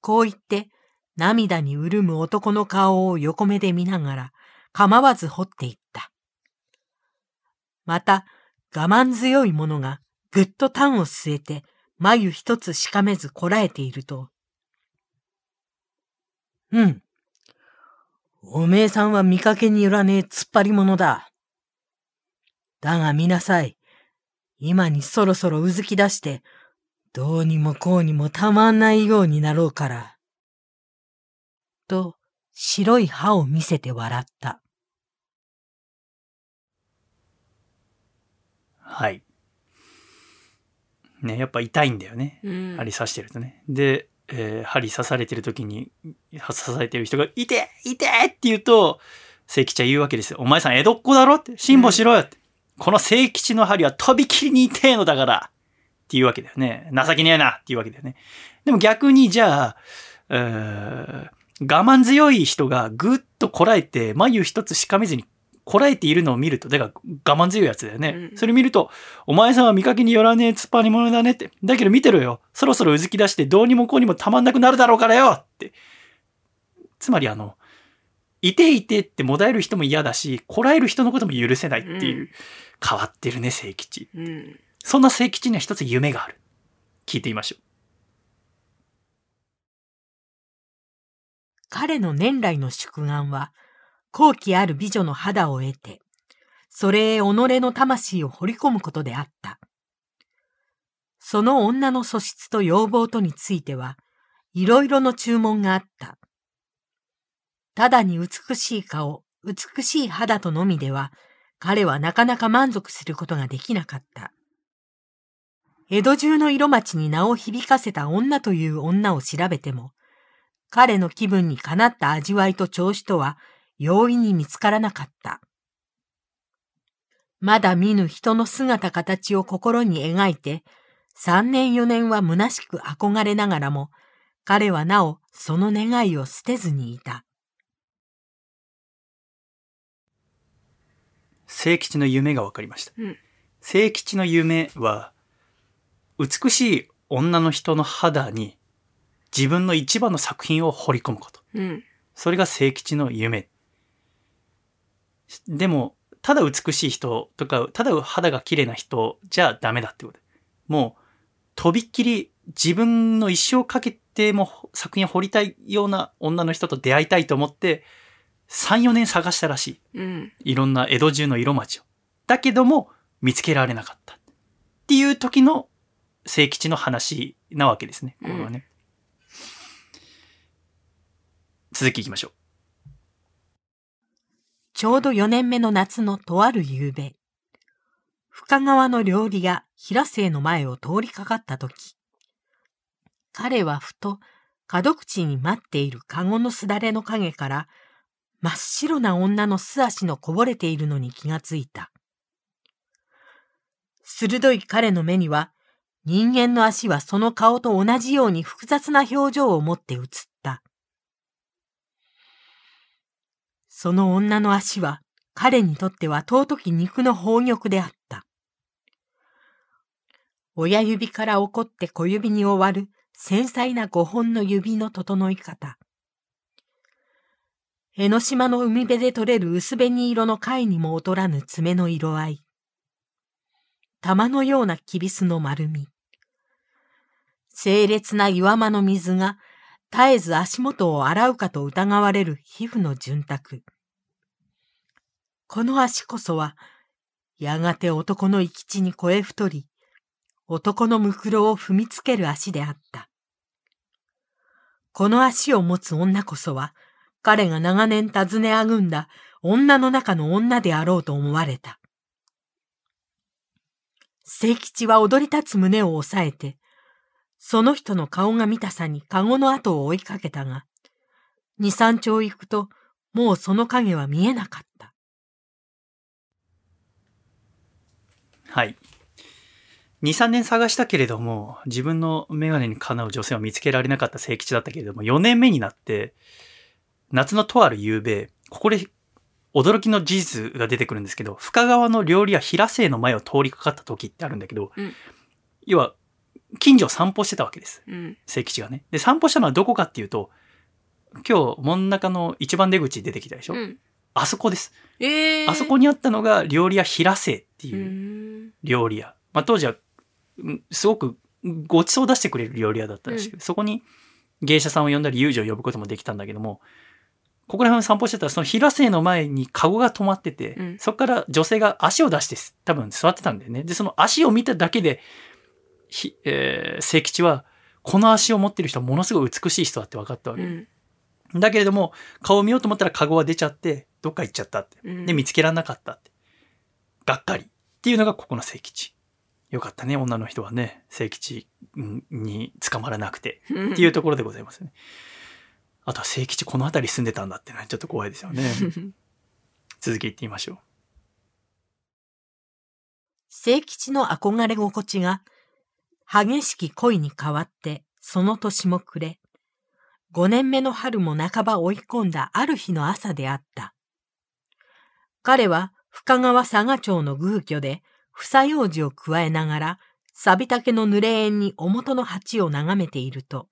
こう言って、涙に潤む男の顔を横目で見ながら、構わず掘っていった。また、我慢強い者がぐっと痰を据えて、眉一つしかめずこらえていると、うん。おめえさんは見かけによらねえ突っ張り者だ。だが見なさい。今にそろそろうずき出して、どうにもこうにもたまんないようになろうから。と、白い歯を見せて笑った。はい。ね、やっぱ痛いんだよね。うん。針刺してるとね。で、えー針刺されてる時に、刺されてる人が、痛え痛えって言うと、聖吉は言うわけですよ。お前さん江戸っ子だろ？って、辛抱しろよって。この聖吉の針はとびきりに痛えのだからっていうわけだよね。情けねえなっていうわけだよね。でも逆にじゃあ、えー我慢強い人がぐっとこらえて、眉一つしかめずにこらえているのを見ると、だから我慢強いやつだよね。うんそれ見ると、お前さんは見かけによらねえ突っ張り者だねって。だけど見てろよ。そろそろうずき出してどうにもこうにもたまんなくなるだろうからよって。つまりあの、いていてってもだえる人も嫌だし、こらえる人のことも許せないっていう、うん変わってるね、聖吉。うん。そんな聖吉には一つ夢がある。聞いてみましょう。彼の年来の宿願は、好奇ある美女の肌を得て、それへ己の魂を掘り込むことであった。その女の素質と要望とについては、いろいろの注文があった。ただに美しい顔、美しい肌とのみでは、彼はなかなか満足することができなかった。江戸中の色町に名を響かせた女という女を調べても、彼の気分にかなった味わいと調子とは容易に見つからなかった。まだ見ぬ人の姿形を心に描いて、三年四年は虚しく憧れながらも、彼はなおその願いを捨てずにいた。聖吉の夢が分かりました。うん聖吉の夢は、美しい女の人の肌に自分の一番の作品を彫り込むこと。うん。それが聖吉の夢。でも、ただ美しい人とか、ただ肌が綺麗な人じゃダメだってこと。もう、とびっきり自分の一生かけても作品を彫りたいような女の人と出会いたいと思って、3、4年探したらしい。うん。いろんな江戸中の色町を。だけども、見つけられなかった。っていう時の聖吉の話なわけですね。これはね。続きいきましょう。ちょうど4年目の夏のとある夕べ、深川の料理屋平生の前を通りかかったとき、彼はふと角口に待っているカゴのすだれの影から真っ白な女の素足のこぼれているのに気がついた。鋭い彼の目には人間の足はその顔と同じように複雑な表情を持って映った。その女の足は彼にとっては尊き肉の宝玉であった。親指から起こって小指に終わる繊細な五本の指の整い方。江ノ島の海辺で取れる薄紅色の貝にも劣らぬ爪の色合い。玉のようなキビスの丸み。清烈な岩間の水が絶えず足元を洗うかと疑われる皮膚の潤沢。この足こそは、やがて男の生き地に超え太り、男のむくろを踏みつける足であった。この足を持つ女こそは、彼が長年尋ねあぐんだ女の中の女であろうと思われた。聖吉は踊り立つ胸を押さえて、その人の顔が見たさに籠の後を追いかけたが、二三丁行くと、もうその影は見えなかった。はい。2、3年探したけれども、自分のメガネにかなう女性を見つけられなかった聖吉だったけれども、4年目になって、夏のとある夕べ、ここで驚きの事実が出てくるんですけど、深川の料理屋平生の前を通りかかった時ってあるんだけど、うん要は、近所を散歩してたわけです。うん。聖吉がね。で、散歩したのはどこかっていうと、今日真ん中の一番出口に出てきたでしょ、うん。あそこです。ええー。あそこにあったのが料理屋平生ってういう。料理屋。まあ当時は、うんすごくごちそう出してくれる料理屋だったらしく、そこに芸者さんを呼んだり遊女を呼ぶこともできたんだけども、ここら辺を散歩してたらその平生の前にカゴが止まってて、うんそこから女性が足を出して多分座ってたんだよね。で、その足を見ただけで、ひえー、聖吉は、この足を持ってる人はものすごい美しい人だって分かったわけ。うん。だけれども、顔を見ようと思ったらカゴは出ちゃって、どっか行っちゃったって。うんで、見つけられなかったって。がっかり。っていうのがここの聖吉。よかったね、女の人はね、聖吉うんに捕まらなくて。うん。っていうところでございますね。あとは聖吉この辺り住んでたんだってのはちょっと怖いですよね。続き言ってみましょう。聖吉の憧れ心地が激しき恋に変わってその年も暮れ、五年目の春も半ば追い込んだある日の朝であった。彼は深川佐賀町の宮居で房用事を加えながら、錆び竹の濡れ縁に表の鉢を眺めていると、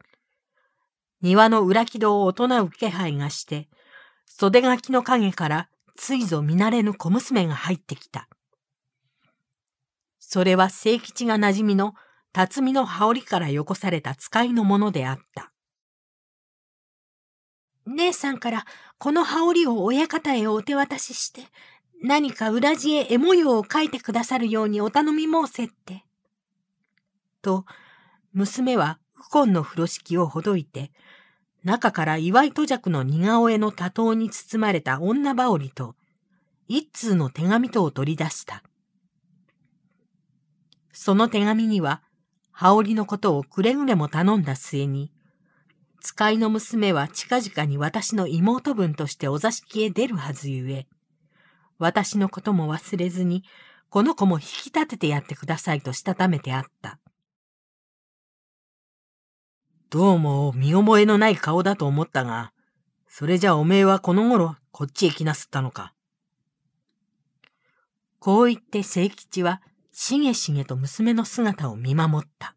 庭の裏木戸を大人う気配がして、袖垣の影からついぞ見慣れぬ小娘が入ってきた。それは清吉が馴染みの辰巳の羽織からよこされた使いのものであった。姉さんからこの羽織を親方へお手渡しして、何か裏地へ絵模様を描いてくださるようにお頼み申せって。と、娘は右近の風呂敷をほどいて、中から祝いと弱の似顔絵の多頭に包まれた女羽織と、一通の手紙とを取り出した。その手紙には、羽織のことをくれぐれも頼んだ末に、使いの娘は近々に私の妹分としてお座敷へ出るはずゆえ、私のことも忘れずに、この子も引き立ててやってくださいとしたためてあった。どうも見覚えのない顔だと思ったが、それじゃおめえはこの頃こっちへ来なすったのか。こう言って清吉はしげしげと娘の姿を見守った。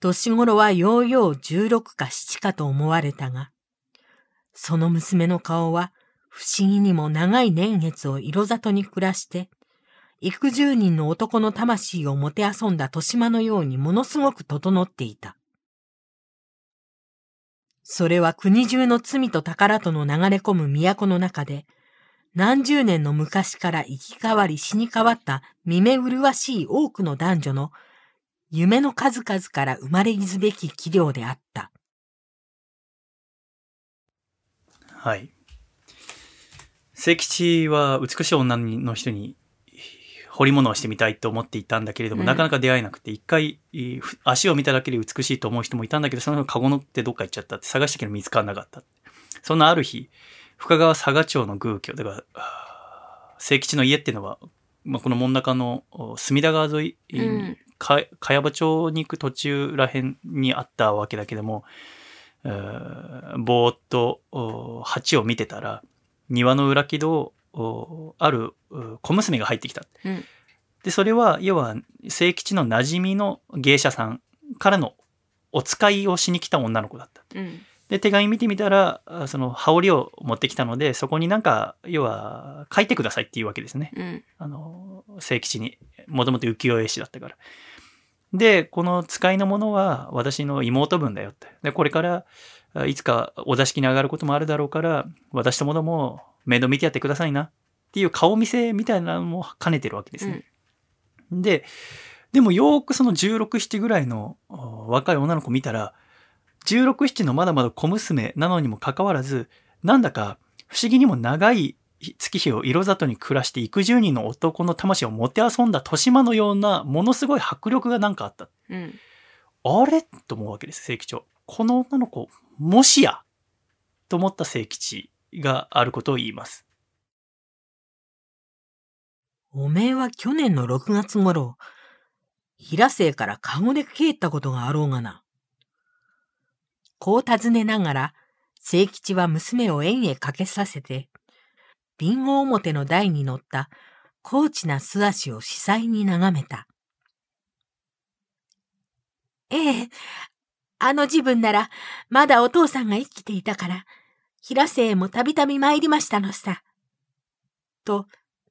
年頃はようよう十六か七かと思われたが、その娘の顔は不思議にも長い年月を色里に暮らして、幾十人の男の魂をもてあそんだ豊島のようにものすごく整っていた。それは国中の罪と宝との流れ込む都の中で、何十年の昔から生き変わり死に変わった見目麗しい多くの男女の夢の数々から生まれずべき器量であった。はい。聖吉は美しい女の人に彫り物をしてみたいと思っていたんだけれども、うんなかなか出会えなくて、一回、足を見ただけで美しいと思う人もいたんだけど、そのカゴ乗ってどっか行っちゃったって探したけど見つからなかった。そんなある日、深川佐賀町の宮居、だからあー、聖吉の家っていうのは、まあ、この真ん中のお隅田川沿いに、うんか茅場町に行く途中らへんにあったわけだけども、えーぼーっとお鉢を見てたら、庭の裏木戸をおあるう小娘が入ってきた。うんで、それは、要は、聖吉の馴染みの芸者さんからのお使いをしに来た女の子だった。うん。で、手紙見てみたら、あその羽織を持ってきたので、そこになんか、要は、書いてくださいっていうわけですね。うん。あの、聖吉に。もともと浮世絵師だったから。で、この使いのものは私の妹分だよって。で、これから、あいつかお座敷に上がることもあるだろうから、私ともども面倒見てやってくださいな。っていう顔見せみたいなのも兼ねてるわけですね。で、でもよーくその16、7ぐらいのお若い女の子見たら、16、7のまだまだ小娘なのにもかかわらず、なんだか不思議にも長い月日を色里に暮らして幾十人の男の魂をもてあそんだ豊島のようなものすごい迫力がなんかあった。うん。あれ？と思うわけです、聖吉は。この女の子、もしや？と思った聖吉があることを言います。おめえは去年の6月頃、平生からカゴで帰ったことがあろうがな。こう尋ねながら、清吉は娘を園へかけさせて、瓶ゴ表の台に乗った高知な素足を視細に眺めた。ええ、あの自分なら、まだお父さんが生きていたから、平瀬へもたびたび参りましたのさ。と、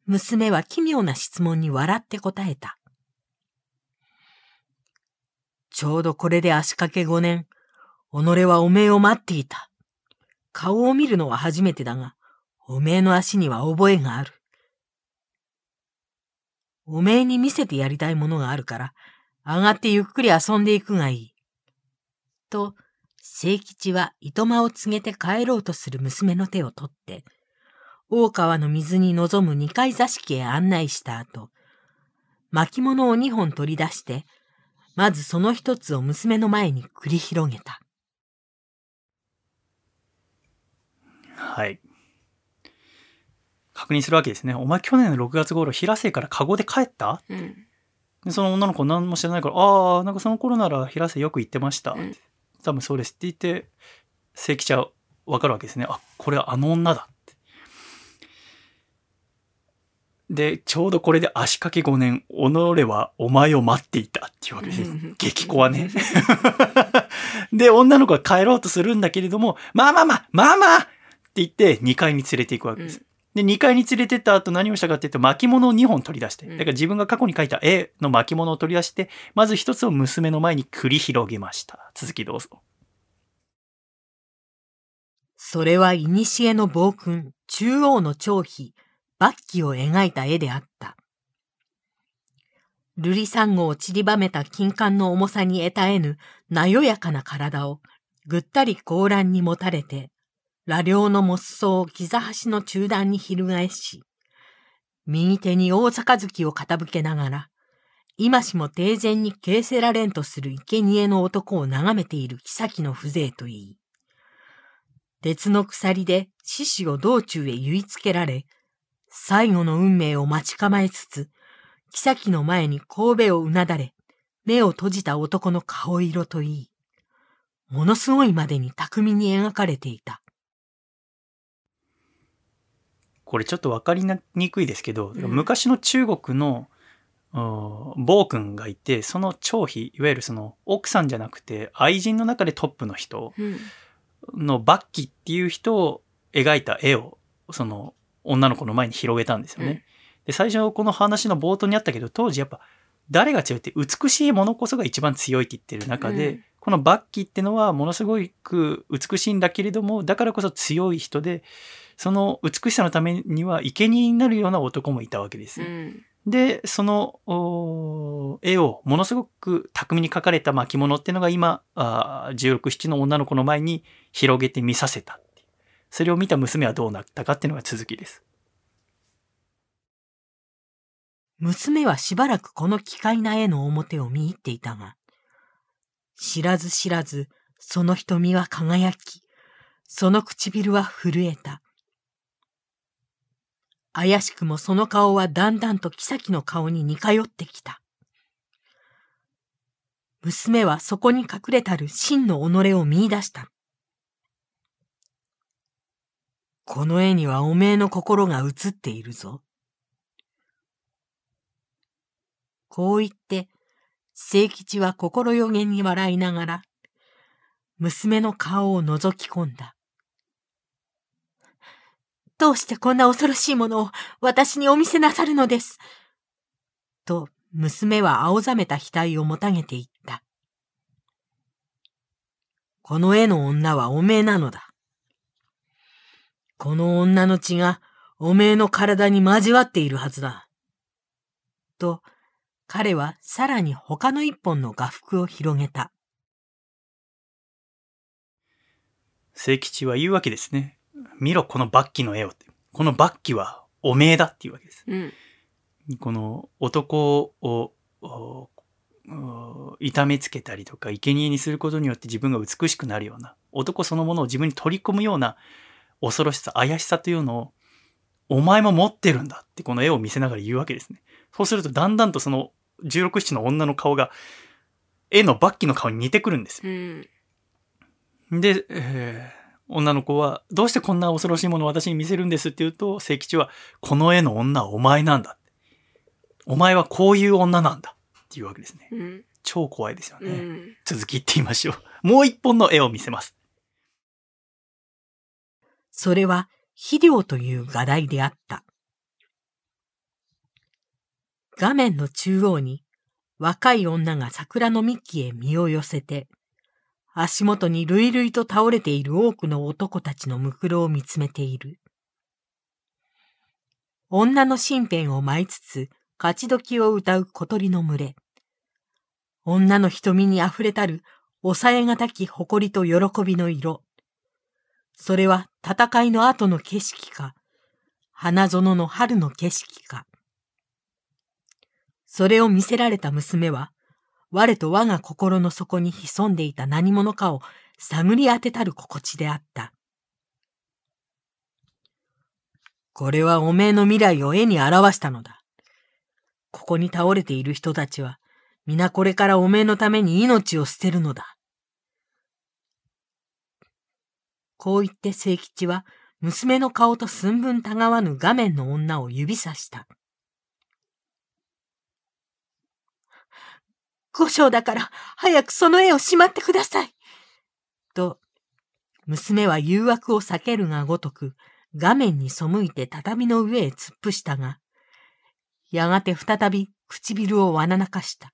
娘は奇妙な質問に笑って答えた。ちょうどこれで足掛け五年、己はおめえを待っていた。顔を見るのは初めてだが、おめえの足には覚えがある。おめえに見せてやりたいものがあるから、上がってゆっくり遊んでいくがいい。と、清吉は糸間を告げて帰ろうとする娘の手を取って、大川の水に臨む二階座敷へ案内した後、巻物を二本取り出して、まずその一つを娘の前に繰り広げた。はい。確認するわけですね。お前去年の6月頃、平瀬からカゴで帰った？うん。で、その女の子何も知らないから、ああ、なんかその頃なら平瀬よく行ってました。うん多分そうですって言って、正吉はわかるわけですね。あ、これはあの女だって。で、ちょうどこれで足掛け5年、己はお前を待っていたっていうわけです。激コはね。で、女の子は帰ろうとするんだけれども、まあまあまあ、まあまあ言って2階に連れて行くわけです。うんで、2階に連れてった後何をしたかっていうと、巻物を2本取り出して、だから自分が過去に描いた絵の巻物を取り出して、まず一つを娘の前に繰り広げました。続きどうぞ。それは古の暴君、中央の長飛、バッキを描いた絵であった。瑠璃サンゴを散りばめた金管の重さに得たえぬ、なよやかな体を、ぐったり高乱に持たれて、羅領のモッソをギザ橋の中段に翻し、右手に大杯を傾けながら、今しも定前に形せられんとする生贄の男を眺めている妃の風情といい、鉄の鎖で獅子を道中へ結いつけられ、最後の運命を待ち構えつつ、妃の前に神戸をうなだれ、目を閉じた男の顔色といい、ものすごいまでに巧みに描かれていた。これちょっと分かりにくいですけど、うん、昔の中国の暴君がいてその長妃いわゆるその奥さんじゃなくて愛人の中でトップの人のバッキっていう人を描いた絵をその女の子の前に広げたんですよね。うん、で最初この話の冒頭にあったけど当時やっぱ誰が強いって美しいものこそが一番強いって言ってる中で、うん、このバッキってのはものすごく美しいんだけれどもだからこそ強い人でその美しさのためには生贄になるような男もいたわけです。うん、で、その絵をものすごく巧みに描かれた巻物っていうのが今、あ16、7の女の子の前に広げて見させたそれを見た娘はどうなったかっていうのが続きです。娘はしばらくこの奇怪な絵の表を見入っていたが、知らず知らずその瞳は輝き、その唇は震えた。怪しくもその顔はだんだんと妃の顔に似通ってきた。娘はそこに隠れたる真の己を見出した。この絵にはおめえの心が映っているぞ。こう言って、清吉は心よげに笑いながら、娘の顔を覗き込んだ。どうしてこんな恐ろしいものを私にお見せなさるのです？と、娘は青ざめた額をもたげていった。この絵の女はおめえなのだ。この女の血がおめえの体に交わっているはずだ。と、彼はさらに他の一本の画幅を広げた。清吉は言うわけですね。見ろ、このバッキの絵をって。このバッキはおめえだっていうわけです。うん、この男を、痛めつけたりとか、生贄にすることによって自分が美しくなるような、男そのものを自分に取り込むような恐ろしさ、怪しさというのを、お前も持ってるんだってこの絵を見せながら言うわけですね。そうするとだんだんとその16、7の女の顔が、絵のバッキの顔に似てくるんですよ。うん、で、えー女の子は、どうしてこんな恐ろしいものを私に見せるんですって言うと、聖吉は、この絵の女はお前なんだ。お前はこういう女なんだ。っていうわけですね。うん。超怖いですようね。ん。続き言ってみましょう。もう一本の絵を見せます。それは肥料という画題であった。画面の中央に若い女が桜の幹へ身を寄せて、足元に類々と倒れている多くの男たちのむくろを見つめている。女の身辺を舞いつつ、勝ち時を歌う小鳥の群れ。女の瞳に溢れたる抑えがたき誇りと喜びの色。それは戦いの後の景色か、花園の春の景色か。それを見せられた娘は、我と我が心の底に潜んでいた何者かを探り当てたる心地であった。これはおめえの未来を絵に表したのだ。ここに倒れている人たちは、皆これからおめえのために命を捨てるのだ。こう言って聖吉は、娘の顔と寸分たがわぬ画面の女を指さした。五章だから、早くその絵をしまってください。と、娘は誘惑を避けるがごとく、画面に背いて畳の上へ突っ伏したが、やがて再び唇をわななかした。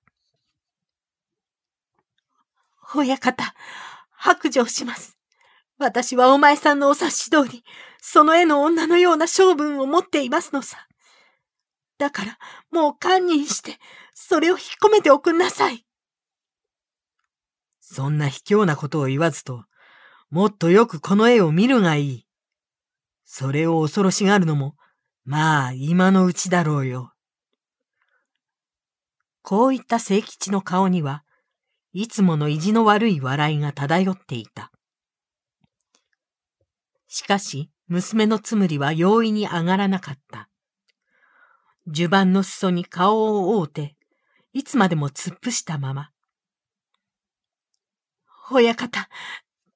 親方、白状します。私はお前さんのお察し通り、その絵の女のような性分を持っていますのさ。だから、もう堪忍して、それを引っ込めておくんなさい。そんな卑怯なことを言わずと、もっとよくこの絵を見るがいい。それを恐ろしがるのも、まあ今のうちだろうよ。こういった清吉の顔には、いつもの意地の悪い笑いが漂っていた。しかし、娘のつむりは容易に上がらなかった。襦袢の裾に顔を覆うて、いつまでも突っ伏したまま。親方、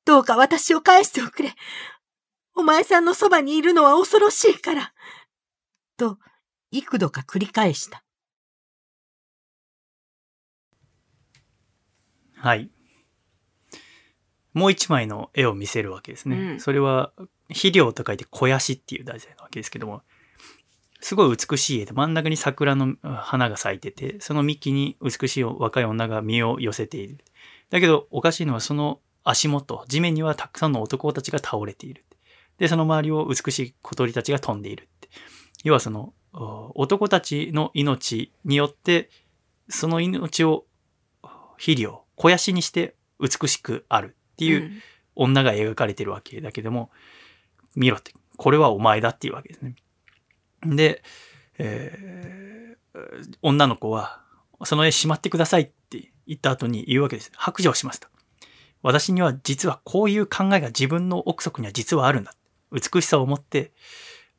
どうか私を返しておくれ。お前さんのそばにいるのは恐ろしいから。と、幾度か繰り返した。はい。もう一枚の絵を見せるわけですね。うんそれは、肥料と書いて肥やしっていう題材なわけですけども、すごい美しい絵で真ん中に桜のうん花が咲いてて、その幹に美しい若い女が身を寄せている。だけど、おかしいのはその足元、地面にはたくさんの男たちが倒れている。で、その周りを美しい小鳥たちが飛んでいる。要はその、お男たちの命によって、その命を肥料、肥やしにして美しくあるっていううん女が描かれてるわけだけども、見ろって、これはお前だっていうわけですね。で、えー女の子は、その絵しまってくださいって言った後に言うわけです。白状しますと。私には実はこういう考えが自分の奥底には実はあるんだ。美しさを持って、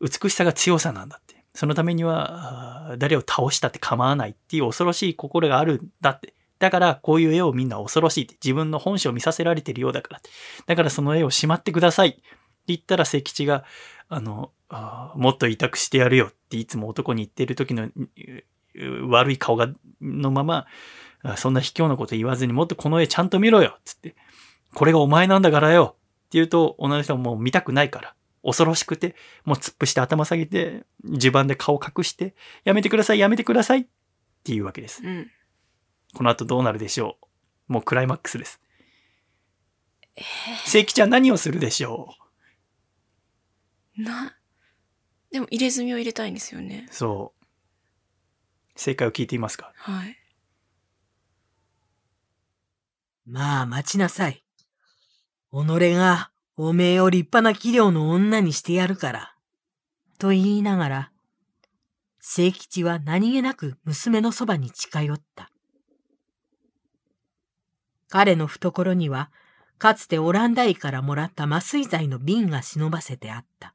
美しさが強さなんだって。そのためには、誰を倒したって構わないっていう恐ろしい心があるんだって。だから、こういう絵をみんな恐ろしいって。自分の本性を見させられてるようだからって。だからその絵をしまってください。って言ったら、聖吉が、あの、あーもっと委託してやるよっていつも男に言ってる時のうう悪い顔が、のまま、あそんな卑怯なこと言わずにもっとこの絵ちゃんと見ろよつって。これがお前なんだからよって言うと、女の人はもう見たくないから。恐ろしくて、もう突っ伏して頭下げて、襦袢で顔隠して、やめてください、やめてくださいっていうわけです。うん。この後どうなるでしょうもうクライマックスです。聖吉は何をするでしょな、でも入れ墨を入れたいんですよねう。そう。正解を聞いていますか？はい。まあ待ちなさい。己がおめえを立派な器量の女にしてやるから。と言いながら、清吉は何気なく娘のそばに近寄った。彼の懐には、かつてオランダ医からもらった麻酔剤の瓶が忍ばせてあった。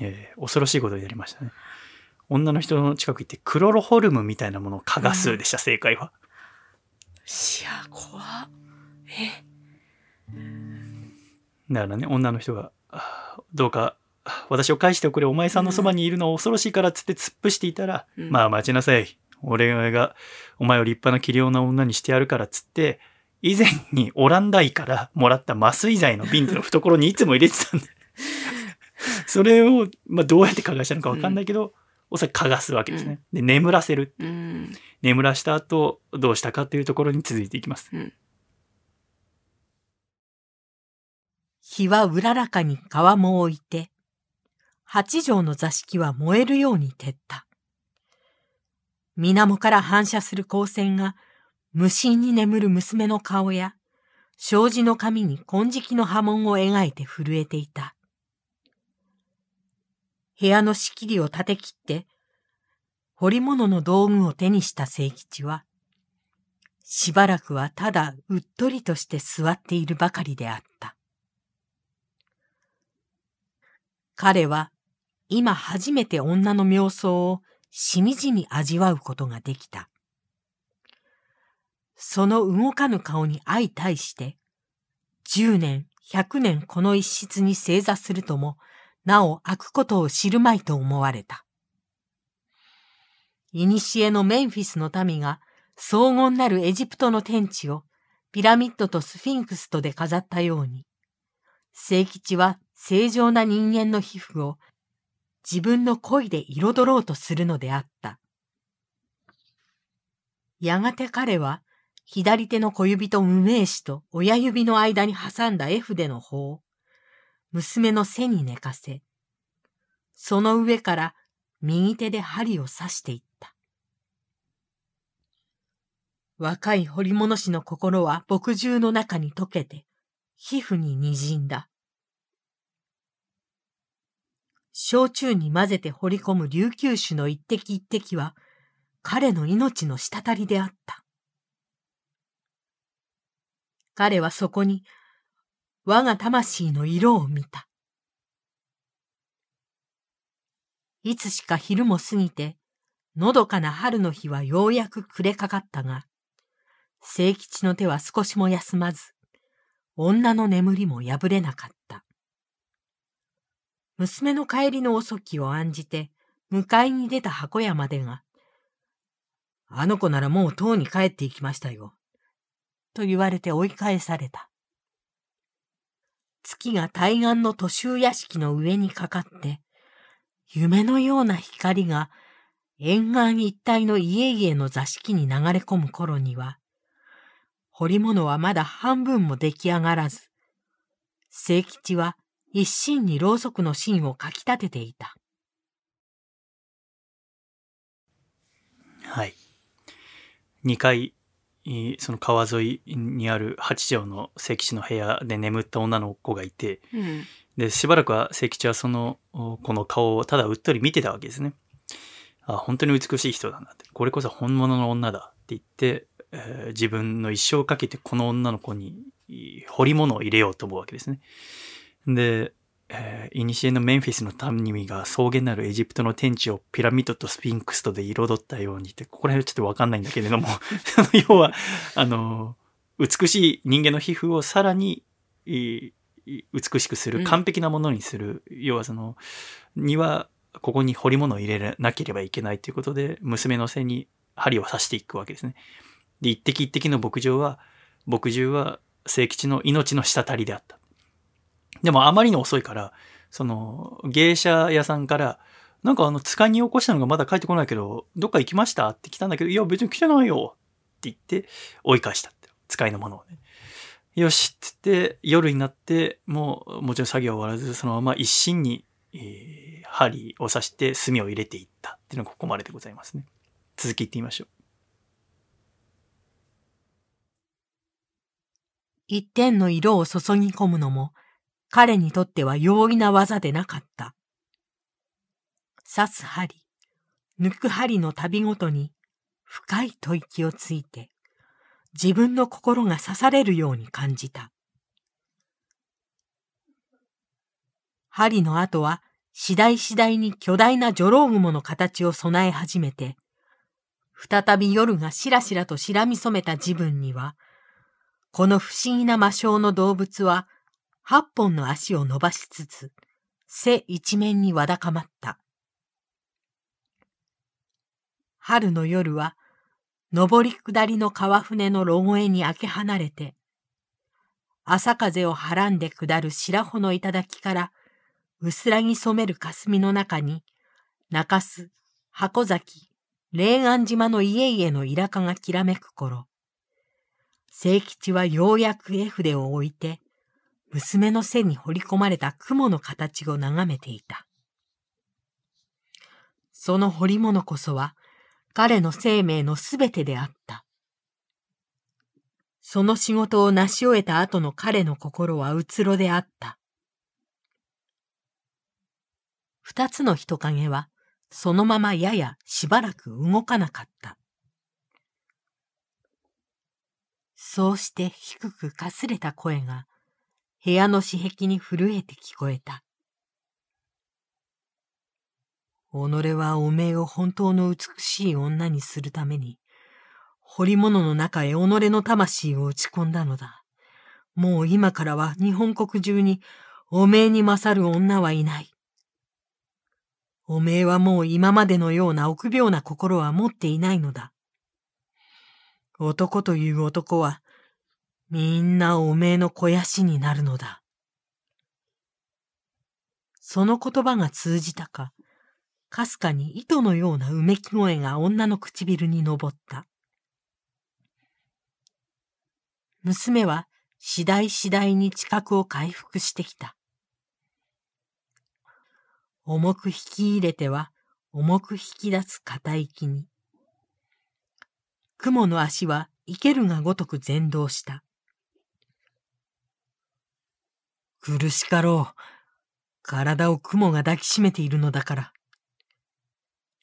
えー恐ろしいことをやりましたね。女の人の近く行ってクロロホルムみたいなものを嗅がすでした、正解は。いや、怖っえ、だからね、女の人が、あどうか、私を返しておくれ、お前さんのそばにいるの恐ろしいからっつって突っ伏していたら、うんまあ待ちなさい。俺が、お前を立派な器量な女にしてやるからっつって、以前にオランダ医からもらった麻酔剤の瓶の懐にいつも入れてたんで。それを、まあどうやって嗅がしたのかわかんないけど、おそらく嗅がすわけですね。で、眠らせる。うん。眠らした後、どうしたかっていうところに続いていきます。日はうららかに川も置いて、八畳の座敷は燃えるように照った。水面から反射する光線が無心に眠る娘の顔や、障子の紙に金色の波紋を描いて震えていた。部屋の仕切りを立て切って、彫り物の道具を手にした清吉は、しばらくはただうっとりとして座っているばかりであった。彼は今初めて女の妙想をしみじみ味わうことができた。その動かぬ顔に相対して、十年、百年この一室に正座するとも、なお開くことを知るまいと思われた。古のメンフィスの民が荘厳なるエジプトの天地をピラミッドとスフィンクスとで飾ったように、聖吉は正常な人間の皮膚を自分の恋で彩ろうとするのであった。やがて彼は左手の小指と無名指と親指の間に挟んだ絵筆の方娘の背に寝かせ、その上から右手で針を刺していった。若い彫り物師の心は墨汁の中に溶けて、皮膚に滲んだ。焼酎に混ぜて掘り込む琉球酒の一滴一滴は、彼の命の滴りであった。彼はそこに、我が魂の色を見た。いつしか昼も過ぎて、のどかな春の日はようやく暮れかかったが、清吉の手は少しも休まず、女の眠りも破れなかった。娘の帰りの遅きを案じて、迎えに出た箱屋までが、あの子ならもうとうに帰って行きましたよ。と言われて追い返された。月が対岸の都州屋敷の上にかかって、夢のような光が沿岸一帯の家々の座敷に流れ込む頃には、彫り物はまだ半分も出来上がらず、清吉は一心にろうそくの芯をかき立てていた。はい。2階、その川沿いにある八畳の聖吉の部屋で眠った女の子がいて、うん。で、しばらくは聖吉はその、おこの顔をただうっとり見てたわけですね。あ、本当に美しい人だなって。これこそ本物の女だって言って、えー自分の一生をかけてこの女の子にい彫り物を入れようと思うわけですね。で、えー、古のメンフィスの民が草原なるエジプトの天地をピラミッドとスフィンクスとで彩ったようにって、ここら辺はちょっとわかんないんだけれども、要は、あの、美しい人間の皮膚をさらに、美しくする、うん完璧なものにする、要はその、には、ここに彫り物を入れなければいけないということで、娘の背に針を刺していくわけですね。で、一滴一滴の牧場は、牧汁は聖吉の命の滴りであった。でもあまりに遅いから、その、芸者屋さんから、なんかあの、使いに起こしたのがまだ帰ってこないけど、どっか行きましたって来たんだけど、いや別に来てないよって言って追い返したって。使いのものをね。よしっつって、夜になって、もう、もちろん作業終わらず、そのまま一心に、えー針を刺して墨を入れていったっていうのがここまででございますね。続き言ってみましょう。一点の色を注ぎ込むのも、彼にとっては容易な技でなかった。刺す針、抜く針の旅ごとに、深い吐息をついて、自分の心が刺されるように感じた。針の後は、次第次第に巨大な女郎雲の形を備え始めて、再び夜がしらしらとしらみ染めた自分には、この不思議な魔性の動物は、八本の足を伸ばしつつ、背一面にわだかまった。春の夜は、上り下りの川船のロゴエに開け離れて、朝風をはらんで下る白穂の頂から、薄らぎ染める霞の中に、中洲、箱崎、霊安島の家々のイラカがきらめく頃、清吉はようやく絵筆を置いて、娘の背に彫り込まれた雲の形を眺めていた。その彫り物こそは、彼の生命のすべてであった。その仕事を成し終えた後の彼の心はうつろであった。二つの人影は、そのままややしばらく動かなかった。そうして低くかすれた声が、部屋の私壁に震えて聞こえた。己はおめえを本当の美しい女にするために、彫り物の中へ己の魂を打ち込んだのだ。もう今からは日本国中におめえに勝る女はいない。おめえはもう今までのような臆病な心は持っていないのだ。男という男は、みんなおめえの肥やしになるのだ。その言葉が通じたか、かすかに糸のようなうめき声が女の唇に上った。娘は次第次第に知覚を回復してきた。重く引き入れては重く引き出す片息に。雲の足は生けるがごとく前動した。苦しかろう。体を雲が抱きしめているのだから。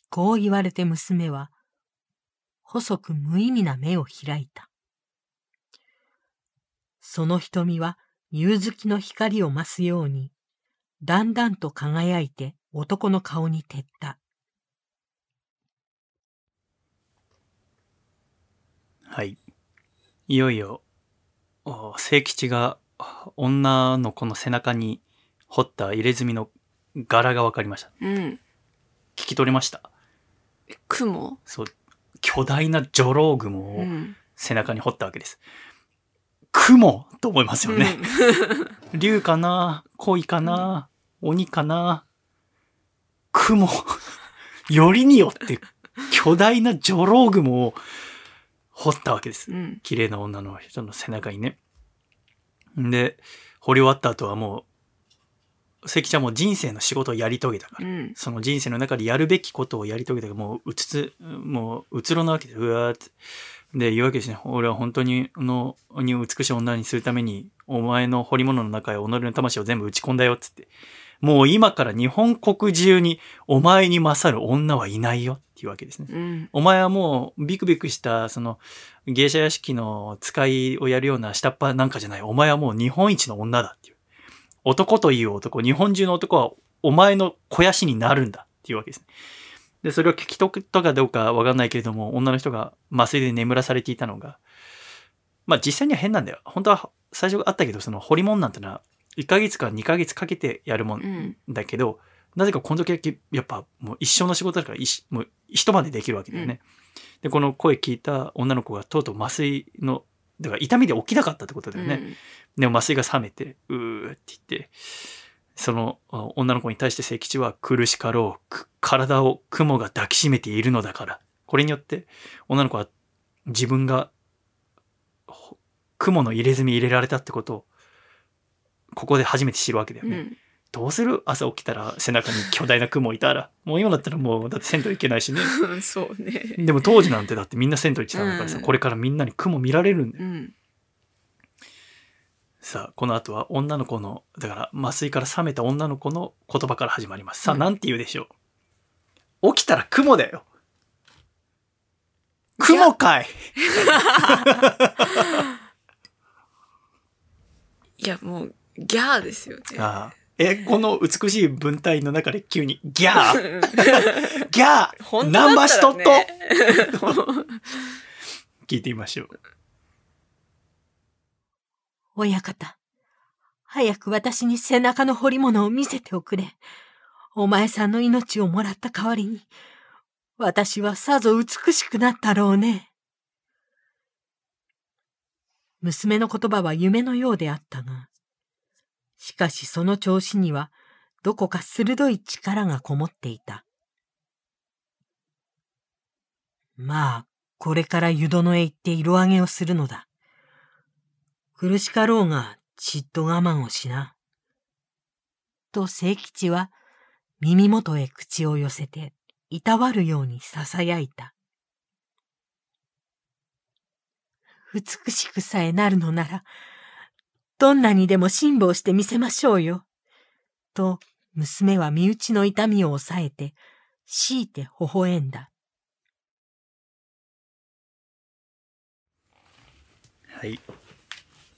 こう言われて娘は、細く無意味な目を開いた。その瞳は夕月の光を増すように、だんだんと輝いて男の顔に照った。はい。いよいよ、お聖吉が女の子の背中に彫った入れ墨の柄が分かりました。うん。聞き取れました雲？そう。巨大なジロー雲をうん。背中に彫ったわけです。雲？と思いますよね。竜かな？恋かな？鬼かな？雲？よりによって巨大なジョロー雲を彫ったわけですう。ん。綺麗な女の人の背中にね。で、掘り終わった後はもう、関ちゃんも人生の仕事をやり遂げたから、うん。その人生の中でやるべきことをやり遂げたから、もううつつ、もううつろなわけで、うわーって。で、言うわけですね。俺は本当に、の、に美しい女にするために、お前の彫り物の中へ己の魂を全部打ち込んだよ、つって。もう今から日本国中にお前に勝る女はいないよっていうわけですね。うん。お前はもうビクビクした、その、芸者屋敷の使いをやるような下っ端なんかじゃない。お前はもう日本一の女だっていう。男という男、日本中の男はお前の肥やしになるんだっていうわけですね。で、それを聞き取ったかどうかわかんないけれども、女の人が麻酔で眠らされていたのが、まあ実際には変なんだよ。本当は最初あったけど、その彫り物なんてのは、1ヶ月か2ヶ月かけてやるもんうん。だけど、なぜかこの時だけ、やっぱもう一生の仕事だから一、もう一晩でできるわけだよね。で、この声聞いた女の子がとうとう麻酔の、だから痛みで起きなかったってことだよね。でも麻酔が冷めて、うーって言って、そのあ女の子に対して聖吉は苦しかろう、く体を雲が抱きしめているのだから。これによって女の子は自分がほ雲の入れ墨入れられたってことを、ここで初めて知るわけだよね。うん。どうする？朝起きたら背中に巨大な雲いたら。もう今だったらもう、だって銭湯行けないしね。うん。そうね。でも当時なんてだってみんな銭湯行ってたんだからさ、うんこれからみんなに雲見られるんだよ。うん。さあ、この後は女の子の、だから麻酔から覚めた女の子の言葉から始まります。さあ、うんなんて言うでしょう？起きたら雲だよ。雲かい いや、もう、ギャーですよね。ああえ、この美しい文体の中で急にギャーギャー本当ナンバーしとっとね。聞いてみましょう。親方、早く私に背中の彫り物を見せておくれ。お前さんの命をもらった代わりに、私はさぞ美しくなったろうね。娘の言葉は夢のようであったが、しかしその調子にはどこか鋭い力がこもっていた。まあ、これから湯殿へ行って色揚げをするのだ。苦しかろうが、ちっと我慢をしな。と清吉は耳元へ口を寄せて、いたわるように囁いた。美しくさえなるのなら、どんなにでも辛抱してみせましょうよ。と、娘は身内の痛みを抑えて、強いて微笑んだ。はい。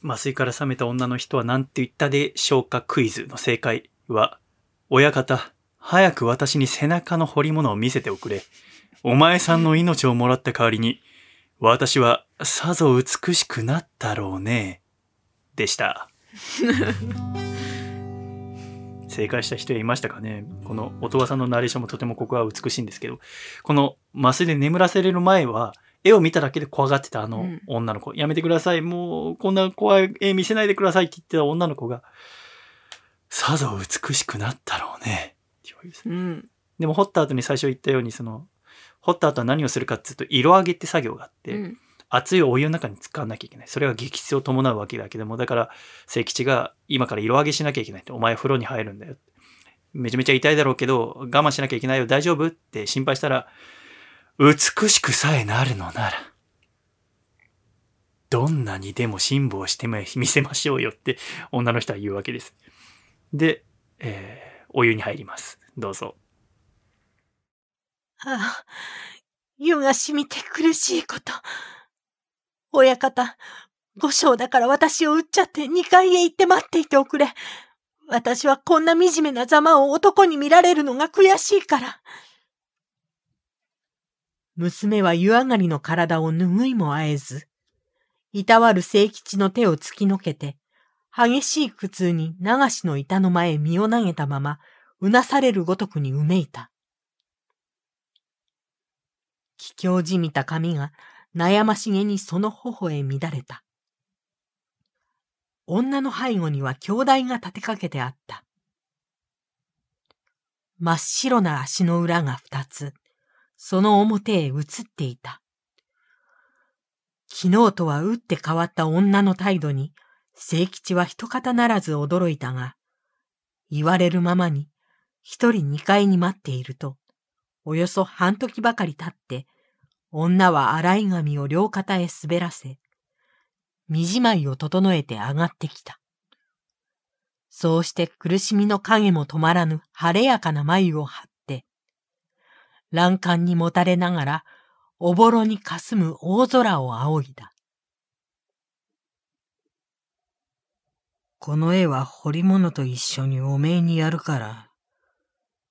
麻酔から覚めた女の人は何て言ったでしょうかクイズの正解は、親方、早く私に背中の彫り物を見せておくれ。お前さんの命をもらった代わりに、私はさぞ美しくなったろうね。でした。正解した人いましたかね？この音羽さんのナレーションもとてもここは美しいんですけど、この麻酔で眠らせれる前は、絵を見ただけで怖がってたあの女の子、うん、やめてください、もうこんな怖い絵見せないでくださいって言ってた女の子が、さぞ美しくなったろうね。うん、でも掘った後に最初言ったように、その、掘った後は何をするかっていうと、色上げって作業があって、うん、熱いお湯の中に使わなきゃいけない。それが激質を伴うわけだけども、だから、聖吉が今から色上げしなきゃいけないって、お前風呂に入るんだよ。めちゃめちゃ痛いだろうけど、我慢しなきゃいけないよ、大丈夫って心配したら、美しくさえなるのなら、どんなにでも辛抱してみせましょうよって女の人は言うわけです。で、えー、お湯に入ります。どうぞ。ああ、湯が染みて苦しいこと。親方、五章だから私を撃っちゃって二階へ行って待っていておくれ。私はこんな惨めなざまを男に見られるのが悔しいから。娘は湯上がりの体を拭いもあえず、いたわる清吉の手を突きのけて、激しい苦痛に流しの板の前へ身を投げたまま、うなされるごとくにうめいた。気境じみた髪が悩ましげにその頬へ乱れた。女の背後には兄弟が立てかけてあった。真っ白な足の裏が二つ。その表へ移っていた。昨日とは打って変わった女の態度に、清吉は一方ならず驚いたが、言われるままに、一人二階に待っていると、およそ半時ばかり経って、女は洗い髪を両肩へ滑らせ、身じまいを整えて上がってきた。そうして苦しみの影も止まらぬ晴れやかな眉を張って欄干にもたれながら、おぼろに霞む大空を仰いだ。この絵は彫り物と一緒におめえにやるから、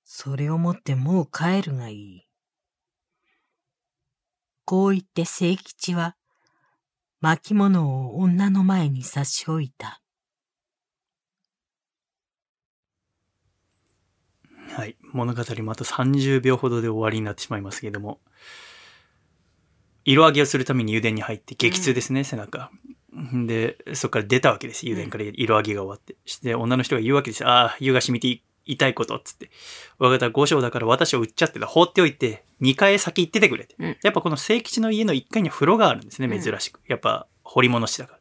それを持ってもう帰るがいい。こう言って清吉は、巻物を女の前に差し置いた。はい。物語もあと30秒ほどで終わりになってしまいますけれども、色揚げをするために油田に入って激痛ですね、うん、背中。で、そこから出たわけです。油田から色揚げが終わって。して女の人が言うわけです。ああ、湯が染みて痛いこと、つって。我が方五章だから私を売っちゃってた。放っておいて、2階へ先行っててくれて。うん、やっぱこの聖吉の家の1階には風呂があるんですね、珍しく。やっぱ、掘り物しだか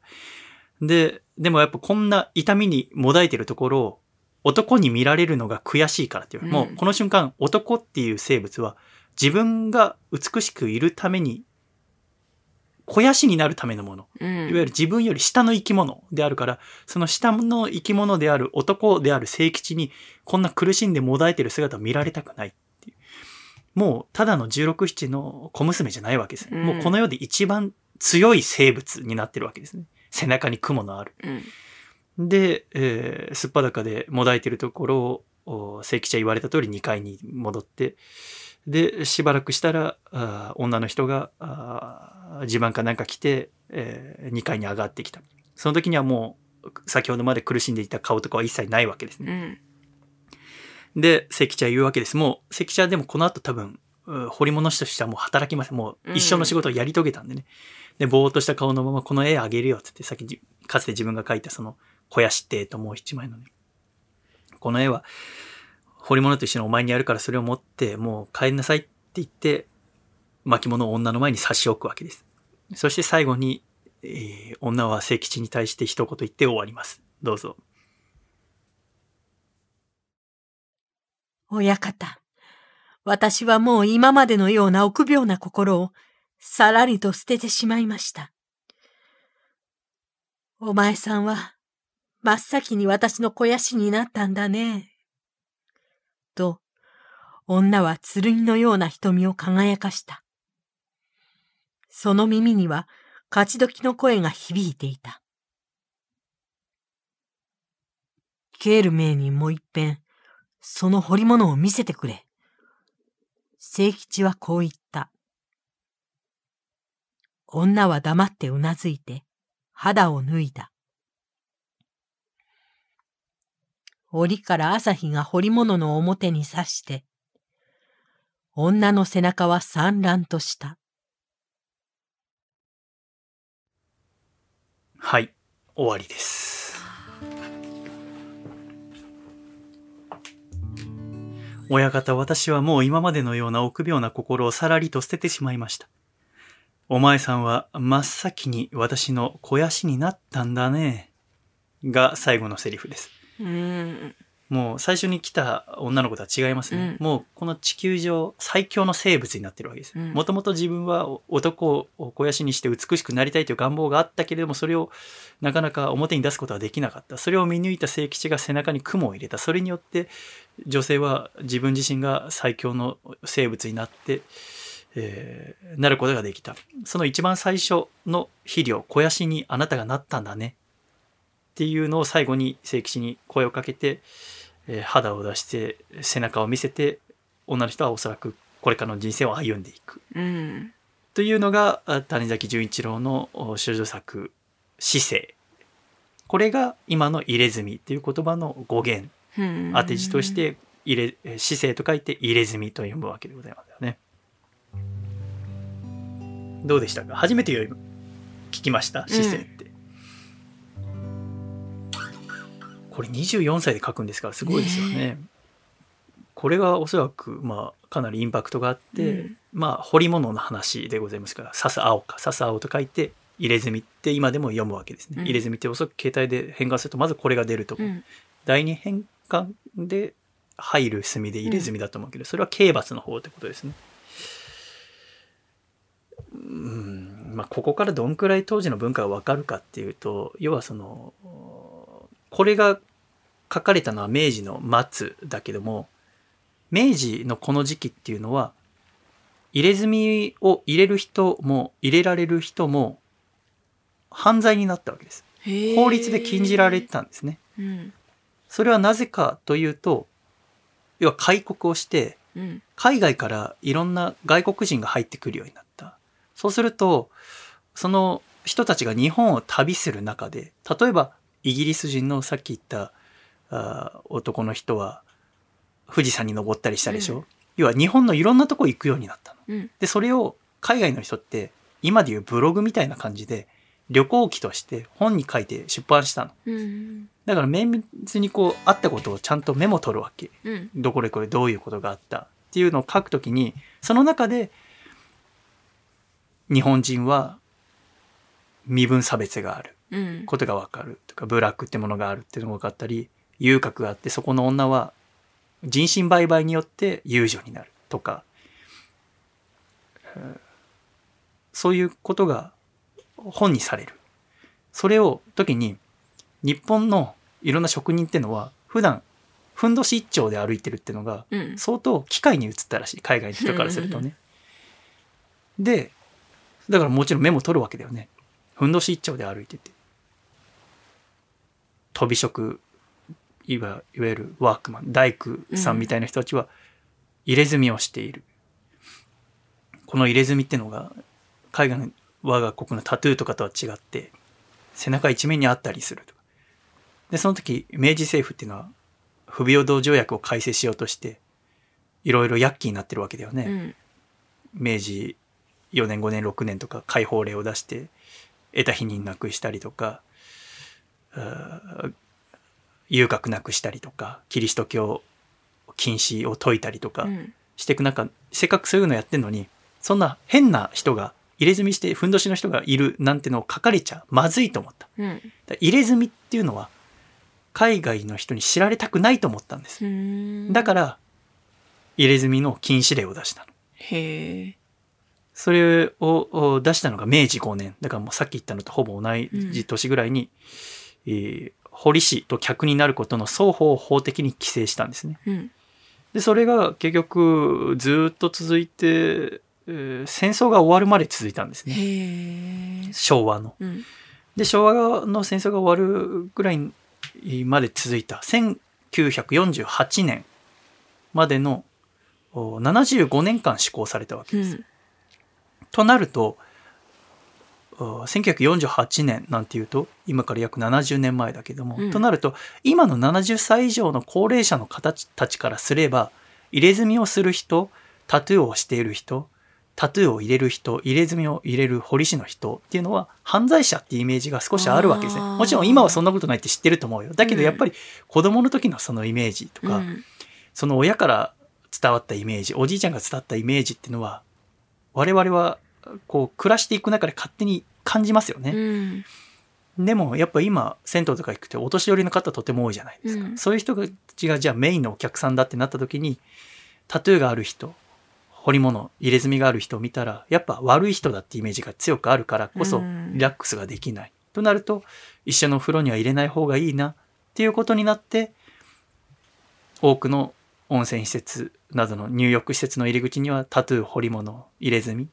ら。で、でもやっぱこんな痛みにもだえてるところを、男に見られるのが悔しいからっていう。うん、もうこの瞬間、男っていう生物は自分が美しくいるために、肥やしになるためのもの、うん、いわゆる自分より下の生き物であるから、その下の生き物である男である聖吉に、こんな苦しんでもだえてる姿を見られたくないっていう。もう、ただの16、7の小娘じゃないわけです、うん、もうこの世で一番強い生物になってるわけですね。背中に雲のある。うんで、えー、すっぱだかでもだいてるところを、聖吉は言われた通り2階に戻って、で、しばらくしたら、あ女の人が、あ地盤かなんか来て、えー、2階に上がってきた。その時にはもう、先ほどまで苦しんでいた顔とかは一切ないわけですうね。ん。で、関茶は言うわけです。もう、関茶はでもこの後多分、う掘り物師としてはもう働きません。もう一生の仕事をやり遂げたんでね。で、ぼーっとした顔のままこの絵あげるよっつって、さっきじかつて自分が描いたその肥やしって絵ともう一枚のね。この絵は、彫り物と一緒にお前にやるからそれを持って、もう帰りなさいって言って、巻物を女の前に差し置くわけです。そして最後に、えー女は聖吉に対して一言言って終わります。どうぞ。親方、私はもう今までのような臆病な心をさらりと捨ててしまいました。お前さんは真っ先に私の肥やしになったんだね。女は剣のような瞳を輝かした。その耳には勝ち時の声が響いていた。ケール名にもう一遍、その彫り物を見せてくれ。聖吉はこう言った。女は黙ってうなずいて、肌を脱いだ。檻から朝日が彫り物の表に刺して、女の背中は散乱とした。はい。終わりです。親方、私はもう今までのような臆病な心をさらりと捨ててしまいました。お前さんは真っ先に私の肥やしになったんだね。が最後のセリフです。うん。もう最初に来た女の子とは違いますね。うんもうこの地球上最強の生物になってるわけです。うんもともと自分は男を肥やしにして美しくなりたいという願望があったけれども、それをなかなか表に出すことはできなかった。それを見抜いた聖吉が背中に雲を入れた。それによって女性は自分自身が最強の生物になって、えーなることができた。その一番最初の肥料、肥やしにあなたがなったんだね。っていうのを最後に聖吉に声をかけて、えー肌を出して背中を見せて女の人はおそらくこれからの人生を歩んでいく。うん。というのがあ谷崎潤一郎のお少女作「市政」これが今の入れ墨っていう言葉の語源。うん。当て字とし、て入れえー市政と書いて入れ墨と読むわけでございますよね。どうでしたか？初めて聞きました？市政って、これ24歳で書くんですからすごいですよね。ねこれがおそらくまあかなりインパクトがあって、うん。まあ彫り物の話でございますから「笹青か」「笹青」と書いて「入れ墨」って今でも読むわけですね、うん。入れ墨っておそらく携帯で変換するとまずこれが出ると思う、うん。第二変換で入る墨で入れ墨だと思うけど、それは刑罰の方ってことですね。うん。まあ、ここからどんくらい当時の文化がわかるかっていうと要はそのこれが書かれたのは明治の末だけども明治のこの時期っていうのは入れ墨を入れる人も入れられる人も犯罪になったわけです。法律で禁じられてたんですね。うん。それはなぜかというと、要は開国をして、うん。海外からいろんな外国人が入ってくるようになった。そうすると、その人たちが日本を旅する中で、例えばイギリス人のさっき言ったあー男の人は富士山に登ったりしたでしょ、うん要は日本のいろんなとこ行くようになったの。うん。で、それを海外の人って今でいうブログみたいな感じで旅行記として本に書いて出版したの。うん。だから綿密にこうあったことをちゃんとメモ取るわけ。うん。どこでこれどういうことがあったっていうのを書くときに、その中で日本人は身分差別があるうん。ことがわかるとか、ブラックってものがあるっていうのが分かったり、遊郭があってそこの女は人身売買によって遊女になるとか、えーそういうことが本にされる。それを時に日本のいろんな職人ってのは普段ふんどし一丁で歩いてるってのがうん。相当機械に移ったらしい海外の人からするとね。でだからもちろんメモ取るわけだよね。ふんどし一丁で歩いてて飛び職いわいわゆるワークマン大工さんみたいな人たちは入れ墨をしている。この入れ墨ってのが海外の我が国のタトゥーとかとは違って背中一面にあったりするとかで、その時、明治政府っていうのは、不平等条約を改正しようとして、いろいろ躍起になってるわけだよね。うん。明治4年5年6年とか解放令を出して得た否認なくしたりとか遊郭なくしたりとかキリスト教禁止を解いたりとかうん。していく中せっかくそういうのやってんのにそんな変な人が入れ墨してふんどしの人がいるなんてのを書かれちゃまずいと思った。うん。入れ墨っていうのは海外の人に知られたくないと思ったんです。うん。だから入れ墨の禁止令を出したの。へえ。それをお出したのが明治5年。だからもうさっき言ったのとほぼ同じ年ぐらいに、えー堀氏と客になることの双方を法的に規制したんですね。うん。で、それが結局ずっと続いて、えー戦争が終わるまで続いたんですね。昭和の。うん。で、昭和の戦争が終わるぐらいまで続いた1948年までのお75年間施行されたわけです。うん。となると、お1948年なんていうと、今から約70年前だけども、うんとなると、今の70歳以上の高齢者の方たちからすれば、入れ墨をする人、タトゥーをしている人、タトゥーを入れる人、入れ墨を入れる彫師の人っていうのは、犯罪者っていうイメージが少しあるわけですね。もちろん今はそんなことないって知ってると思うよ。だけどうんやっぱり子供の時のそのイメージとか、うん。その親から伝わったイメージ、おじいちゃんが伝わったイメージっていうのは、我々はこう暮らしていく中で勝手に感じますようね。ん。でもやっぱ今、銭湯とか行くとお年寄りの方とても多いじゃないですか。うんそういう人たちがじゃあメインのお客さんだってなった時に、タトゥーがある人、彫り物、入れ墨がある人を見たら、やっぱ悪い人だってイメージが強くあるからこそうんリラックスができない。となると、一緒のお風呂には入れない方がいいなっていうことになって、多くの温泉施設などの入浴施設の入り口にはタトゥー、彫り物、入れ墨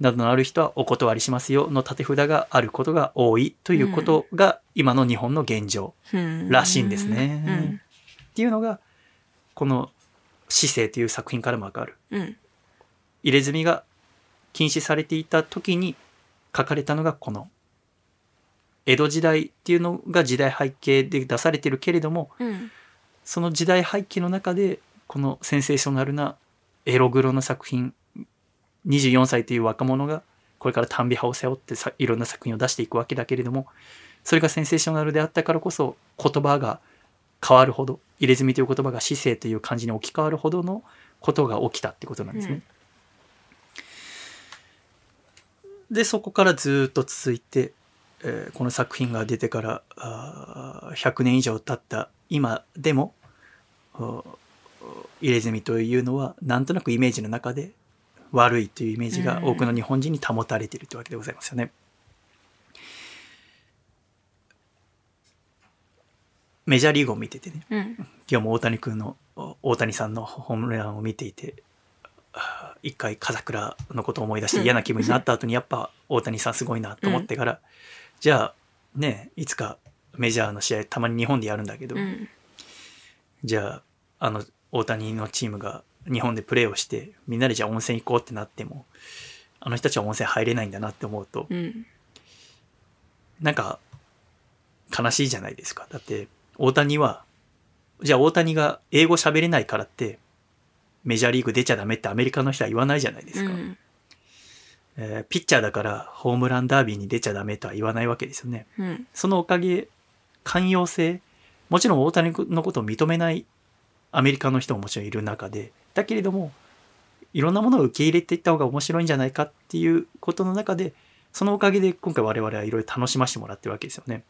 などのある人はお断りしますよの縦札があることが多いということが今の日本の現状うん。らしいんですね。っていうのがこの「死生」という作品からもわかるうん。うん。入れ墨が禁止されていた時に書かれたのがこの江戸時代っていうのが時代背景で出されてるけれどもうん。その時代背景の中でこのセンセーショナルなエログロの作品24歳という若者がこれから短美派を背負ってさいろんな作品を出していくわけだけれどもそれがセンセーショナルであったからこそ言葉が変わるほど入れ墨という言葉が姿勢という漢字に置き換わるほどのことが起きたってことなんですね。でそこからずっと続いて、えーこの作品が出てからあー100年以上経った今でもお入れ墨というのはなんとなくイメージの中で悪いというイメージが多くの日本人に保たれているというわけでございますよね。メジャーリーグを見ててねうん。今日も大谷君のお大谷さんのホームランを見ていて一回風倉のことを思い出して嫌な気分になった後にやっぱ大谷さんすごいなと思ってから、じゃあねいつかメジャーの試合たまに日本でやるんだけど、うん。じゃああの大谷のチームが日本でプレーをしてみんなでじゃあ温泉行こうってなってもあの人たちは温泉入れないんだなって思うとうん。なんか悲しいじゃないですか。だって大谷はじゃあ大谷が英語喋れないからってメジャーリーグ出ちゃダメってアメリカの人は言わないじゃないですか。うん。えーピッチャーだからホームランダービーに出ちゃダメとは言わないわけですよね。うん。そのおかげ、寛容性、もちろん大谷のことを認めないアメリカの人ももちろんいる中で、だけれども、いろんなものを受け入れていった方が面白いんじゃないかっていうことの中で、そのおかげで今回我々はいろいろ楽しませてもらってるわけですよね。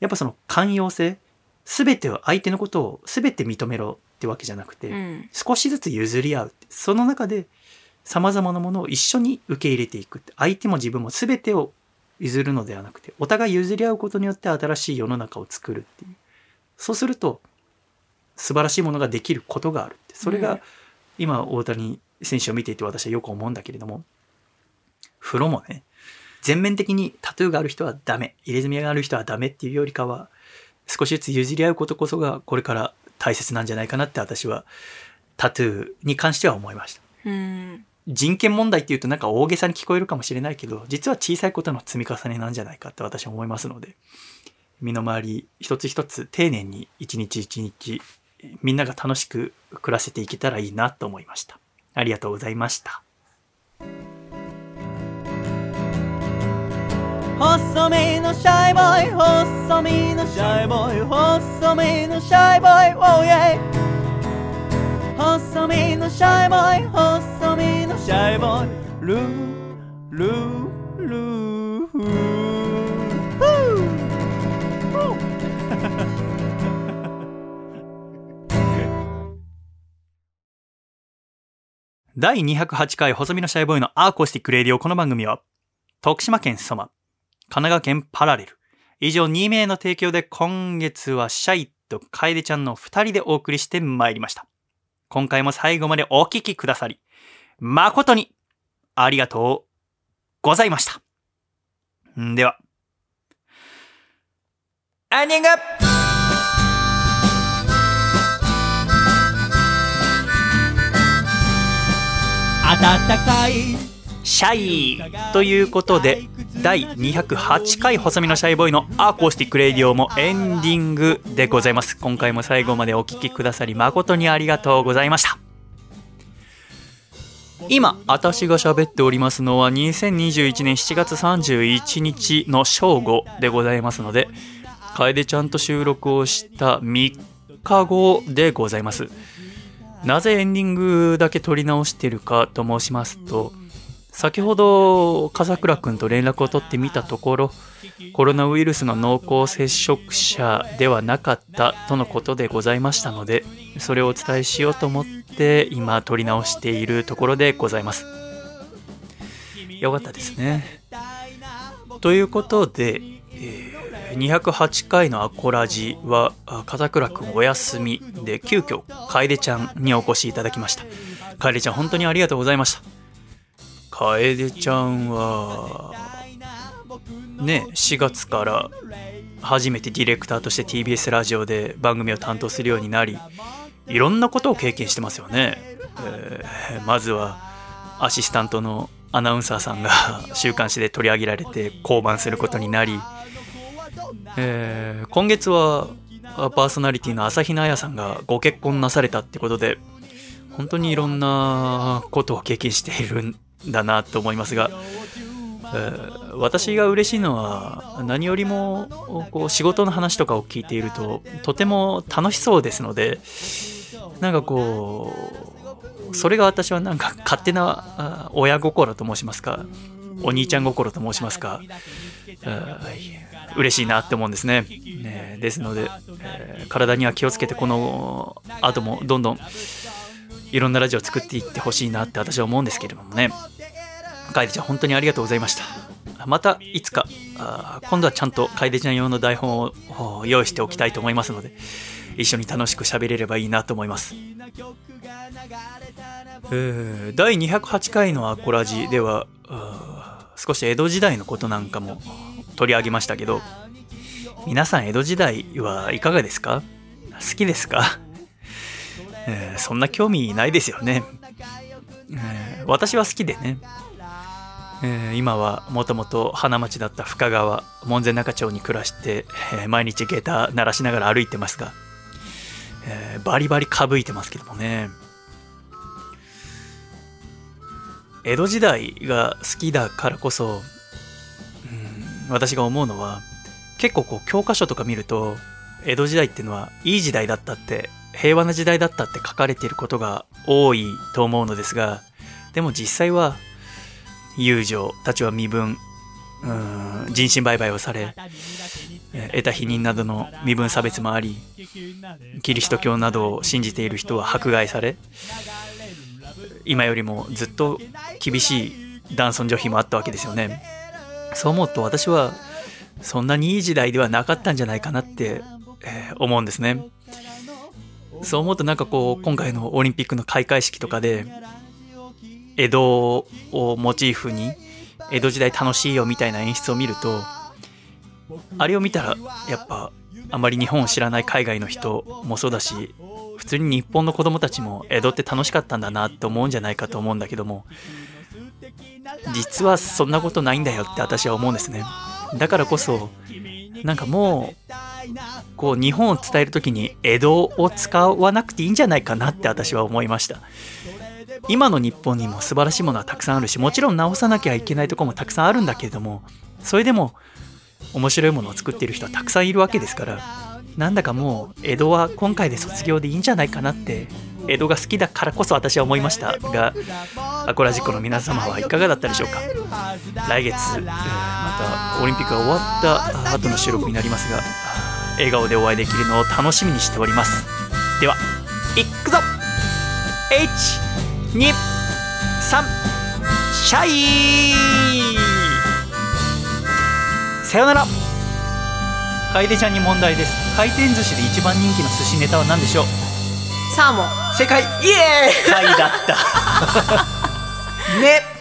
やっぱその寛容性、すべてを相手のことをすべて認めろってわけじゃなくて、うん。少しずつ譲り合うその中で様々なものを一緒に受け入れていく相手も自分も全てを譲るのではなくてお互い譲り合うことによって新しい世の中を作るっていうそうすると素晴らしいものができることがあるってそれうんが今大谷選手を見ていて私はよく思うんだけれども風呂もね全面的にタトゥーがある人はダメ入れ墨がある人はダメっていうよりかは少しずつ譲り合うことこそがこれから大切なんじゃないかなって私はタトゥーに関しては思いました。うん。人権問題っていうとなんか大げさに聞こえるかもしれないけど、実は小さいことの積み重ねなんじゃないかって私は思いますので、身の回り一つ一つ丁寧に一日一日みんなが楽しく暮らせていけたらいいなと思いました。ありがとうございました。細身のシャイボーイ細身のシャイボーイ細身のシャイボーイ oh yeah 細身のシャイボーイ細身のシャイボーイルールールーフー第208回細身のシャイボーイのアーコースティックレディオこの番組は、徳島県ソマ、神奈川県パラレル、以上2名の提供で今月はシャイと楓ちゃんの2人でお送りしてまいりました。今回も最後までお聞きくださり、誠にありがとうございました。では、エンディング暖かい。シャイということで第208回細身のシャイボーイのアーコースティックレディオもエンディングでございます。今回も最後までお聴きくださり誠にありがとうございました。今私が喋っておりますのは2021年7月31日の正午でございますので楓ちゃんと収録をした3日後でございます。なぜエンディングだけ撮り直してるかと申しますと先ほど笠倉くんと連絡を取ってみたところコロナウイルスの濃厚接触者ではなかったとのことでございましたのでそれをお伝えしようと思って今撮り直しているところでございます。よかったですね。ということで、えー208回のアコラジはあ笠倉くんお休みで急遽楓ちゃんにお越しいただきました。楓ちゃん本当にありがとうございました。楓ちゃんはね4月から初めてディレクターとして TBS ラジオで番組を担当するようになりいろんなことを経験してますよね、えーまずはアシスタントのアナウンサーさんが 週刊誌で取り上げられて降板することになり、えー今月はパーソナリティの朝比奈彩さんがご結婚なされたってことで本当にいろんなことを経験しているんだなと思いますが、えー私が嬉しいのは何よりもこう仕事の話とかを聞いているととても楽しそうですのでなんかこうそれが私はなんか勝手な親心と申しますかお兄ちゃん心と申しますかあ嬉しいなって思うんですね。ねですので、えー体には気をつけてこの後もどんどんいろんなラジオを作っていってほしいなって私は思うんですけれどもね。楓ちゃん本当にありがとうございました。またいつか今度はちゃんと楓ちゃん用の台本を用意しておきたいと思いますので一緒に楽しく喋れればいいなと思います。第208回のアコラジでは少し江戸時代のことなんかも取り上げましたけど皆さん江戸時代はいかがですか？好きですか、えーそんな興味ないですよね、えー私は好きでね、えー今はもともと花町だった深川門前仲町に暮らして、えー毎日下駄鳴らしながら歩いてますが、えーバリバリかぶいてますけどもね。江戸時代が好きだからこそ、私が思うのは結構こう教科書とか見ると江戸時代っていうのはいい時代だったって平和な時代だったって書かれていることが多いと思うのですがでも実際は遊女たちは身分人身売買をされ得た否認などの身分差別もありキリスト教などを信じている人は迫害され今よりもずっと厳しい男尊女卑もあったわけですよね。そう思うと私はそんなにいい時代ではなかったんじゃないかなって、えー思うんですね。そう思うとなんかこう今回のオリンピックの開会式とかで江戸をモチーフに江戸時代楽しいよみたいな演出を見るとあれを見たらやっぱあまり日本を知らない海外の人もそうだし普通に日本の子供たちも江戸って楽しかったんだなって思うんじゃないかと思うんだけども実はそんなことないんだよって私は思うんですね。だからこそなんかもうこう日本を伝える時に江戸を使わなくていいんじゃないかなって私は思いました。今の日本にも素晴らしいものはたくさんあるしもちろん直さなきゃいけないとこもたくさんあるんだけれどもそれでも面白いものを作っている人はたくさんいるわけですからなんだかもう江戸は今回で卒業でいいんじゃないかなって江戸が好きだからこそ私は思いました。がアコラジコの皆様はいかがだったでしょうか。来月、またオリンピックが終わった後の収録になりますが笑顔でお会いできるのを楽しみにしております。ではいくぞ !123 シャイ。さよなら。楓ちゃんに問題です。回転寿司で一番人気の寿司ネタは何でしょう？サーモン。正解。イエーイ。だった。ね